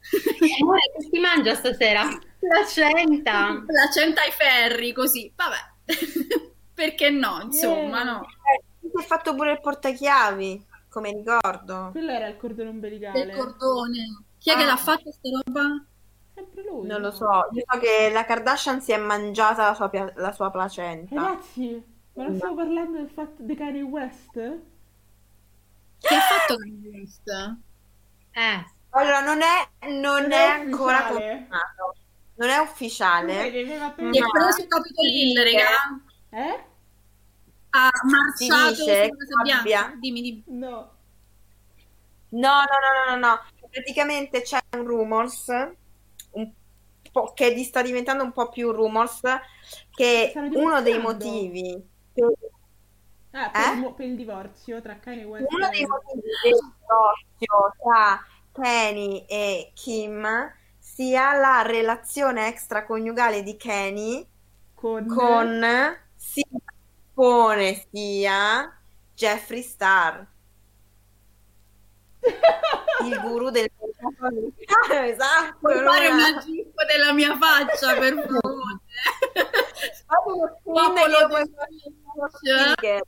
Amore, che si mangia stasera? Placenta. Placenta ai ferri, così, vabbè. Perché no, insomma, Yeah. no. Eh, si è fatto pure il portachiavi, come ricordo. Quello era il cordone ombelicale. Del cordone. Chi è che Ah. l'ha fatta sta roba? Sempre lui. Non lo so, io so che la Kardashian si è mangiata la sua, pia- la sua placenta. Ragazzi, ma non stiamo parlando del fatto di Kanye West? Chi ha fatto Kanye West? Eh, Allora, non è, non Non è è ancora confermato. Non è ufficiale. Mi è preso Capitol Hill, raga. Eh? Ha marciato dice sulla Casa Bianca. abbia- Dimmi, dimmi. No. No, no, no, no, no, no. Praticamente c'è un rumors un po' che di- sta diventando un po' più rumors che uno dei motivi per, Ah, per, Eh? il per il divorzio tra Kanye West uno dei motivi del divorzio tra Kenny e Kim sia la relazione extraconiugale di Kenny con... con si suppone sia Jeffree Star, il guru del americano, esatto. Puoi fare Luna. una gif della mia faccia, per favore. Fate uno screen Popolo che io faccio.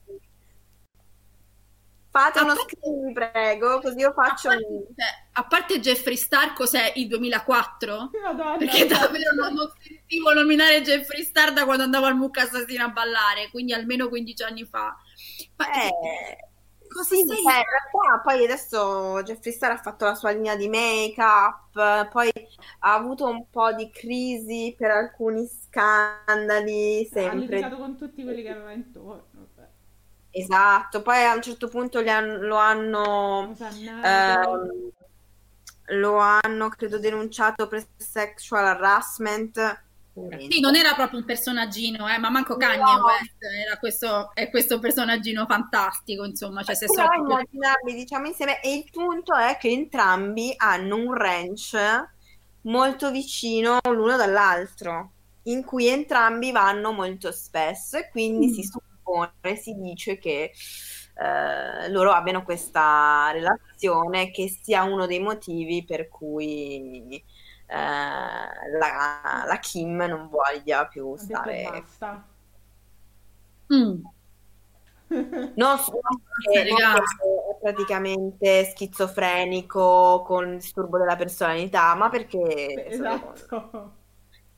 Fate A uno parte- screen, vi prego, così io A faccio parte, un... cioè, a parte Jeffree Star, cos'è il 2004? Madonna, Perché davvero non, non sentivo nominare Jeffree Star da quando andavo al Mucca Assassino a ballare, quindi almeno 15 anni fa. Ma Eh, cosa sì, cioè, in realtà poi adesso Jeffree Star ha fatto la sua linea di make-up, poi ha avuto un po' di crisi per alcuni scandali, Ha sempre. litigato con tutti quelli che aveva intorno. Vabbè. Esatto, poi a un certo punto han- lo hanno, ehm, lo hanno, credo, denunciato per sexual harassment. Sì, non era proprio un personaggino, eh, ma manco Kanye No. West era questo, è questo personaggino fantastico, insomma, cioè se Però so- immaginarli, diciamo, insieme. E il punto è che entrambi hanno un ranch molto vicino l'uno dall'altro, in cui entrambi vanno molto spesso e quindi Mm. si suppone, si dice che eh, loro abbiano questa relazione che sia uno dei motivi per cui la, la Kim non voglia più stare basta. Mm. Non solo perché non Raga. perché è praticamente schizofrenico con disturbo della personalità, ma perché Esatto.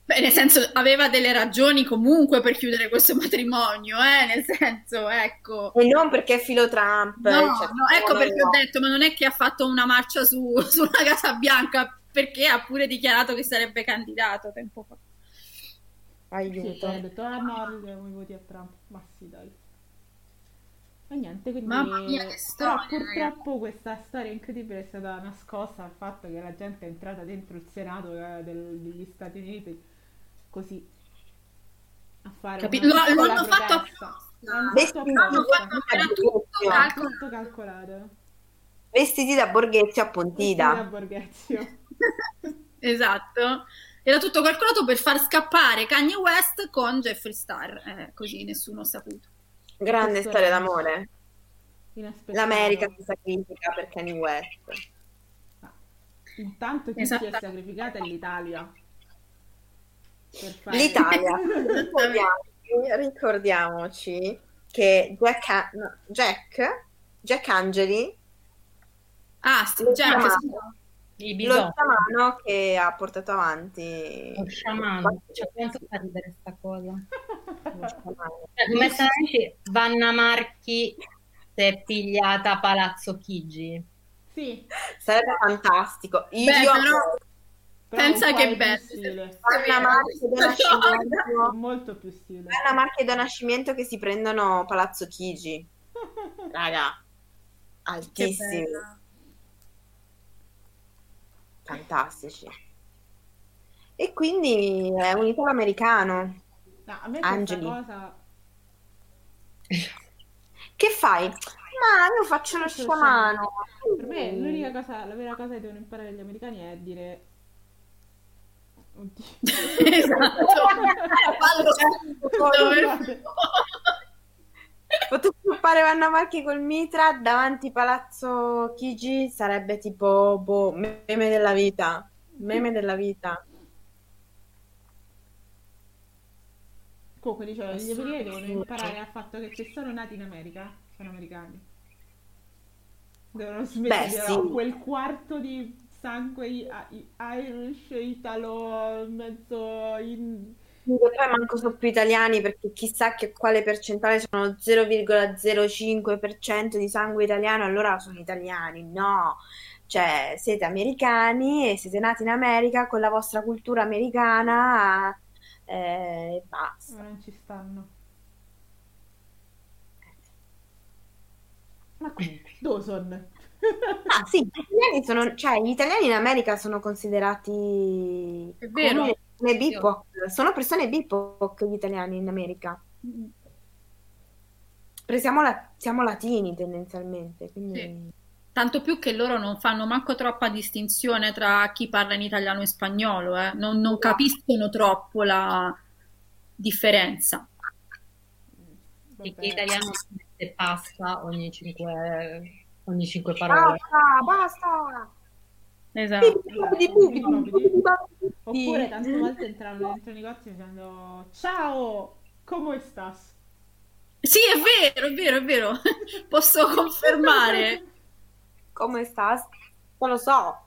Beh, nel senso, aveva delle ragioni comunque per chiudere questo matrimonio, eh, nel senso, ecco. e non perché è filo Trump, No, cioè, no, ecco no, perché no. ho detto, ma non è che ha fatto una marcia su, sulla Casa Bianca, perché ha pure dichiarato che sarebbe candidato tempo fa. Sì, Aiuto. poi ha detto, ah no, diamo i voti a Trump. Ma sì, dai. E niente, quindi... Mamma mia, che Però storia, purtroppo questa storia incredibile è stata nascosta dal fatto che la gente è entrata dentro il Senato eh, del- degli Stati Uniti così a fare Capi- una lo, lo hanno fatto apposta. L'hanno fatto apposta. tutto calcolato. Tutto calcolato. Vestiti da Borghezio a Vestiti da Pontida. Borghezio. Esatto. Era tutto calcolato per far scappare Kanye West con Jeffree Star, eh, così nessuno ha saputo. Grande Questo storia è d'amore. L'America si sacrifica per Kanye West. Ah, Intanto chi Esatto. si è sacrificata è l'Italia. Per fare- L'Italia. Ricordiamoci, ricordiamoci che Jack, no, Jack, Jack Angeli, Ah, sì, Jack, il lo sciamano che ha portato avanti Lo sciamano. Cioè, quanto fa ridere sta cosa? Cioè, come dici Vanna Marchi si è pigliata a Palazzo Chigi. Sì, Sarebbe fantastico. Io Beh, però- però Pensa che bello. Anna Marchi e Don Nascimento, Molto più stile. Anna Marchi e Don Nascimento che si prendono Palazzo Chigi. Raga, bella. Fantastici. E quindi è un italo americano. No, a me Angeli. questa cosa... Che fai? Ma io faccio lo sciamano. Per me l'unica cosa, la vera cosa che devono imparare gli americani è dire... Oddio. esatto. dove- Fotografare Vanna Marchi col mitra davanti Palazzo Chigi sarebbe tipo boh, meme della vita. Meme della vita. Comunque dicevo, gli americani devono imparare al fatto che se sono nati in America, sono americani. Devono smettere Beh, sì. quel quarto di sangue Irish, italo, mezzo in... Poi manco sono più italiani perché chissà che quale percentuale sono 0,05% di sangue italiano, allora sono italiani. No, cioè siete americani e siete nati in America con la vostra cultura americana eh, e basta. Ma non ci stanno. Ma comunque, Dawson. Ah, sì, gli italiani sono, cioè, gli italiani in America sono considerati È vero. come BIPOC. Sono persone BIPOC gli italiani in America. Perché siamo, la- siamo latini tendenzialmente, quindi... Sì. Tanto più che loro non fanno manco troppa distinzione tra chi parla in italiano e spagnolo, eh. Non, non capiscono troppo la differenza. Perché l'italiano pasta ogni cinque, ogni cinque parole. Basta, basta! Esatto. Bubidi, bubidi. Oppure tante volte entrano dentro i negozi dicendo Ciao, come estás? Sì, è vero, è vero, è vero. Posso confermare. Come stas? Non lo so.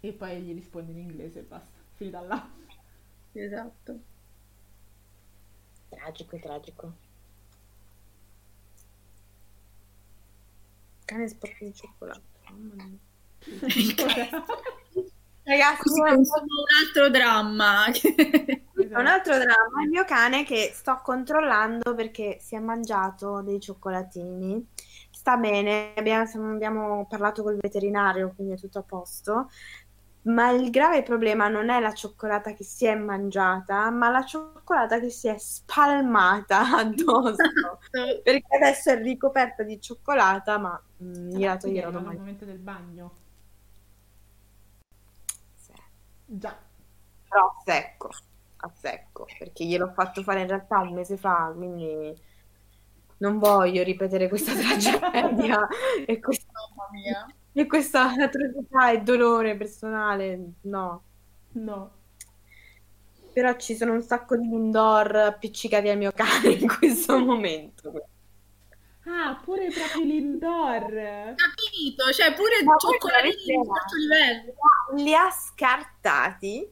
E poi gli rispondi in inglese e basta, finita là. Esatto. Tragico, tragico. Cane sporco di cioccolato. Ragazzi, insomma un altro dramma. È un altro dramma. Il mio cane che sto controllando perché si è mangiato dei cioccolatini. Sta bene, abbiamo, abbiamo parlato col veterinario, quindi è tutto a posto. Ma il grave problema non è la cioccolata che si è mangiata, ma la cioccolata che si è spalmata addosso. Perché adesso è ricoperta di cioccolata, ma mm, gliela Quindi toglierò domani. momento del bagno. Sì. Già. Però a secco, a secco, perché gliel'ho fatto fare in realtà un mese fa, quindi non voglio ripetere questa tragedia e questa, Mamma mia. E questa atrocità e dolore personale, no. No. Però ci sono un sacco di indoor appiccicati al mio cane in questo momento. Ah, pure proprio l'indoor. Capito? Cioè pure Ma cioccolatini di quarto livello. Li ha scartati,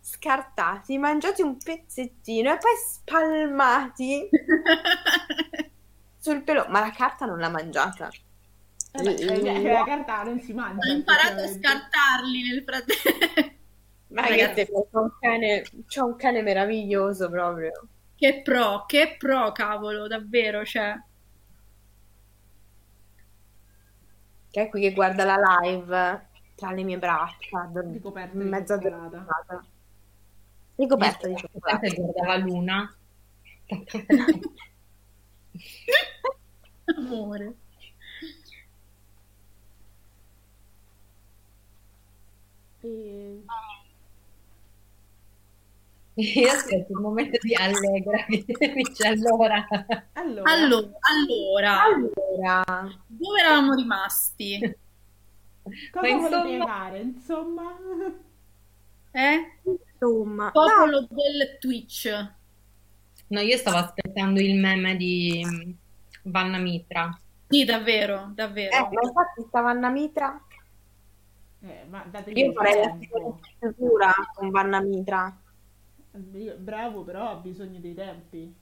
scartati, mangiati un pezzettino e poi spalmati sul pelo. Ma la carta non l'ha mangiata. Eh beh, eh, la carta non si mangia. Ho imparato a scartarli nel frattempo. Ma Ragazzi. c'ho un cane, c'ho un cane meraviglioso proprio. Che pro, che pro, cavolo, davvero, cioè. Che è qui che guarda la live tra le mie braccia, Ricoperta di mezza cioccolata. addormentata. Ricoperta di cioccolato. Sempre guardava Luna. Amore. E... Io aspetto il momento di Allegra che dice allora. Allora, Allora, allora, Allora, dove eravamo rimasti? cosa insomma- spiegare? Insomma, Eh? insomma, no, Popolo del Twitch. No, io stavo aspettando il meme di mm, Vanna Mitra. Sì, davvero, eh, davvero. ma infatti stava Anna Mitra. Eh, ma Io il farei la tempo. chiusura con Vanna Mitra. Bravo, però ha bisogno dei tempi,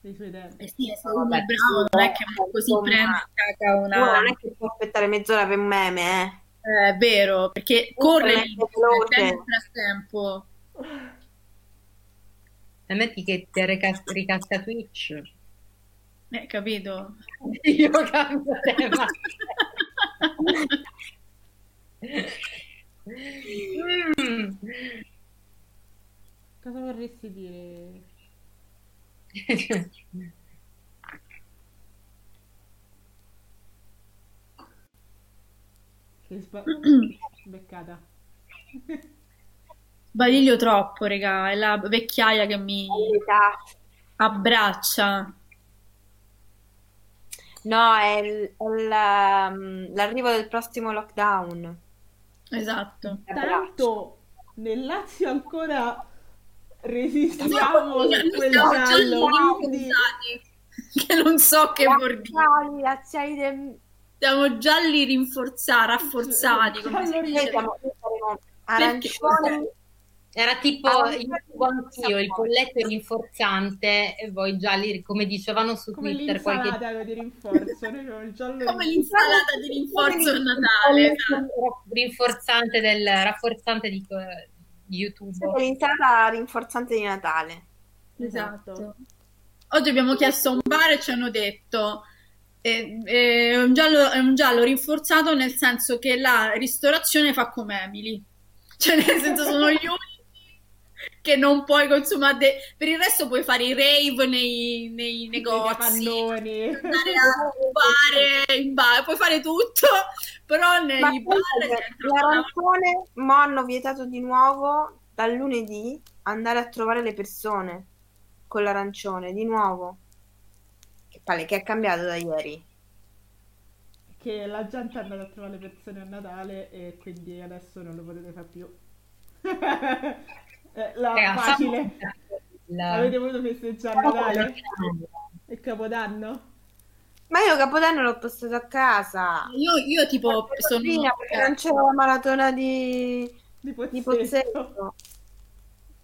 dei suoi tempi. Eh sì, se uno è bravo, non è che così insomma, prende una... non è che può aspettare mezz'ora per un meme, eh. Eh, È vero, perché corre non è lì che veloce. nel frattempo. E metti che ti rica- ricasca Twitch. Eh, capito? Io cambio tema. Mm. Cosa vorresti dire? Che sba- beccata. Sbadiglio troppo, regà, è la vecchiaia che mi abbraccia. No, è, il- è la- l'arrivo del prossimo lockdown. Esatto. Tanto nel Lazio ancora resistiamo Noi su quel siamo già giallo, quindi che non so che vuol dire. Laziali, del... Siamo gialli rinforzati, rafforzati, come si dice. siamo, arancioni. Era tipo Ah, io anch'io, il polletto rinforzante e voi gialli, come dicevano su come Twitter qualche l'insalata di rinforzo, Come l'insalata di rinforzo a Natale. esatto. rinforzante del rafforzante di, di YouTube. Siete l'insalata rinforzante di Natale. Esatto. Oggi abbiamo chiesto a un bar e ci hanno detto eh, eh, è un giallo, è un giallo rinforzato nel senso che la ristorazione fa come Emily. Cioè, nel senso, sono gli unici che non puoi consumare. de- Per il resto puoi fare i rave nei, nei negozi, andare a fare in bar, puoi fare tutto, però nei Ma bar l'arancione mo hanno vietato di nuovo dal lunedì andare a trovare le persone con l'arancione, di nuovo. Che palle, che è cambiato da ieri. che la gente è andata a trovare le persone a Natale e quindi adesso non lo potete fare più. Eh, la Raga, facile. il- Avete voluto festeggiare Natale e Capodanno? Ma io Capodanno l'ho postato a casa. Io, io tipo sono... Fino perché non c'era la maratona di, Di di Pozzetto. Pozzetto.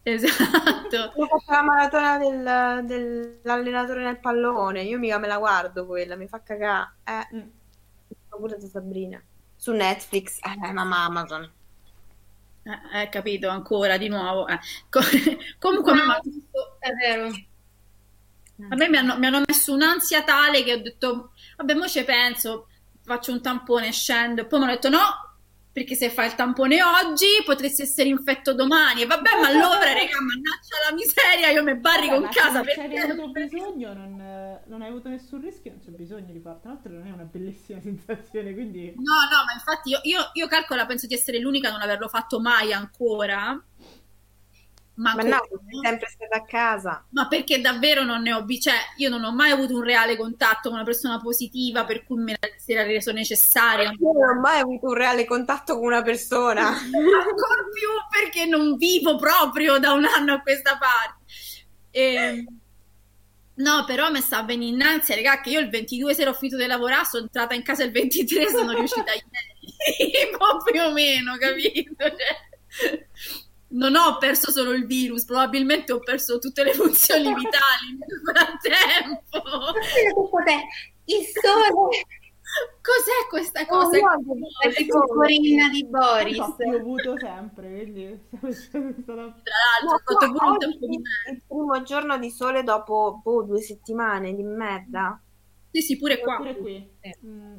Esatto. Ho fatto la maratona del- dell'allenatore nel pallone. Io mica me la guardo quella, mi fa cagare. Eh, Mm. ho pure da Sabrina. Su Netflix, eh, mamma Amazon. Eh, eh, capito, ancora di nuovo. eh. Co- Comunque a me, m'ha- È vero. a me mi hanno, mi hanno messo un'ansia tale che ho detto, vabbè, mo ci penso, faccio un tampone, scendo. Poi mi hanno detto no, perché se fai il tampone oggi potresti essere infetto domani. E vabbè, ma allora, raga, mannaggia la miseria, io mi barrico in casa se perché... c'hai avuto bisogno, non, non hai avuto nessun rischio, non c'è bisogno di farlo. Tra l'altro non è una bellissima sensazione, quindi... No, no, ma infatti io, io, io calcolo, penso di essere l'unica a non averlo fatto mai ancora. Ma, Ma no, sei sempre stata a casa. Ma perché davvero non ne ho cioè io non ho mai avuto un reale contatto con una persona positiva per cui me la si era reso necessario. Io non ho mai avuto un reale contatto con una persona. Ancora più perché non vivo proprio da un anno a questa parte. E- No, però mi sta venendo innanzi, raga, che io il 22 sera ho finito di lavorare, sono entrata in casa il 23 sono riuscita ieri, un po' più o meno, capito? Cioè, non ho perso solo il virus, probabilmente ho perso tutte le funzioni vitali nel frattempo. Il sole Cos'è questa Oh, cosa? è tipo Corinna di Boris. Ha piovuto sempre, quindi è stata... Tra No, l'altro, oggi tempo di è il primo giorno di sole dopo boh, due settimane di merda. Sì, sì, pure qua. Pure qui. Sì. Mm,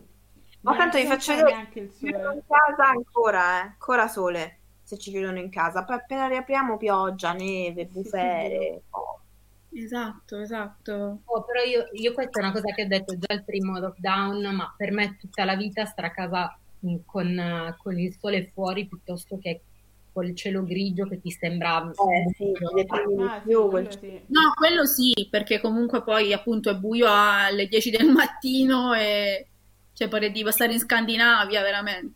Ma tanto vi faccio vedere neanche il sole. in casa ancora, eh. Ancora sole se ci chiudono in casa. Poi appena riapriamo pioggia, neve, Sì, bufere. oh. Esatto, esatto. Oh, però io, io questa è una cosa che ho detto già il primo lockdown, ma per me tutta la vita stare a casa mh, con, eh, con il sole fuori piuttosto che col cielo grigio che ti sembra Eh sì, Ah, sì, più. quello quel- sì. No, quello sì, perché comunque poi appunto è buio alle 10 del mattino e cioè pare di stare in Scandinavia veramente.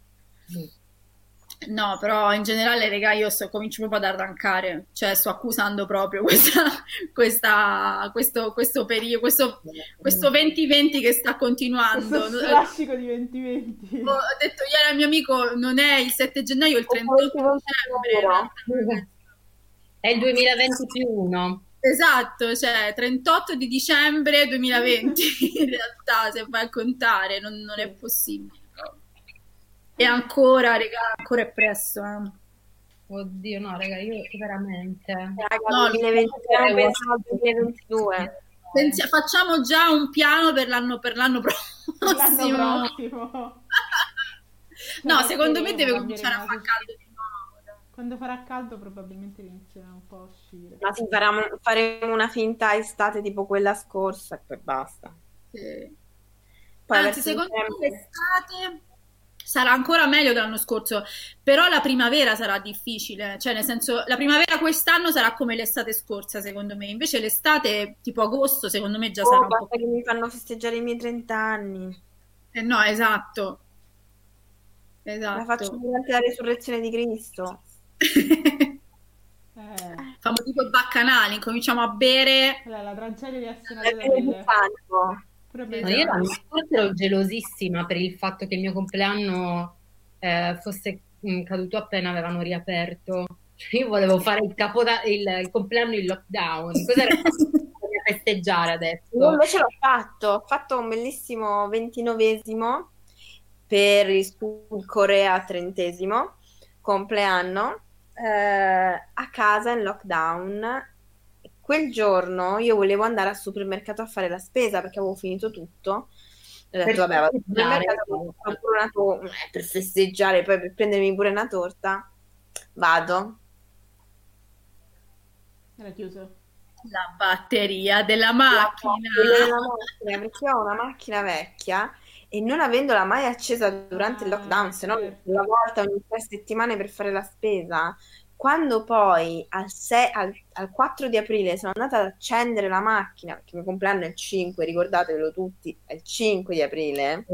No, però in generale, raga, io sto, comincio proprio ad arrancare, cioè sto accusando proprio questa, questa, questo, questo periodo, questo, questo 2020 che sta continuando. Questo Ho strascico di 2020. detto ieri al mio amico, non è il 7 gennaio, è il 38 dicembre. È il 2020 più uno. Esatto, cioè 38 di dicembre 2020 in realtà se vai a contare non, non è possibile. E ancora, raga, ancora è presto. eh. Oddio, no, raga, io veramente. Raga, No, 2020, stiamo pensando al 2022. Pensi- facciamo già un piano per l'anno, per l'anno L'anno prossimo. prossimo. No, Cioè, secondo me deve cominciare a cambieremo caldo di nuovo. dai. Quando farà caldo probabilmente inizierà un po' a uscire. Ma sì, faremo, faremo una finta estate tipo quella scorsa e poi basta. Sì. Poi Anzi, secondo me l'estate sarà ancora meglio dell'anno scorso, però la primavera sarà difficile, cioè nel senso la primavera quest'anno sarà come l'estate scorsa, secondo me, invece l'estate tipo agosto, secondo me già sarà Oh, un po' basta che mi fanno festeggiare i miei 30 anni. Eh no, esatto. La faccio Esatto. durante la risurrezione di Cristo. Eh, Famo tipo i baccanali, incominciamo a bere. allora, la tragedia di essere Ma io l'anno scorso ero gelosissima per il fatto che il mio compleanno eh, fosse mm, caduto appena avevano riaperto. Cioè, Io volevo fare il, capoda- il, il compleanno in lockdown. Cos'era festeggiare Io adesso? invece l'ho fatto, ho fatto un bellissimo ventinovesimo per il Sud Corea trentesimo compleanno eh, a casa in lockdown. Quel giorno io volevo andare al supermercato a fare la spesa perché avevo finito tutto. Ho detto, Per vabbè, vado al festeggiare. supermercato, una to- eh, per festeggiare, poi per prendermi pure una torta. Vado. Era chiuso. La batteria della la macchina. della macchina, perché ho una macchina vecchia e non avendola mai accesa durante il Ah, lockdown, se no certo. una volta ogni tre settimane per fare la spesa, quando poi al, se- al- al 4 di aprile sono andata ad accendere la macchina, perché il mio compleanno è il 5, ricordatevelo tutti, è il 5 di aprile,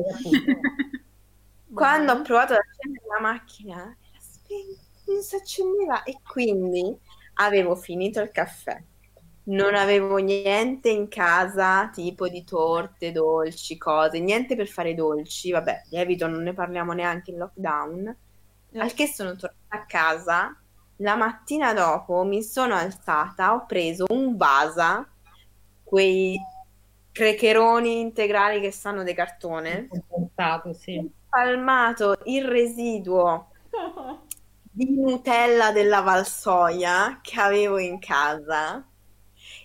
quando ho provato ad accendere la macchina, era spenta, non si accendeva e quindi avevo finito il caffè. Non avevo niente in casa, tipo di torte, dolci, cose, niente per fare dolci. Vabbè, lievito non ne parliamo neanche in lockdown. Al che sono tornata a casa. La mattina dopo mi sono alzata, ho preso un Vasa, quei crecheroni integrali che stanno di cartone, Pensato, sì. spalmato il residuo di Nutella della Valsoia che avevo in casa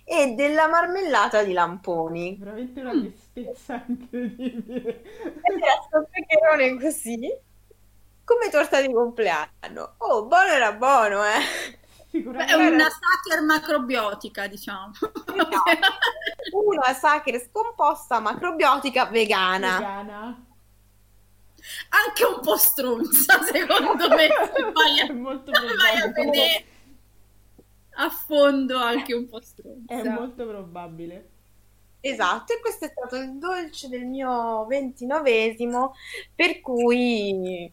e della marmellata di lamponi. Veramente una tristezza incredibile. E era sto peperone così, come torta di compleanno. Oh, buono era buono, eh. È una sacher macrobiotica, diciamo. Una sacher scomposta macrobiotica vegana. vegana. Anche un po' stronza, secondo me. vai a- È molto vai a probabile. vedere a fondo anche un po' stronza. È molto probabile. Esatto, e questo è stato il dolce del mio ventinovesimo, per cui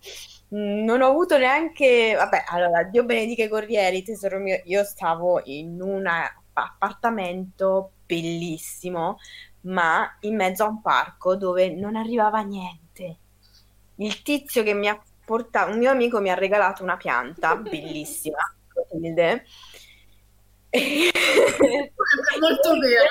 non ho avuto neanche, vabbè, allora, Dio benedica i corrieri, tesoro mio, io stavo in un appartamento bellissimo, ma in mezzo a un parco dove non arrivava niente. Il tizio che mi ha portato, un mio amico mi ha regalato una pianta bellissima, Clotilde. È molto vero,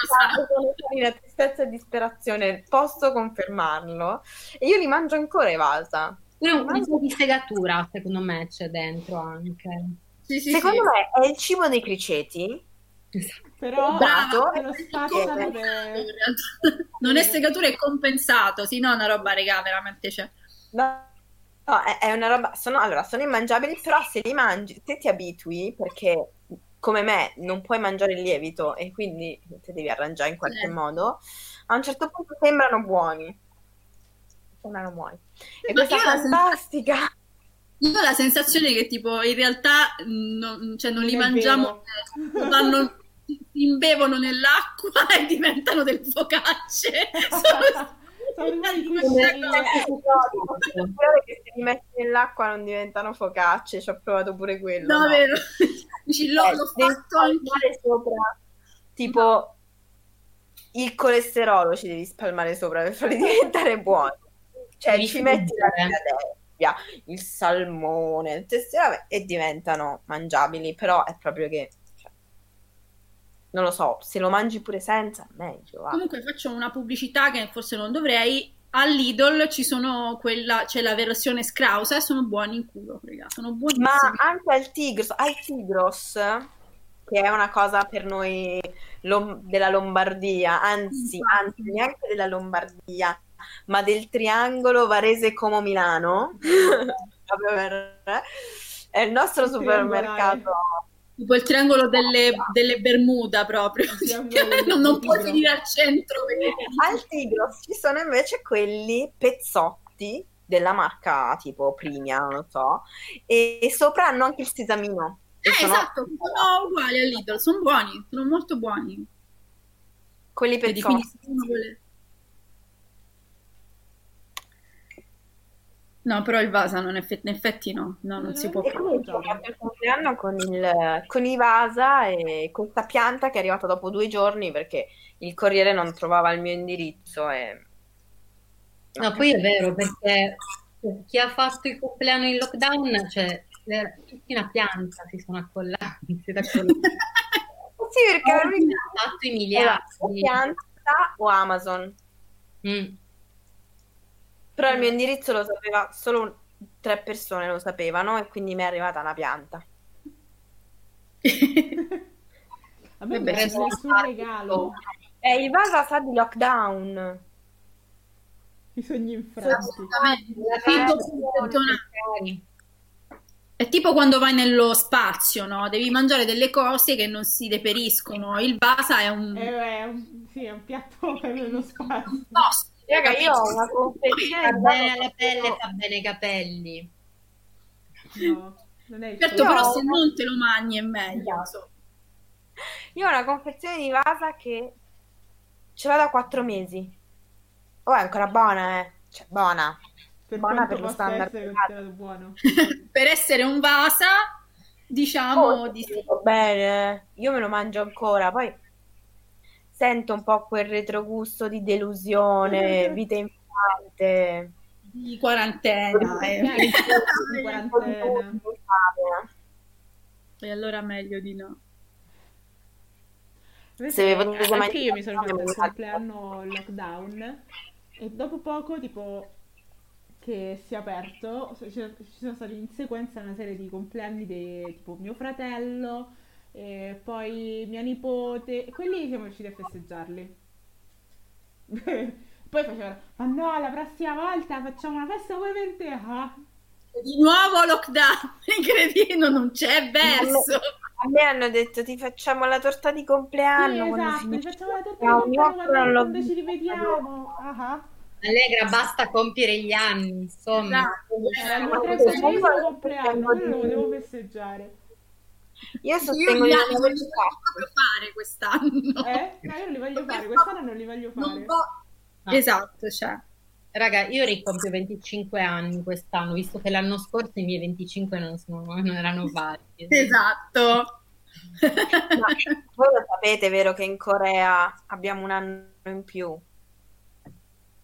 carina, tristezza e disperazione, posso confermarlo. E io li mangio ancora i Vasa. Pure un po' di segatura, secondo me, c'è dentro anche. Sì, sì, Secondo sì. me è il cibo dei criceti. Però Bravo. te lo È realtà. Non è segatura, è compensato. Sì, no, una roba, regà, veramente c'è. No, no, è, è una roba. Sono, allora, sono immangiabili, però se li mangi, se ti abitui, perché come me non puoi mangiare il lievito e quindi ti devi arrangiare in qualche Eh. modo, a un certo punto sembrano buoni. Sembrano buoni. E Ma questa fantastica. Io ho la sensazione che tipo in realtà mh, non, cioè, non li Non mangiamo, eh, vanno, si imbevono nell'acqua e diventano delle focacce. Sono- Sono che se li metti nell'acqua non diventano focacce, ci ho provato pure quello. No, no. vero. Dici, l'ho, Eh, l'ho fatto anche. spalmare sopra, tipo il colesterolo ci devi spalmare sopra per farli diventare buoni. Cioè, Devi ci metti la. Philadelphia, il salmone, robe, e diventano mangiabili, però è proprio che, cioè, non lo so, se lo mangi pure senza, meglio, va. Comunque faccio una pubblicità che forse non dovrei. All'Idol ci sono quella, c'è la versione scrausa e sono buoni in culo, raga. Sono buonissimi. Ma anche al Tigros, al Tigros, che è una cosa per noi lom- della Lombardia, anzi, anzi, neanche della Lombardia, ma del triangolo Varese Como Milano, È il nostro supermercato. Tipo il triangolo delle, delle Bermuda proprio. non, non tigro. finire al centro. perché- Al Tigros ci sono invece quelli pezzotti della marca tipo Primia, non lo so, e, e sopra hanno anche il sesamino. Eh, sono esatto, sono uguali al Lidl, sono buoni, sono molto buoni. quelli Vedi, quindi pezzotti. se uno vuole- No, però il Vasa non effe- in effetti no, no, non si può E comunque ho fatto il compleanno con, il, con i Vasa e questa pianta che è arrivata dopo due giorni perché il corriere non trovava il mio indirizzo e... No, poi è vero, perché chi ha fatto il compleanno in lockdown, cioè, le- tutti una pianta si sono accollati. Sì, perché ha fatto i era o miliardi. pianta o Amazon. Mm. Però il mio indirizzo lo sapeva solo un- tre persone lo sapevano e quindi mi è arrivata una pianta. A me ci è nessun regalo. E il Vasa sa di lockdown. I sogni infranti. Assolutamente. È tipo quando vai nello spazio, no? Devi mangiare delle cose che non si deperiscono. Il Vasa è un Eh, è un, sì, è un piatto per lo spazio. posto. Raga, io ho una confezione Fa di bene Vasa alla pelle, fa bene ai capelli. No, non è il Certo, però se non te lo mangi è meglio. so. Io ho una confezione di Vasa che ce l'ho da quattro mesi. Oh, è ancora buona, eh. Cioè, buona. per buona per lo standard essere. Per essere un Vasa, diciamo Oh, di bene, io me lo mangio ancora, poi sento un po' quel retrogusto di delusione, vita infante. di quarantena. eh. Eh, in quarantena. E allora meglio di no. Se avevo anche io mi sono mangiare- fatto il compleanno lockdown e dopo poco, tipo, che si è aperto, ci ci sono stati in sequenza una serie di compleanni di tipo mio fratello, e poi mia nipote, e quelli siamo riusciti a festeggiarli. Poi facevano, ma no, la prossima volta facciamo una festa voi per te, ah?" Di nuovo lockdown, incredibile, non c'è verso. A me hanno detto ti facciamo la torta di compleanno Sì, quando esatto, finisce. facciamo la torta No, di io compleanno l'ho quando ci rivediamo. Ah. Allegra, basta compiere gli anni, insomma. Esatto. Era il mio compleanno, quello lo volevo festeggiare. Io Io sostengo voglio fatto. proprio fare quest'anno. Eh? No, io non li voglio fare, quest'anno non li voglio Non fare. vo- Ah. Esatto, cioè. Raga, io ricompio 25 anni quest'anno, visto che l'anno scorso i miei 25 non, sono- non erano validi. Esatto. Ma voi lo sapete, vero, che in Corea abbiamo un anno in più?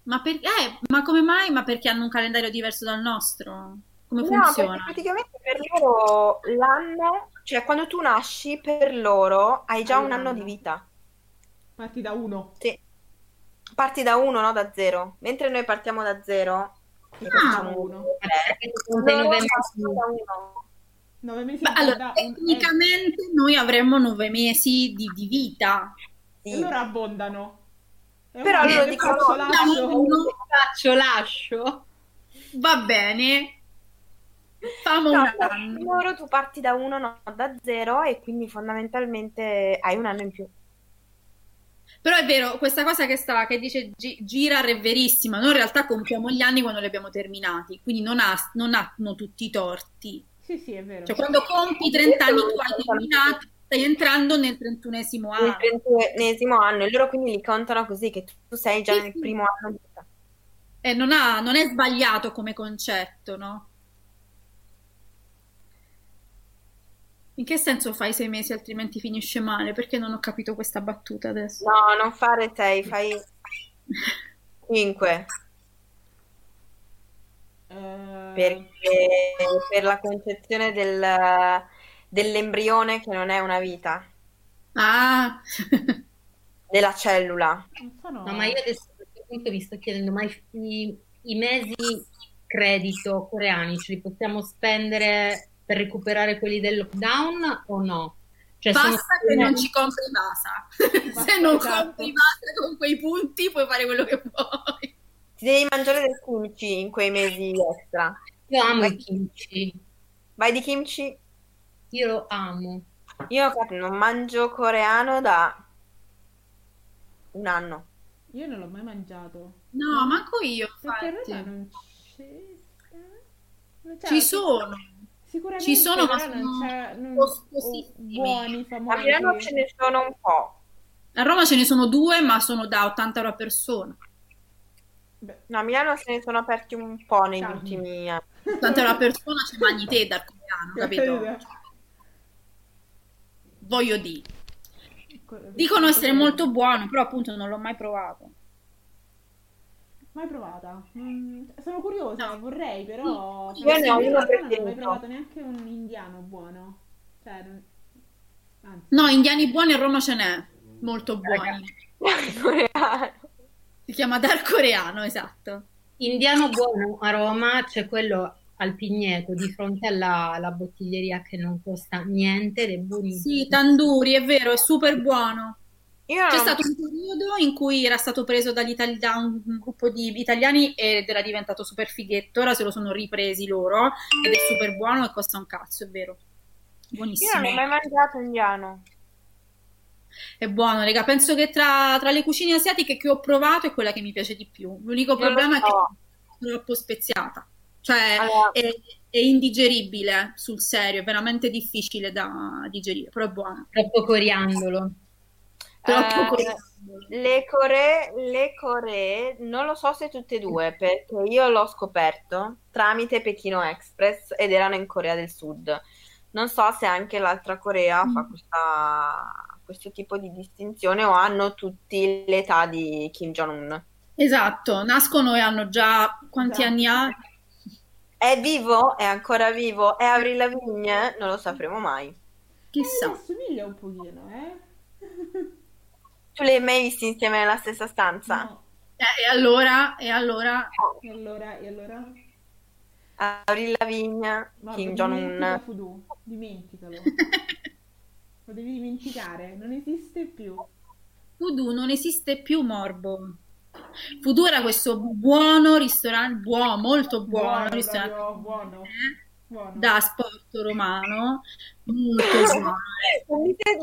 Ma, per- eh, ma come mai? Ma perché hanno un calendario diverso dal nostro? Come No, funziona? perché praticamente per loro l'anno, cioè quando tu nasci, per loro hai già Hai un un anno anno. di vita. Parti da uno. Sì. Parti da uno, no da zero. Mentre noi partiamo da zero Ah. facciamo Uno. loro nove mesi. da uno. Nove mesi Beh, da- allora, da un- tecnicamente noi avremmo nove mesi di, di vita. eh, Sì. e loro abbondano. E Però allora loro dicono, faccio, lascio? lascio. Va bene. Famo No, un per anno. loro tu parti da uno, no da zero e quindi fondamentalmente hai un anno in più. Però è vero, questa cosa che, sta, che dice Gi- Girar è verissima. Noi in realtà compiamo gli anni quando li abbiamo terminati, quindi non, ha- non hanno tutti i torti. Sì, sì, è vero. Cioè, quando compi 30 anni tu hai terminato, stai entrando nel 31esimo Nel anno. trentunesimo anno e loro quindi li contano così che tu sei già Sì, nel sì. primo anno di vita. E non, ha- non è sbagliato come concetto, no? In che senso fai sei mesi altrimenti finisce male? Perché non ho capito questa battuta adesso. No, non fare sei, fai cinque. Eh, perché per la concezione del- dell'embrione che non è una vita, Ah, della cellula. non sono... No, ma io adesso a questo punto vi sto chiedendo, ma i, i- i mesi credito coreani ce li possiamo spendere per recuperare quelli del lockdown o no? Cioè, sono- basta che non ci compri Vasa. Se non Esatto. compri Vasa con quei punti puoi fare quello che vuoi. Ti devi mangiare del kimchi in quei mesi extra. Io amo il kimchi. Vai di kimchi. Io lo amo. Io non mangio coreano da un anno. Io non l'ho mai mangiato. No, manco io, Perché non c'è. non c'è- Ci sono. Sicuramente ci sono, ma sono c'è non- costosissimi. buoni, A famosi. Milano ce ne sono un po'. A Roma ce ne sono due, ma sono da 80 euro a persona. Beh, No, a Milano se ne sono aperti un po' negli Calmi. ultimi anni. 80 euro a persona ci mangi te dal coreano, capito? Voglio dire. Dicono essere molto buono, però appunto non l'ho mai provato. Mai provata? Mm, sono curiosa, No. vorrei, però. Io cioè, ne ho uno realtà non ho mai provato neanche un indiano buono. Cioè, non- anzi. No, indiani buoni a Roma ce n'è, molto buoni. Coreano. Si chiama dal coreano, esatto. Indiano buono a Roma c'è quello al Pigneto di fronte alla, alla bottiglieria che non costa niente ed è buonissimo. Sì, tanduri, è vero, è super buono. Io C'è stato un periodo in cui era stato preso dagli itali- da un gruppo di italiani ed era diventato super fighetto, ora se lo sono ripresi loro ed è super buono e costa un cazzo, è vero. Io Buonissimo. non ho mai mangiato indiano. È buono, raga. Penso che tra, tra le cucine asiatiche che ho provato è quella che mi piace di più. L'unico problema è che so. è troppo speziata. Cioè, Allora- è, è indigeribile sul serio, è veramente difficile da digerire, però è buono. Troppo coriandolo. Troppo Eh. Le Coree, le Coree, non lo so se tutte e due, perché io l'ho scoperto tramite Pechino Express ed erano in Corea del Sud. Non so se anche l'altra Corea fa Mm. questa- questo tipo di distinzione o hanno tutti l'età di Kim Jong-un. Esatto, nascono e hanno già quanti Esatto. anni ha? È vivo? È ancora vivo? È Avril Lavigne? Non lo sapremo mai. Eh, Chissà. assomiglia un pochino, eh? Tu li hai mai visti insieme nella stessa stanza? No. Eh, e allora, e allora E allora, e allora? Avril Lavigne, Guarda, Kim Jong-un. Fudu, dimenticalo. Lo devi dimenticare, non esiste più. Voodoo non esiste più, Morbo. Voodoo era questo buono ristorante, buono, molto buono, Buono, ristorante proprio buono. eh, Buono. da sport romano, molto buono. Non mi, se-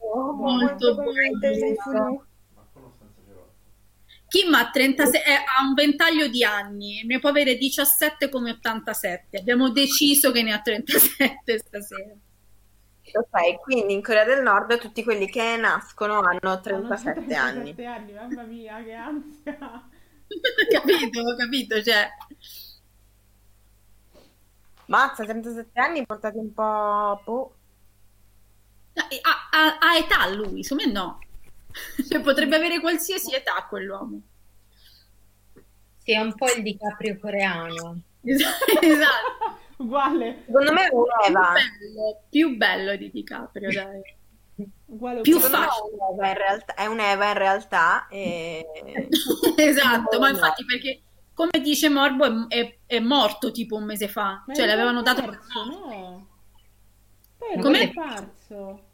sembrate molto, Molto buono. Kim ha 36, eh, ha un ventaglio di anni, ne può avere 17 come 87. Abbiamo deciso che ne ha 37 stasera. Ok, quindi in Corea del Nord tutti quelli che nascono hanno 37 anni. 37 anni, mamma mia, che ansia. capito, ho capito, cioè... Mazza, 37 anni portati un po'... boh. Ha, ha- età lui, secondo me no. Cioè, potrebbe avere qualsiasi età quell'uomo. Sì, è un po' il DiCaprio coreano. Esatto. Uguale, Secondo me è un Più Eva. bello, più bello di DiCaprio, dai. uguale. Più facile. è un Eva in realtà, è un Eva in realtà e... Esatto, ma infatti perché, come dice Morbo, è, è- è morto tipo un mese fa. Ma Cioè, l'avevano dato per morto. no? Poi era Com'è? comparso.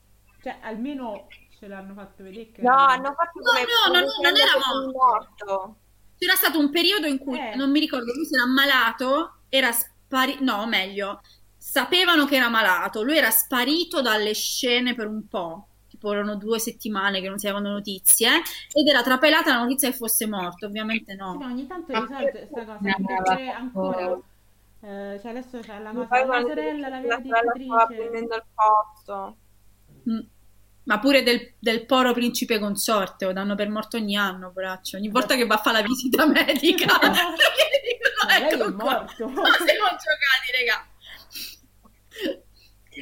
Cioè, almeno ce l'hanno fatto vedere che No, era- hanno fatto No, come... no, no, no, come non era quello morto. C'era stato un periodo in cui, Eh. non mi ricordo, lui si era ammalato, era sparito, no, meglio, sapevano che era malato, lui era sparito dalle scene per un po', tipo erano due settimane che non si avevano notizie, ed era trapelata la notizia che fosse morto, ovviamente Sì, no. ma ogni tanto risolve questa cosa, perché ancora... no. eh, cioè adesso c'è la Mi cosa, pare la quando sorella, la stava direttrice. prendendo il posto. Mm. Ma pure del, del poro principe consorte, lo danno per morto ogni anno, poraccio. Ogni volta che va a fare la visita medica, Ma gli dicono, lei è ecco qua. morto. Ma siamo giocati, raga.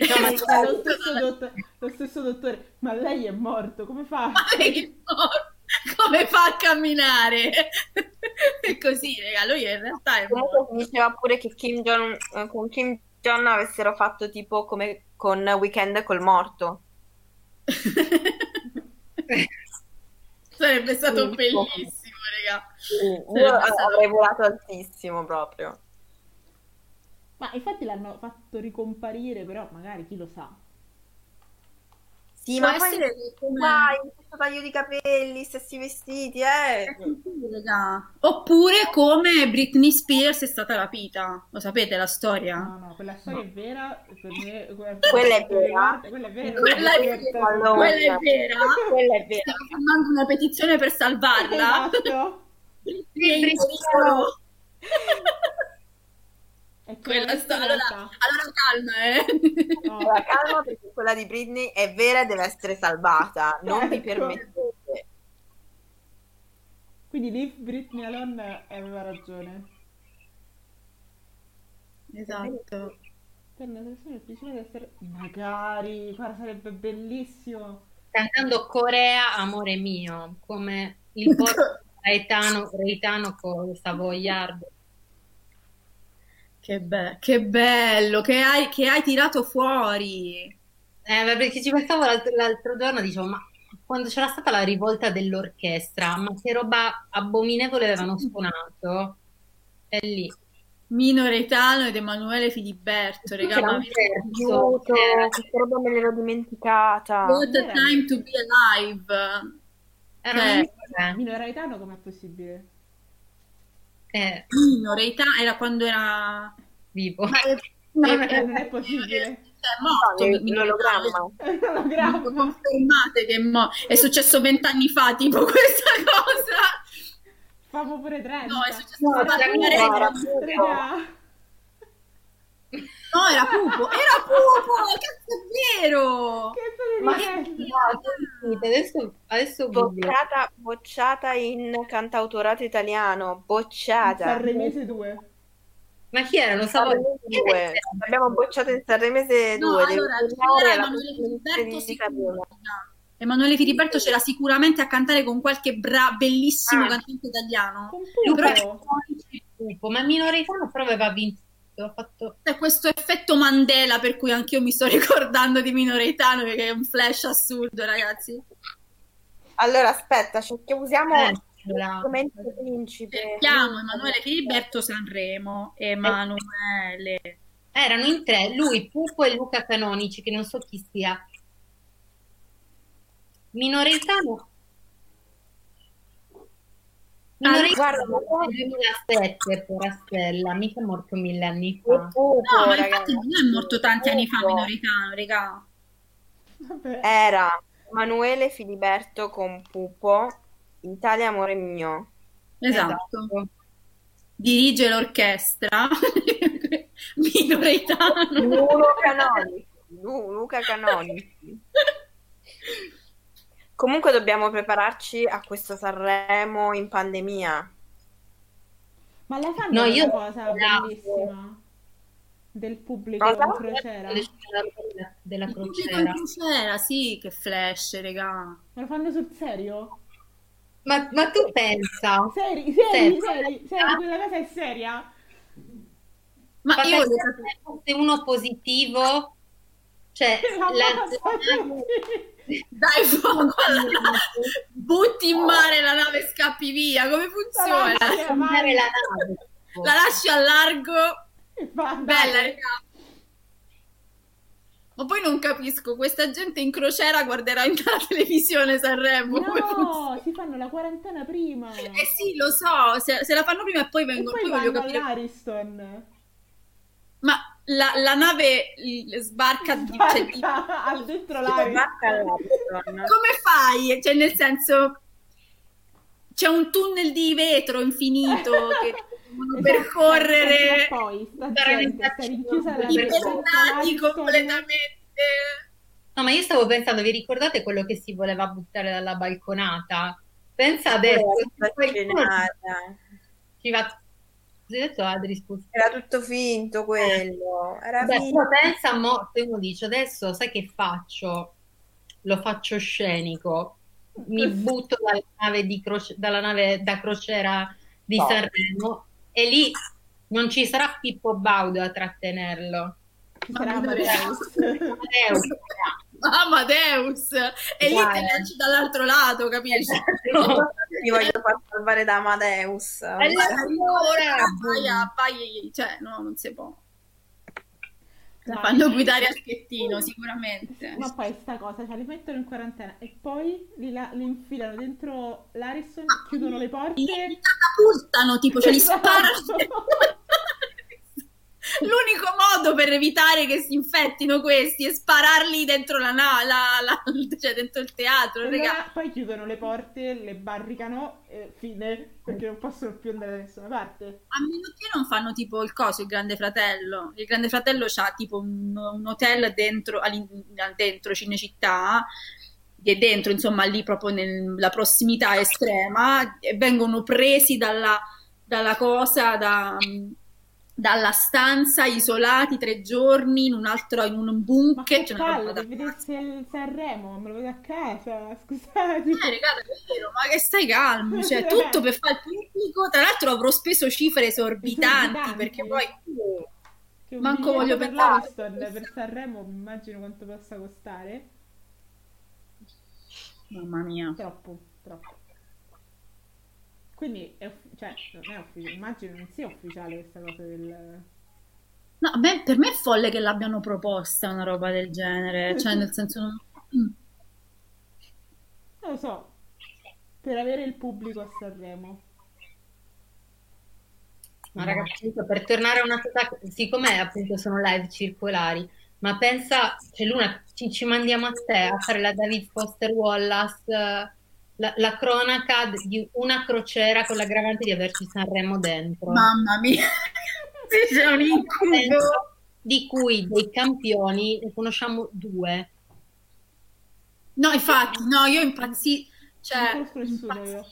No, ma lo stesso, dott- lo stesso dottore, ma lei è morto, come fa? Ma lei è morto. Come fa a camminare? E così, raga, lui in realtà è si diceva pure che Kim Jong, eh, con Kim Jong avessero fatto tipo come con Weekend col morto. Sarebbe stato Sì. bellissimo, raga. Io Sarebbe stato- avrei volato altissimo proprio. Ma infatti l'hanno fatto ricomparire, però magari chi lo sa. Sì, Può ma poi essere come- guai, questo taglio di capelli, stessi vestiti, eh. Sì, raga. Oppure come Britney Spears è stata rapita. Lo sapete la storia? No, no, quella storia è vera. Me, quella, Quella è vera. Quella è vera. Quella è vera. Allora. Quella è vera. Quella è vera. Stiamo firmando una petizione per salvarla. Esatto. Britney è in pericolo. È Quella sto- allora, allora calma, eh. No. Allora, calma perché quella di Britney è vera e deve essere salvata. Non vi Ecco. permettete. Quindi Leave Britney Alone aveva ragione. Esatto. Per una persona il piacere di essere... Magari, guarda, sarebbe bellissimo. Cantando Corea, amore mio, come il porto Gaetano, Gaetano con Savoiardo. Che, be- che bello, che hai, che hai tirato fuori. Eh, beh, perché ci pensavo l'altro, l'altro giorno, dicevo, ma quando c'era stata la rivolta dell'orchestra, ma che roba abominevole avevano suonato? È lì. Mino Reitano ed Emanuele Filiberto, regà, ma Aiuto, eh, questa roba me l'ero dimenticata. What a time to be alive. erano Eh. in tre. Mino Raitano com'è possibile? Eh. Minorità era quando era vivo. Eh, Ma, eh, no, eh, non è possibile. Eh, cioè, è morto no, l'ologramma. Confermate che è, mo- è successo vent'anni fa, tipo questa cosa. Famo pure 30. No, è successo no, 30. 30. No, era Pupo, era Pupo, cazzo è vero. Che Ma-? No, sentite, adesso, adesso. Bocciata, bocciata in cantautorato italiano. Bocciata. Sanremese 2. Ma chi erano? Sanremese 2. Abbiamo bocciato in Sanremese 2. No, allora, c'era Emanuele Filiberto di sicuro. Sanremo. Emanuele Filiberto c'era sicuramente a cantare con qualche bra- bellissimo Ah. cantante italiano. Con Pupo. Pupo, ma Minoritano però aveva vinto. Ha fatto... C'è questo effetto Mandela per cui anch'io mi sto ricordando di Minoretano perché è un flash assurdo, ragazzi. Allora, aspetta, cerchiamo, usiamo Eh, la- strumento principe. Cerchiamo Emanuele Filiberto Sanremo. Emanuele. Erano in tre, lui, Pupo e Luca Canonici, che non so chi sia. Minoretano. Ah, Minoretano guarda, ma nel 2007, Porastella, mica è morto mille anni Oh, fa. Pupo, No, ma ragazzi. infatti non è morto tanti anni fa. Minoretano, regà. Era Emanuele Filiberto con Pupo, Italia amore mio. Esatto. Dirige l'orchestra. Minoretano. Luca Canoni. Lu- Luca Canoni. Comunque dobbiamo prepararci a questo Sanremo in pandemia. Ma la fanno No, una io- cosa Bravo. bellissima del pubblico Cosa? in crociera? Della, della Il pubblico in crociera. crociera, sì, che flash, regà. Ma lo fanno sul serio? Ma, ma tu pensa? Seri, seri, Sì. seri, seri, quella cosa è seria? Ma Ma io se fosse uno positivo, cioè La Dai fuoco alla nave, butti in mare la nave e scappi via, come funziona? La lasci- la nave. La lasci a largo, e va, bella, raga. Ma poi non capisco, questa gente in crociera guarderà in la televisione Sanremo? No, si fanno la quarantena prima. Eh sì, lo so, se, se la fanno prima e poi E vengono, poi poi voglio capire, all'Ariston. La, la nave sbarca, di- cioè, di- Sbarca al dentro l'Ariston. come fai? Cioè, nel senso, c'è un tunnel di vetro infinito che devono Esatto, percorrere poi sta Stare gente in sta rinchiusa nella Perché- ibernati Ariston. completamente. No, ma io stavo pensando, vi ricordate quello che si voleva buttare dalla balconata? Pensa adesso, ci va... Hai detto Adri, scusa. Era tutto finto quello. Era Beh, finto. pensa a mo, se uno dice adesso sai che faccio? Lo faccio scenico, mi butto dalla nave, di croce- dalla nave da crociera di No. Sanremo e lì non ci sarà Pippo Baudo a trattenerlo. Ma Amadeus. Amadeus. Amadeus e lì Guarda. te lanci dall'altro lato, capisci? Mi voglio far salvare da Amadeus. E allora, vai, a- vai, cioè no, non si può. La No, fanno guidare al schettino, sicuramente. Ma poi sta cosa, cioè li mettono in quarantena e poi li, la- li infilano dentro l'Harrison, chiudono le porte. Li, li catapultano, tipo, cioè li Esatto. sparano. L'unico modo per evitare che si infettino questi è spararli dentro la, na- la- la- cioè dentro il teatro, E allora poi chiudono le porte, le barricano e fine, perché non possono più andare da nessuna parte. A meno che non fanno tipo il coso, il Grande Fratello. Il Grande Fratello c'ha tipo un, un hotel dentro, dentro Cinecittà, che è dentro, insomma, lì proprio nella prossimità estrema, e vengono presi dalla, dalla cosa, da- dalla stanza, isolati tre giorni in un altro, in un Ma bunker. che una roba palle, da devi vedersi il Sanremo, me lo vedo a casa, scusate. Eh, raga, davvero, ma che stai calmo, cioè tutto per fare il pubblico, tra l'altro avrò speso cifre esorbitanti, Esorbitanti. perché poi Che Manco voglio per pensare. l'Ariston per Sanremo, immagino quanto possa costare. mamma mia. Troppo, troppo. Quindi, è cioè, non è ufficiale, immagino non sia ufficiale questa cosa del... No, me- per me è folle che l'abbiano proposta una roba del genere, cioè nel senso non-. Non lo so, per avere il pubblico a Sanremo. Ma ragazzi, per tornare a una cosa, siccome appunto sono live circolari, ma pensa, cioè Luna, ci, ci mandiamo a te a fare la David Foster Wallace, la, la cronaca di una crociera con l'aggravante di averci Sanremo dentro. Mamma mia, c'è un incubo. Di cui dei campioni ne conosciamo due. No, infatti, no, io impazzi, cioè, io.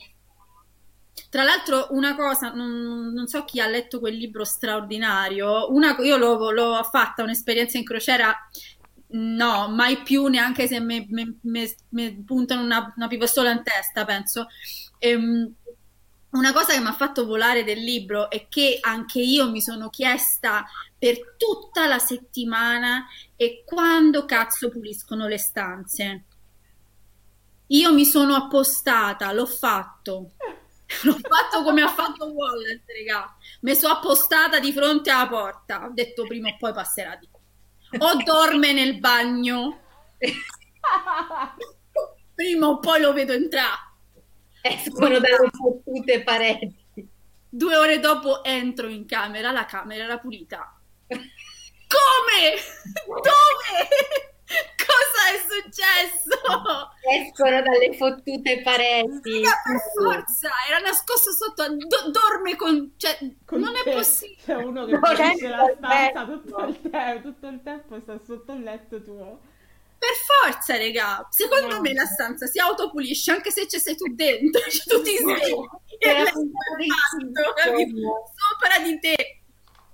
Tra l'altro, una cosa, non, non so chi ha letto quel libro straordinario, una, io l'ho, l'ho fatta un'esperienza in crociera, no, mai più, neanche se mi puntano una, una pistola in testa, penso. Ehm, una cosa che mi ha fatto volare del libro è che anche io mi sono chiesta per tutta la settimana e quando cazzo puliscono le stanze. Io mi sono appostata, l'ho fatto. L'ho fatto come ha fatto Wallace, raga. Mi sono appostata di fronte alla porta. Ho detto prima o poi passerà di. O dorme nel bagno. Prima o poi lo vedo entrare. Escono dalle fottute pareti. Due ore dopo entro in camera, la camera era pulita. Come? Dove? Cosa è successo? Escono dalle fottute pareti. Raga, per forza, era nascosto sotto. do- dorme con. Cioè, Con non è te. possibile. C'è uno che No, pulisce c'è la stanza tutto il, te- tutto il tempo, sta sotto il letto tuo. Per forza, raga. Secondo No. me la stanza si autopulisce anche se ci sei tu dentro. Cioè, tu ti svegli e l'hai fatto, capito? Sopra di te.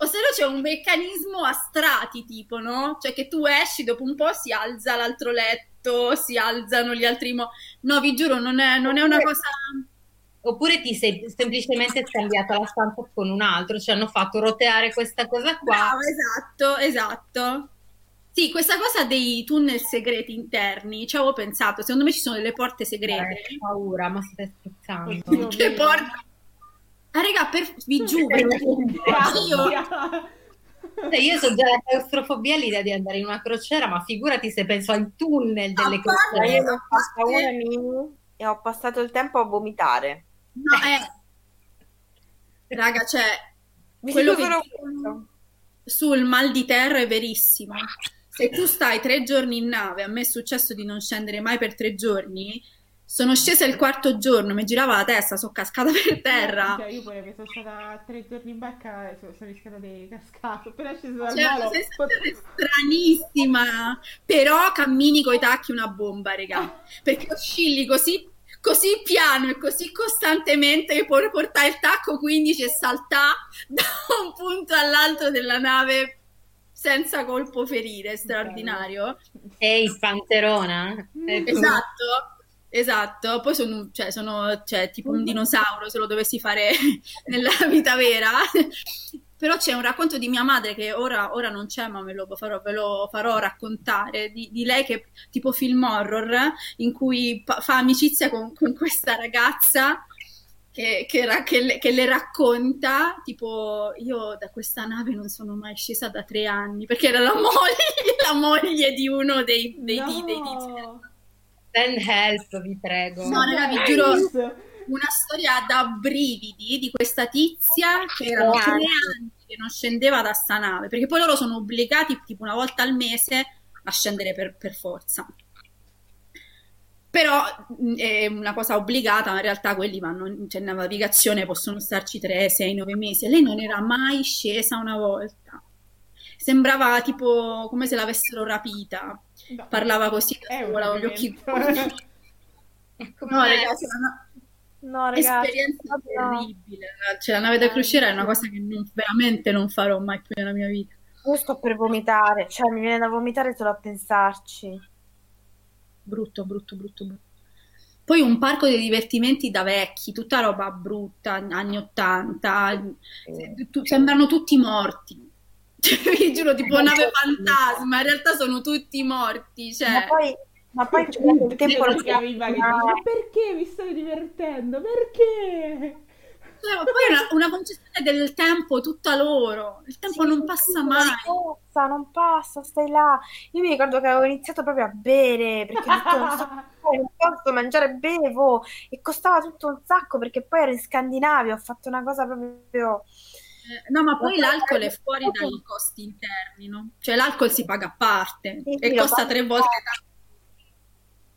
O se no c'è un meccanismo a strati, tipo, no? Cioè che tu esci, dopo un po' si alza l'altro letto, si alzano gli altri... Mo- no, vi giuro, non è, non è una cosa... Oppure ti sei semplicemente scambiata la stanza con un altro, cioè hanno fatto roteare questa cosa qua. Brava, esatto, esatto. Sì, questa cosa dei tunnel segreti interni, ci avevo pensato, secondo me ci sono delle porte segrete. Eh, paura, ma stai scherzando? Che mio. Ah, raga, per... vi giuro, io... Io so già la claustrofobia all'idea di andare in una crociera, ma figurati se penso ai tunnel delle A parte- Ma io crociere. ne ho fatta una mini e ho passato il tempo a vomitare. No, eh. Raga, cioè, Mi quello che questo. sul mal di terra è verissimo. Se tu stai tre giorni in nave, a me è successo di non scendere mai per tre giorni, sono scesa il quarto giorno, mi girava la testa, sono cascata per terra. Cioè, io pure che sono stata tre giorni in barca e sono, sono rischiata di cascare. Appena sceso dal Cioè, volo, una sensazione stranissima, però cammini coi tacchi una bomba, raga, perché oscilli così, così piano e così costantemente che puoi portare il tacco 15 e saltare da un punto all'altro della nave senza colpo ferire, straordinario. Ehi, panterona. Eh, tu- Esatto. Esatto, poi sono, cioè, sono cioè, tipo un dinosauro se lo dovessi fare nella vita vera. Però c'è un racconto di mia madre che ora, ora non c'è, ma me lo farò, ve lo farò raccontare, di, di lei che tipo film horror, in cui pa- fa amicizia con, con questa ragazza che, che ra- che le, che le racconta, tipo, io da questa nave non sono mai scesa da tre anni, perché era la moglie, la moglie di uno dei, dei, no. dei tizi. Send help, vi prego. No, raga, vi giuro, una storia da brividi di questa tizia che erano tre anni che non scendeva da sta nave, perché poi loro sono obbligati tipo una volta al mese a scendere per, per forza. Però mh, è una cosa obbligata, ma in realtà quelli vanno, cioè nella navigazione possono starci 3, 6, 9 mesi e lei non era mai scesa una volta. Sembrava tipo come se l'avessero rapita. No. Parlava così con gli occhi movimento. Come No, ragazzi, una No, ragazzi, esperienza terribile. Cioè, la nave da crociera è una cosa che non- veramente non farò mai più nella mia vita. Io sto per vomitare, cioè mi viene da vomitare solo a pensarci. Brutto, brutto, brutto, brutto. Poi un parco dei divertimenti da vecchi, tutta roba brutta, anni 80, se- tu- sembrano tutti morti. Cioè, vi giuro, tipo nave fantasma, in realtà sono tutti morti. Ma Cioè, poi, ma poi c'è il tempo lo dice, ma perché vi state divertendo? Perché? cioè, ma poi è una, una concezione del tempo tutta loro. Il tempo non passa mai. Non passa, non passa, stai là. Io mi ricordo che avevo iniziato proprio a bere perché ho detto non so non posso mangiare, bevo e costava tutto un sacco perché poi ero in Scandinavia, ho fatto una cosa proprio Eh, No, ma poi l'alcol è fuori dai costi interni, no? Cioè l'alcol si paga a parte Sì, e costa tre volte parte.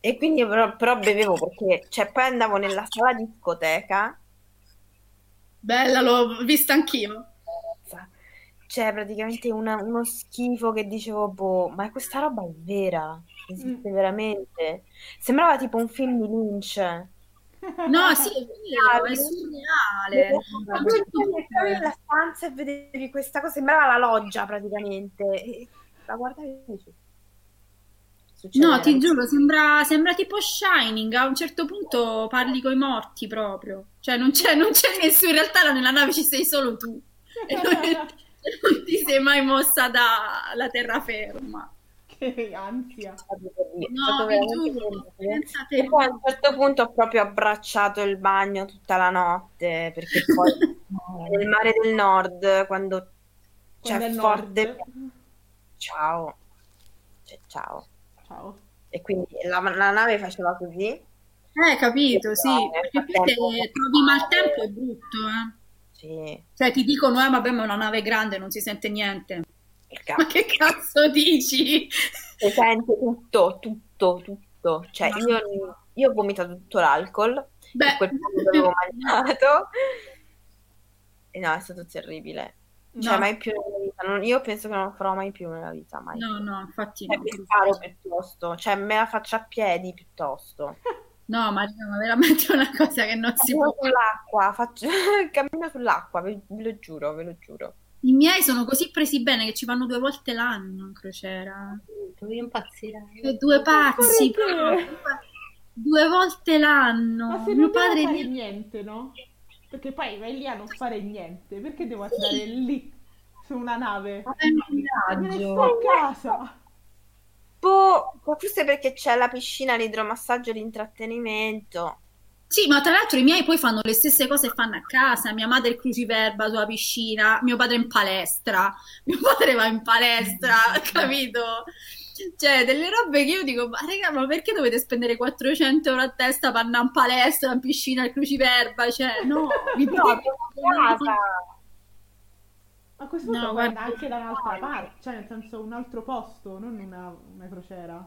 E quindi però, però bevevo perché, cioè, poi andavo nella sala discoteca, Bella, l'ho vista anch'io. c'è praticamente una- uno schifo che dicevo, boh, ma questa roba è vera? Esiste veramente? Sembrava tipo un film di Lynch. No, sì, è vero, è surreale. Entravi nella stanza e vedevi questa cosa, sembrava la loggia praticamente. E la guardavi e dici, No, ti giuro, sembra, sembra tipo Shining. A un certo punto parli coi morti proprio. Cioè, non c'è, non c'è nessuno. In realtà nella nave ci sei solo tu. E non, non ti sei mai mossa dalla terraferma. Ansia. No, giuro, pensate- E poi a un certo punto ho proprio abbracciato il bagno tutta la notte, perché poi nel mare del nord, quando c'è Quando è forte... Ciao. Cioè, ciao. Ciao. E quindi la, la nave faceva così. Eh, capito, sì. No, Perché poi se trovi maltempo è brutto, eh. Sì, Cioè, ti dicono, eh, vabbè, ma è una nave grande, non si sente niente. Ma che cazzo dici? Si sente tutto, tutto, tutto. Cioè, io, io ho vomitato tutto l'alcol, Beh, quel che avevo mangiato. E no, è stato terribile. Cioè, No. mai più nella vita. Non- io penso che non lo farò mai più nella vita, mai. no, no, infatti Cioè, no. sparo piuttosto, cioè me la faccio a piedi piuttosto. No, Maria, ma veramente è una cosa che non si può. sull'acqua, faccio... cammino sull'acqua, ve, ve lo giuro, ve lo giuro. I miei sono così presi bene che ci vanno due volte l'anno in crociera. Io impazzirei. Due pazzi, proprio. Due volte l'anno. Ma se Mio non padre fare lì- niente, no? Perché poi vai lì a non fare niente. Perché devo andare lì su una nave? è un Me ne viaggio. sto a casa. Boh, forse perché c'è la piscina, l'idromassaggio, l'intrattenimento. Sì, ma tra l'altro i miei poi fanno le stesse cose che fanno a casa. Mia madre è cruciverba sulla piscina, mio padre è in palestra, mio padre va in palestra, capito? Cioè, delle robe che io dico, ma raga, ma perché dovete spendere 400 euro a testa per andare in palestra, in piscina, al cruciverba? Cioè, no, vi No, prego. a questo No, punto guarda- guarda anche da un'altra parte, cioè nel senso un altro posto, non una, una crociera.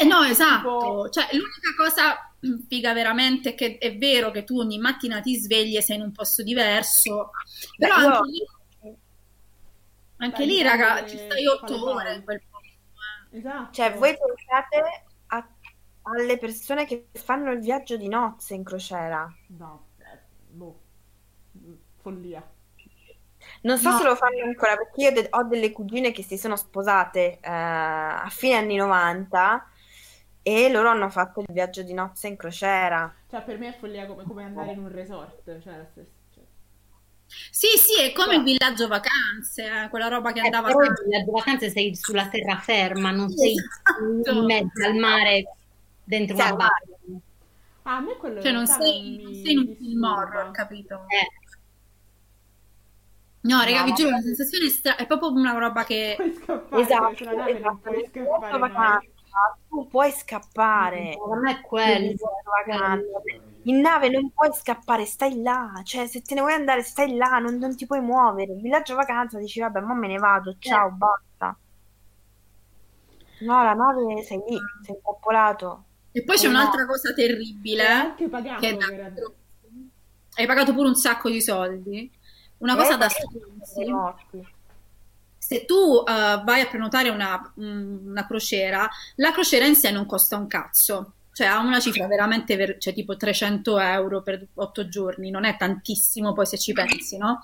Eh, no, esatto. Tipo- Cioè, l'unica cosa figa veramente è che è vero che tu ogni mattina ti svegli e sei in un posto diverso, Beh, però anche lì, anche lì, raga, ci stai otto ore in quel posto. eh. Esatto. Cioè, voi pensate a- alle persone che fanno il viaggio di nozze in crociera? No, eh, boh. Follia. Non so No. se lo fanno ancora perché io de- ho delle cugine che si sono sposate eh, a fine anni 90 e loro hanno fatto il viaggio di nozze in crociera. Cioè per me è follia come, come andare in un resort, cioè la stessa. cioè. Sì, sì, è come il villaggio vacanze, eh, quella roba che Eh, andava però sempre. nelle vacanze sei sulla terraferma, non sei Esatto. in mezzo al mare dentro Sì, una barca. Ah, a me quello Cioè non sei, non non mi sei in un film horror, capito? Eh, No, raga, No, vi giuro, la sensazione è, stra- è proprio una roba che... Puoi scappare Esatto, nave, non esatto. puoi nel scappare vacanza tu puoi scappare. non è Nel quello. vacanza. In nave non puoi scappare, stai là. Cioè, se te ne vuoi andare, stai là, non, non ti puoi muovere. Il villaggio vacanza dici, vabbè, ma me ne vado, ciao, basta. No, la nave sei lì, sei intrappolato. E poi c'è Eh, no. un'altra cosa È terribile, anche pagato che è da... Hai pagato pure un sacco di soldi. Una Eh, cosa da sei stronzi. Se tu eh, vai a prenotare una, mm, una crociera, la crociera in sé non costa un cazzo, cioè ha una cifra veramente, ver- cioè tipo 300 euro per 8 giorni, non è tantissimo poi se ci pensi, no?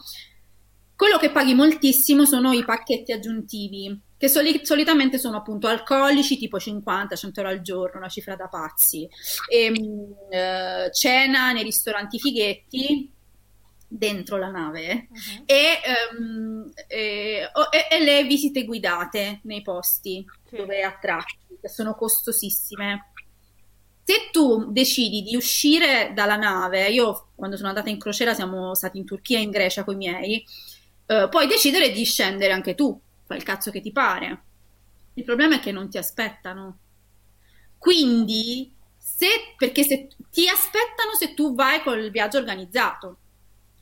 Quello che paghi moltissimo sono i pacchetti aggiuntivi, che soli- solitamente sono appunto alcolici, tipo 50-100 euro al giorno, una cifra da pazzi, e, mm, eh, cena nei ristoranti fighetti dentro la nave Uh-huh. e, ehm, e- o- e- e le visite guidate nei posti Sì. dove attratti, che sono costosissime. Se tu decidi di uscire dalla nave, io quando sono andata in crociera siamo stati in Turchia e in Grecia con i miei, eh, puoi decidere di scendere anche tu, fai il cazzo che ti pare. Il problema è che non ti aspettano. Quindi, se, perché se ti aspettano se tu vai col viaggio organizzato,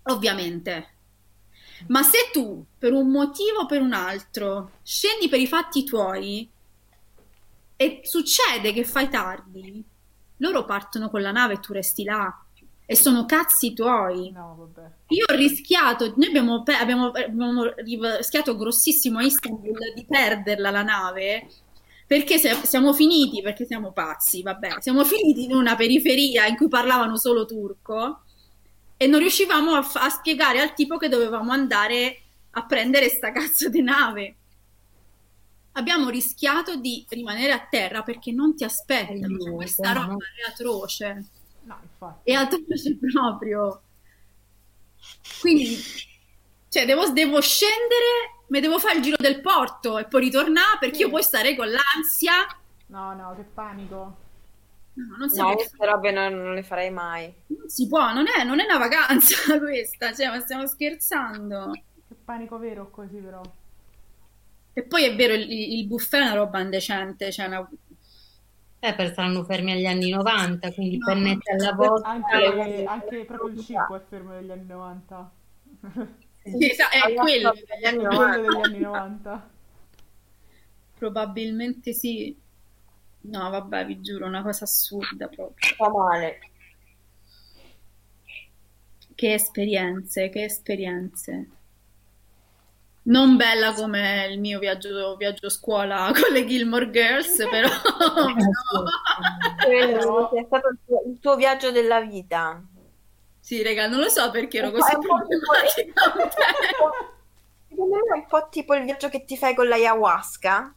ovviamente. Ma se tu, per un motivo o per un altro, scendi per i fatti tuoi e succede che fai tardi, loro partono con la nave e tu resti là. E sono cazzi tuoi. No. Io ho rischiato, noi abbiamo, abbiamo- abbiamo rischiato grossissimo a Istanbul di perderla la nave perché se- siamo finiti, perché siamo pazzi, vabbè, siamo finiti in una periferia in cui parlavano solo turco e non riuscivamo a, a spiegare al tipo che dovevamo andare a prendere sta cazzo di nave. Abbiamo rischiato di rimanere a terra perché non ti aspettano. Aiuto, Questa roba è atroce. No, infatti. E atroce proprio. Quindi, cioè, devo, devo scendere, mi devo fare il giro del porto e poi ritornare perché Sì. io poi starei con l'ansia. No, no, che panico. No, non si, No, può, queste robe non, non le farei mai. non si può, non è, non è una vacanza questa, cioè, ma stiamo scherzando. Che panico vero così però. E poi è vero, il, il buffet è una roba indecente, cioè una- Eh, per saranno fermi agli anni 90, quindi No. pennette alla volta. Anche, anche proprio il cibo è fermo negli anni 90. Sì, sa- è quello, Degli anni Quello 90. degli anni 90. probabilmente sì. No, vabbè, vi giuro, una cosa assurda proprio. Fa male. Che esperienze, che esperienze. Non bella come il mio viaggio, viaggio scuola con le Gilmore Girls, però no. È stato il tuo, viaggio della vita. Sì, raga, non lo so perché ero così problematica. Secondo me è un po' tipo il viaggio che ti fai con l'ayahuasca.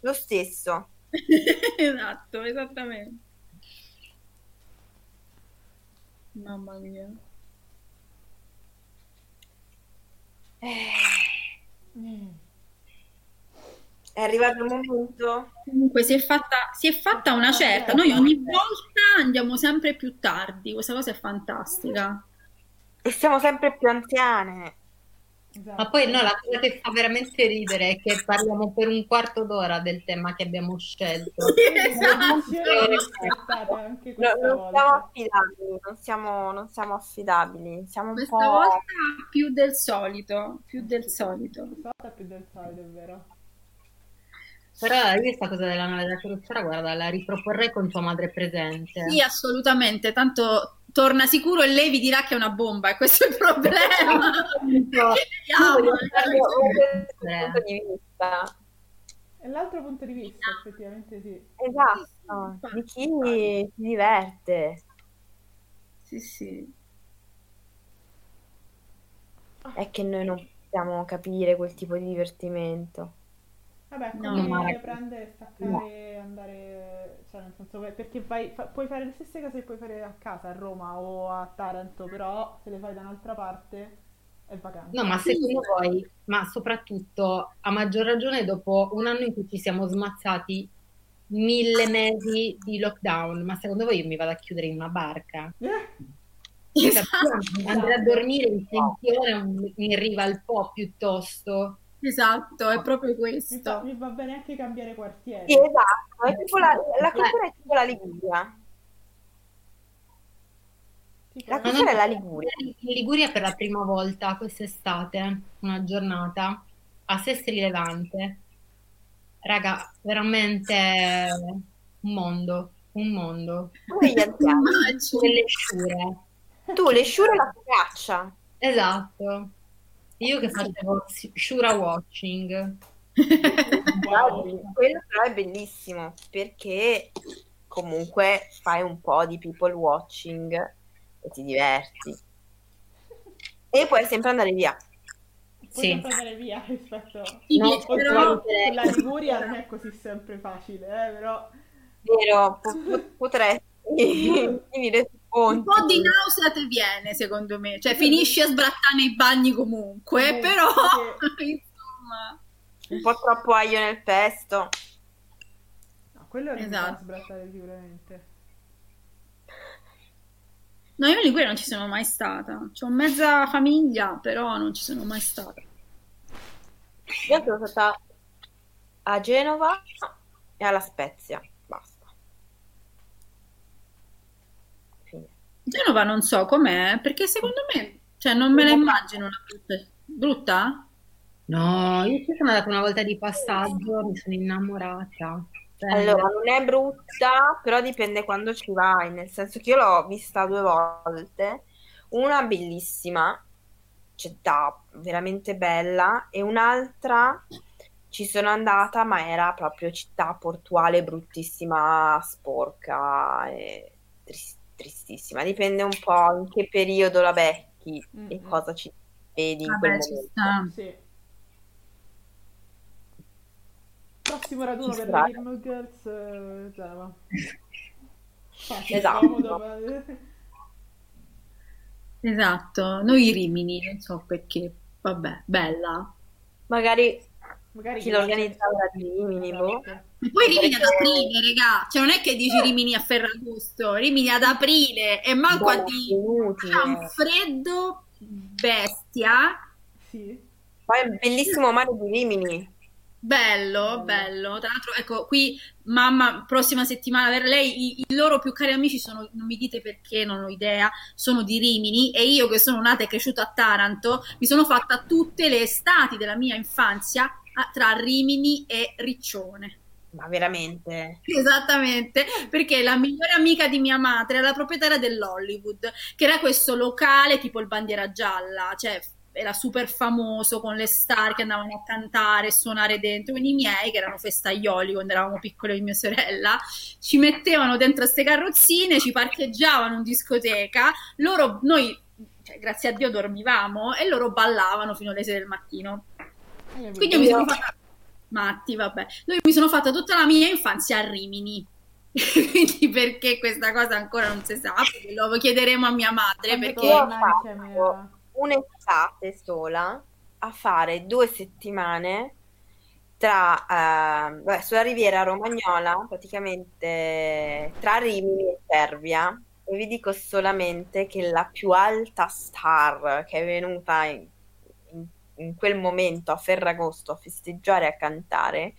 Lo stesso. Esatto, esattamente. Mamma mia. Mm. È arrivato il momento. Comunque si è fatta, si è fatta una certa. Noi ogni volta andiamo sempre più tardi. Questa cosa è fantastica. E siamo sempre più anziane. Esatto. Ma poi no, la cosa che fa veramente ridere è che parliamo per un quarto d'ora del tema che abbiamo scelto. Esatto. Anche No, non siamo affidabili, non siamo, non siamo affidabili. Siamo un Questa po'... volta più del solito, più del solito. Questa volta più del solito, è vero. Però io questa cosa della nave da crociera, guarda, la riproporrei con tua madre presente. Sì, assolutamente, tanto torna sicuro e lei vi dirà che è una bomba e questo è il problema. Un Eh. punto di vista. E l'altro punto di vista, effettivamente sì. Esatto, di chi si diverte. Sì, sì. È che noi non possiamo capire quel tipo di divertimento. Vabbè, No, come ma- prendere, staccare, andare, cioè nel senso, perché vai, fa- puoi fare le stesse cose che puoi fare a casa, a Roma o a Taranto, però se le fai da un'altra parte è vacanza. No, ma secondo voi, ma soprattutto a maggior ragione dopo un anno in cui ci siamo smazzati mille mesi di lockdown, ma secondo voi io mi vado a chiudere in una barca? Eh, Esatto. Andare a dormire in pensione in riva al Po piuttosto. Esatto, è proprio mi, fa- questo. mi va bene anche cambiare quartiere. Sì, esatto, è tipo la, la cultura è tipo la Liguria. La cultura è la Liguria. In Liguria per la prima volta quest'estate, una giornata a Sestri Levante. Raga, veramente un mondo, un mondo. Tu e gli anziani. Delle sciure. Tu le sciure e la focaccia. Esatto. Io che facevo Shura watching. Quello però è bellissimo perché comunque fai un po' di people watching e ti diverti. E puoi sempre andare via. Puoi Sì. sempre andare via rispetto... No, però- la Liguria non è così sempre facile, eh, però... Vero, po- po- potresti finire su Un po' di nausea ti viene, secondo me. Cioè, finisci a sbrattare nei bagni comunque, Comunque, però, sì. insomma... Un po' troppo aglio nel pesto. No, quello non mi Esatto. sbrattare sicuramente. No, io in Liguria non ci sono mai stata. C'ho mezza famiglia, però non ci sono mai stata. Io sono stata a Genova e alla Spezia. Basta. Fine. Genova non so com'è, perché secondo me, cioè, non me la immagino una brutta. Brutta? No, io ci sono andata una volta di passaggio, mi sono innamorata. Cioè, Allora, non è brutta, però dipende quando ci vai, nel senso che io l'ho vista due volte, una bellissima, città veramente bella, e un'altra ci sono andata, ma era proprio città portuale bruttissima, sporca e tris- tristissima. Dipende un po' in che periodo la becchi e Mm-mm. cosa ci vedi in quel Vabbè, ci momento. Sì. Prossimo raduno Ci per le Gilmore Girls, eh, Genova. Facile, Esatto. comodo. Esatto, noi Rimini, non so perché. Vabbè, bella. Magari Magari chi lo organizzava era di Rimini, boh. E poi Rimini ad aprile, regà. Cioè, non è che dici Rimini a Ferragosto, Rimini ad aprile e manco a di fa un freddo bestia. Sì. Poi è bellissimo mare di Rimini. Bello, bello. Tra l'altro, ecco, qui mamma, prossima settimana per lei, i, i loro più cari amici sono, non mi dite perché, non ho idea, sono di Rimini e io che sono nata e cresciuta a Taranto, mi sono fatta tutte le estati della mia infanzia a- tra Rimini e Riccione. Ma veramente? Esattamente, perché la migliore amica di mia madre era la proprietaria dell'Hollywood, che era questo locale tipo il Bandiera Gialla, cioè era super famoso con le star che andavano a cantare e suonare dentro. Quindi i miei, che erano festaioli quando eravamo piccoli e mia sorella, ci mettevano dentro queste carrozzine, ci parcheggiavano in discoteca, loro, noi, cioè, grazie a Dio, dormivamo e loro ballavano fino alle 6 del mattino. Eh, Quindi io mi sono fatta matti, vabbè. Io mi sono fatta tutta la mia infanzia a Rimini. Quindi perché questa cosa ancora non si sa, lo chiederemo a mia madre Quando perché Io ho fatto un'estate sola a fare due settimane tra, eh, vabbè, sulla riviera romagnola, praticamente tra Rimini e Cervia. E vi dico solamente che la più alta star che è venuta in, in- quel momento a Ferragosto a festeggiare e a cantare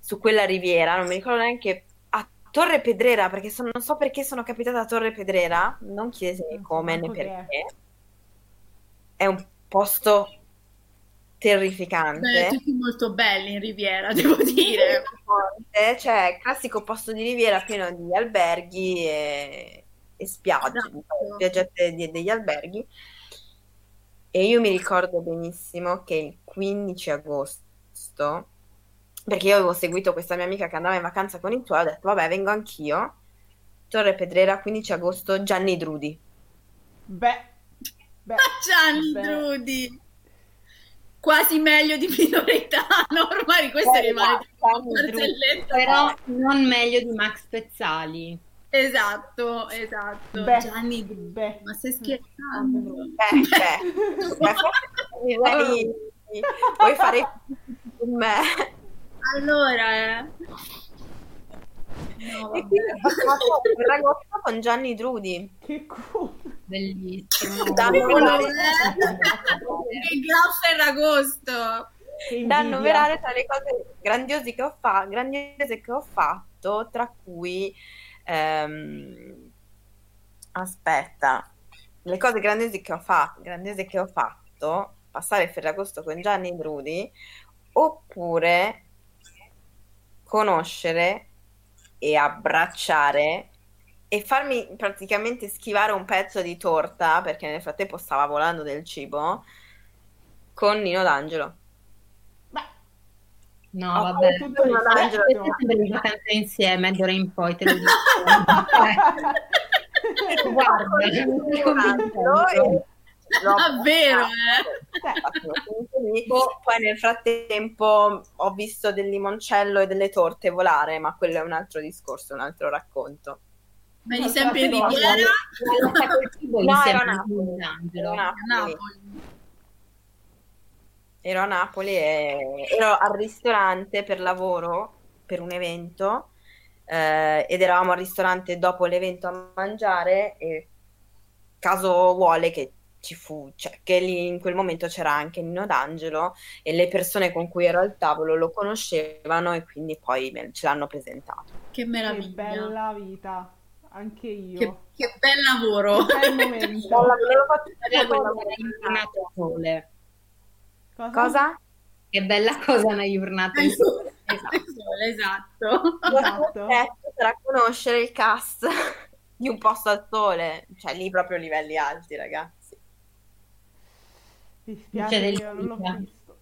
su quella riviera, non mi ricordo neanche a Torre Pedrera, perché sono- non so perché sono capitata a Torre Pedrera, non chiedetemi come né perché. È un posto terrificante. beh, tutti molto belli in Riviera, devo dire. Forte, Cioè, classico posto di riviera pieno di alberghi e, e spiagge, Esatto. spiaggette degli alberghi. E io mi ricordo benissimo che il 15 agosto, perché io avevo seguito questa mia amica che andava in vacanza con i tuoi, ho detto, vabbè, vengo anch'io. Torre Pedrera, 15 agosto, Gianni Drudi. Beh, beh, Gianni beh. Drudi. Quasi meglio di Minoretano, ormai questo Eh, rimane Gianni una Drudi. barzelletta. Però non meglio di Max Pezzali. Esatto, esatto. Beh, Gianni beh. Ma stai scherzando? Beh, beh, beh, vuoi fare con me? Allora, eh. No, E quindi ho fatto il Ferragosto con Gianni Drudi. Che culo. Bellissimo. Da Che annoverare, Che gran Ferragosto! Da annoverare tra le cose grandiose che ho, fa- grandiose che ho fatto, tra cui... ehm, aspetta, le cose grandiose che ho fatto, grandiose che ho fatto, passare Ferragosto con Gianni Drudi, oppure conoscere e abbracciare e farmi praticamente schivare un pezzo di torta, perché nel frattempo stava volando del cibo, con Nino D'Angelo. No, Ho vabbè. Siete sempre in vacanza insieme d'ora in poi, te lo dico. Eh, Guarda, Davvero, abbracciato, eh? lì. Poi nel frattempo ho visto del limoncello e delle torte volare, ma quello è un altro discorso, un altro racconto. Vedi sempre in No, Riviera No, era Napoli. Napoli. Ero a Napoli e ero al ristorante per lavoro, per un evento, eh, ed eravamo al ristorante dopo l'evento a mangiare e caso vuole che ci fu, cioè, che lì in quel momento c'era anche Nino D'Angelo e le persone con cui ero al tavolo lo conoscevano e quindi poi me- ce l'hanno presentato. Che che meraviglia. bella vita. Anche io. Che, che bel lavoro. Che bel momento. Bella quella cosa, una giornata al sole. Cosa? Cosa? Che bella cosa una giornata in sole. Esatto. Esatto. Sarà conoscere il cast di Un posto al sole, cioè lì proprio livelli alti, ragazzi. Mi C'è spiace, del io non l'ho visto.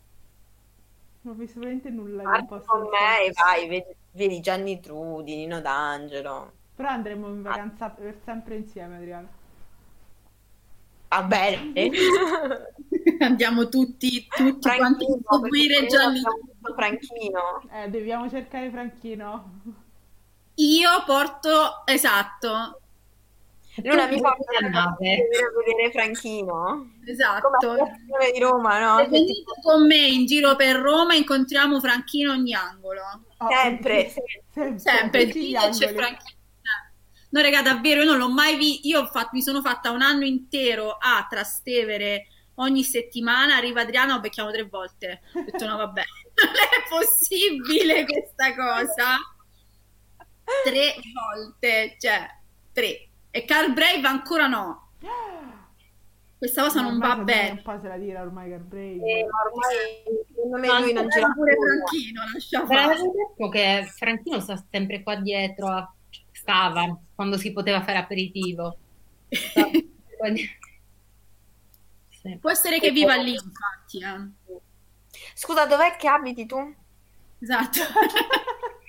Non ho visto veramente nulla di un Parti posto con al me e vai, vedi, vedi Gianni Trudi, Nino D'Angelo. Però andremo in vacanza per sempre insieme, Adriana. Va bene. Andiamo tutti, tutti quanti a seguire Gianni. Franchino. Eh, dobbiamo cercare Franchino. Io porto, esatto, Luna mi porta la a nave. vedere Franchino. Come esatto. associazione di Roma, no? Se venite con me in giro per Roma incontriamo Franchino ogni angolo. Oh, Sempre, sempre. Sempre, c'è angoli. Franchino. Eh. No, raga, davvero, io non l'ho mai visto. Io ho fatto- mi sono fatta un anno intero a Trastevere ogni settimana. Arriva Adriana, lo becchiamo tre volte. Ho detto, no, vabbè, non è possibile questa cosa. Tre volte, cioè, tre. E Carl Brave ancora no. Questa cosa non Ormai va bene. Un po' se la tira ormai Garbrave. E ormai secondo me lui non gira Pure. Franchino, lascia fare. detto che Franchino sta sempre qua dietro, a- stava quando si poteva fare aperitivo. Sì. Può essere che viva lì, infatti. eh. Scusa, dov'è che abiti tu? Esatto.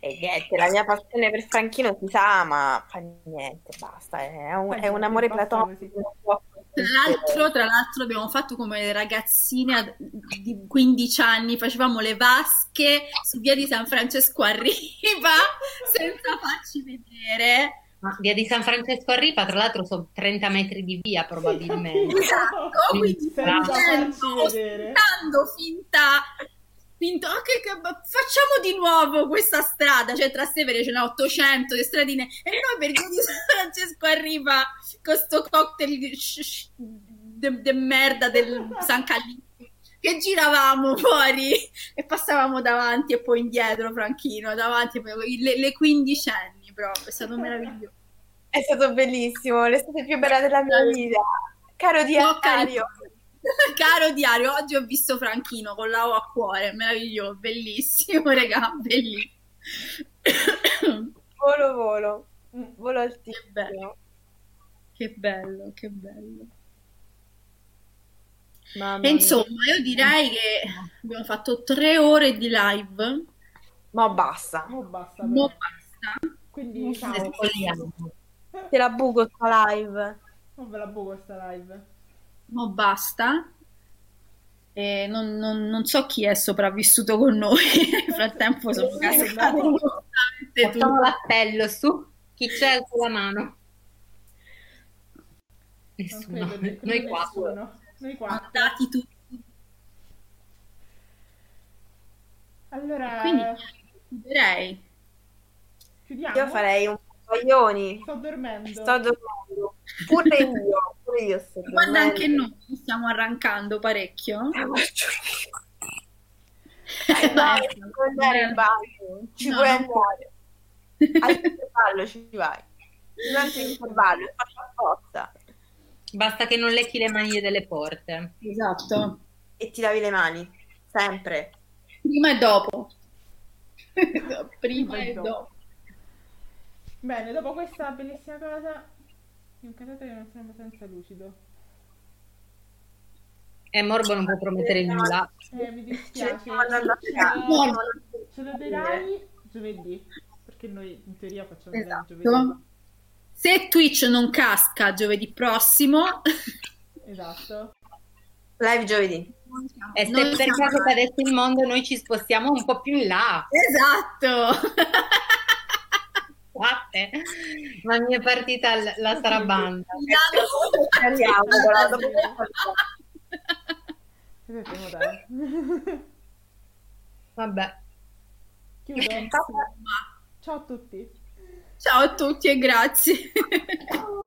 E niente, la mia passione per Franchino si sa, ma fa niente, basta. È un, è un amore platonico. non può Tra l'altro, tra l'altro abbiamo fatto come ragazzine di 15 anni, facevamo le vasche su via di San Francesco a Riva senza farci vedere. Ma via di San Francesco a Ripa, tra l'altro, sono 30 metri di via probabilmente. Esatto, quindi Senza facendo, finta, finta "Ah, che- che- facciamo di nuovo questa strada, cioè Trastevere ce n'ha 800 di stradine e noi per via di Francesco a Riva con sto cocktail di sh- sh- de, de merda del San Callippo che giravamo fuori e passavamo davanti e poi indietro Franchino davanti poi le, le quindicenni proprio è stato meraviglioso È stato bellissimo, l'estate più bella della mia vita. Caro No, diario. caro, caro diario, oggi ho visto Franchino con la O a cuore, meraviglioso, bellissimo, regà, bellissimo. Volo, volo. Volo Che altissimo. bello, che bello, che bello. Mamma insomma, io direi che abbiamo fatto tre ore di live, Ma basta. Oh, basta. non però. basta. Quindi ciao. Te la buco sta live. Non ve la buco sta live. No, basta. Eh, non, non, non, so chi è sopravvissuto con noi. Nel frattempo sono cascate Facciamo l'appello su chi c'è sulla mano. Nessuno. Credo, noi quattro. Noi quattro. Dati tutti. Allora, quindi chiuderei. Chiudiamo. Io farei un po' coglioni. Sto dormendo. Sto dormendo. Pure io, pure io sto. Guarda, anche noi ci stiamo arrancando parecchio. Dai, vai, ci puoi andare in bagno. Ci No, puoi non andare. All'intervallo ci vai. Durante l'intervallo, faccio apposta. Basta che non lecchi le mani delle porte. Esatto. E ti lavi le mani. Sempre. Prima e dopo. Prima e dopo. Bene, dopo questa bellissima cosa, mi incantate che non sono abbastanza lucido. E Morbo non può promettere nulla. Eh, mi dispiace. a Ce lo- Ce lo giovedì, perché noi in teoria facciamo vedere giovedì. Esatto. Se Twitch non casca giovedì prossimo, Esatto. Live giovedì. E se non per caso cadesse il mondo, noi ci spostiamo un po' più in là. Esatto. Guardate, ma mi è partita l- la sarabanda. Andiamo, dai. Vabbè. Chiudo. Ciao a tutti. Ciao a tutti e grazie.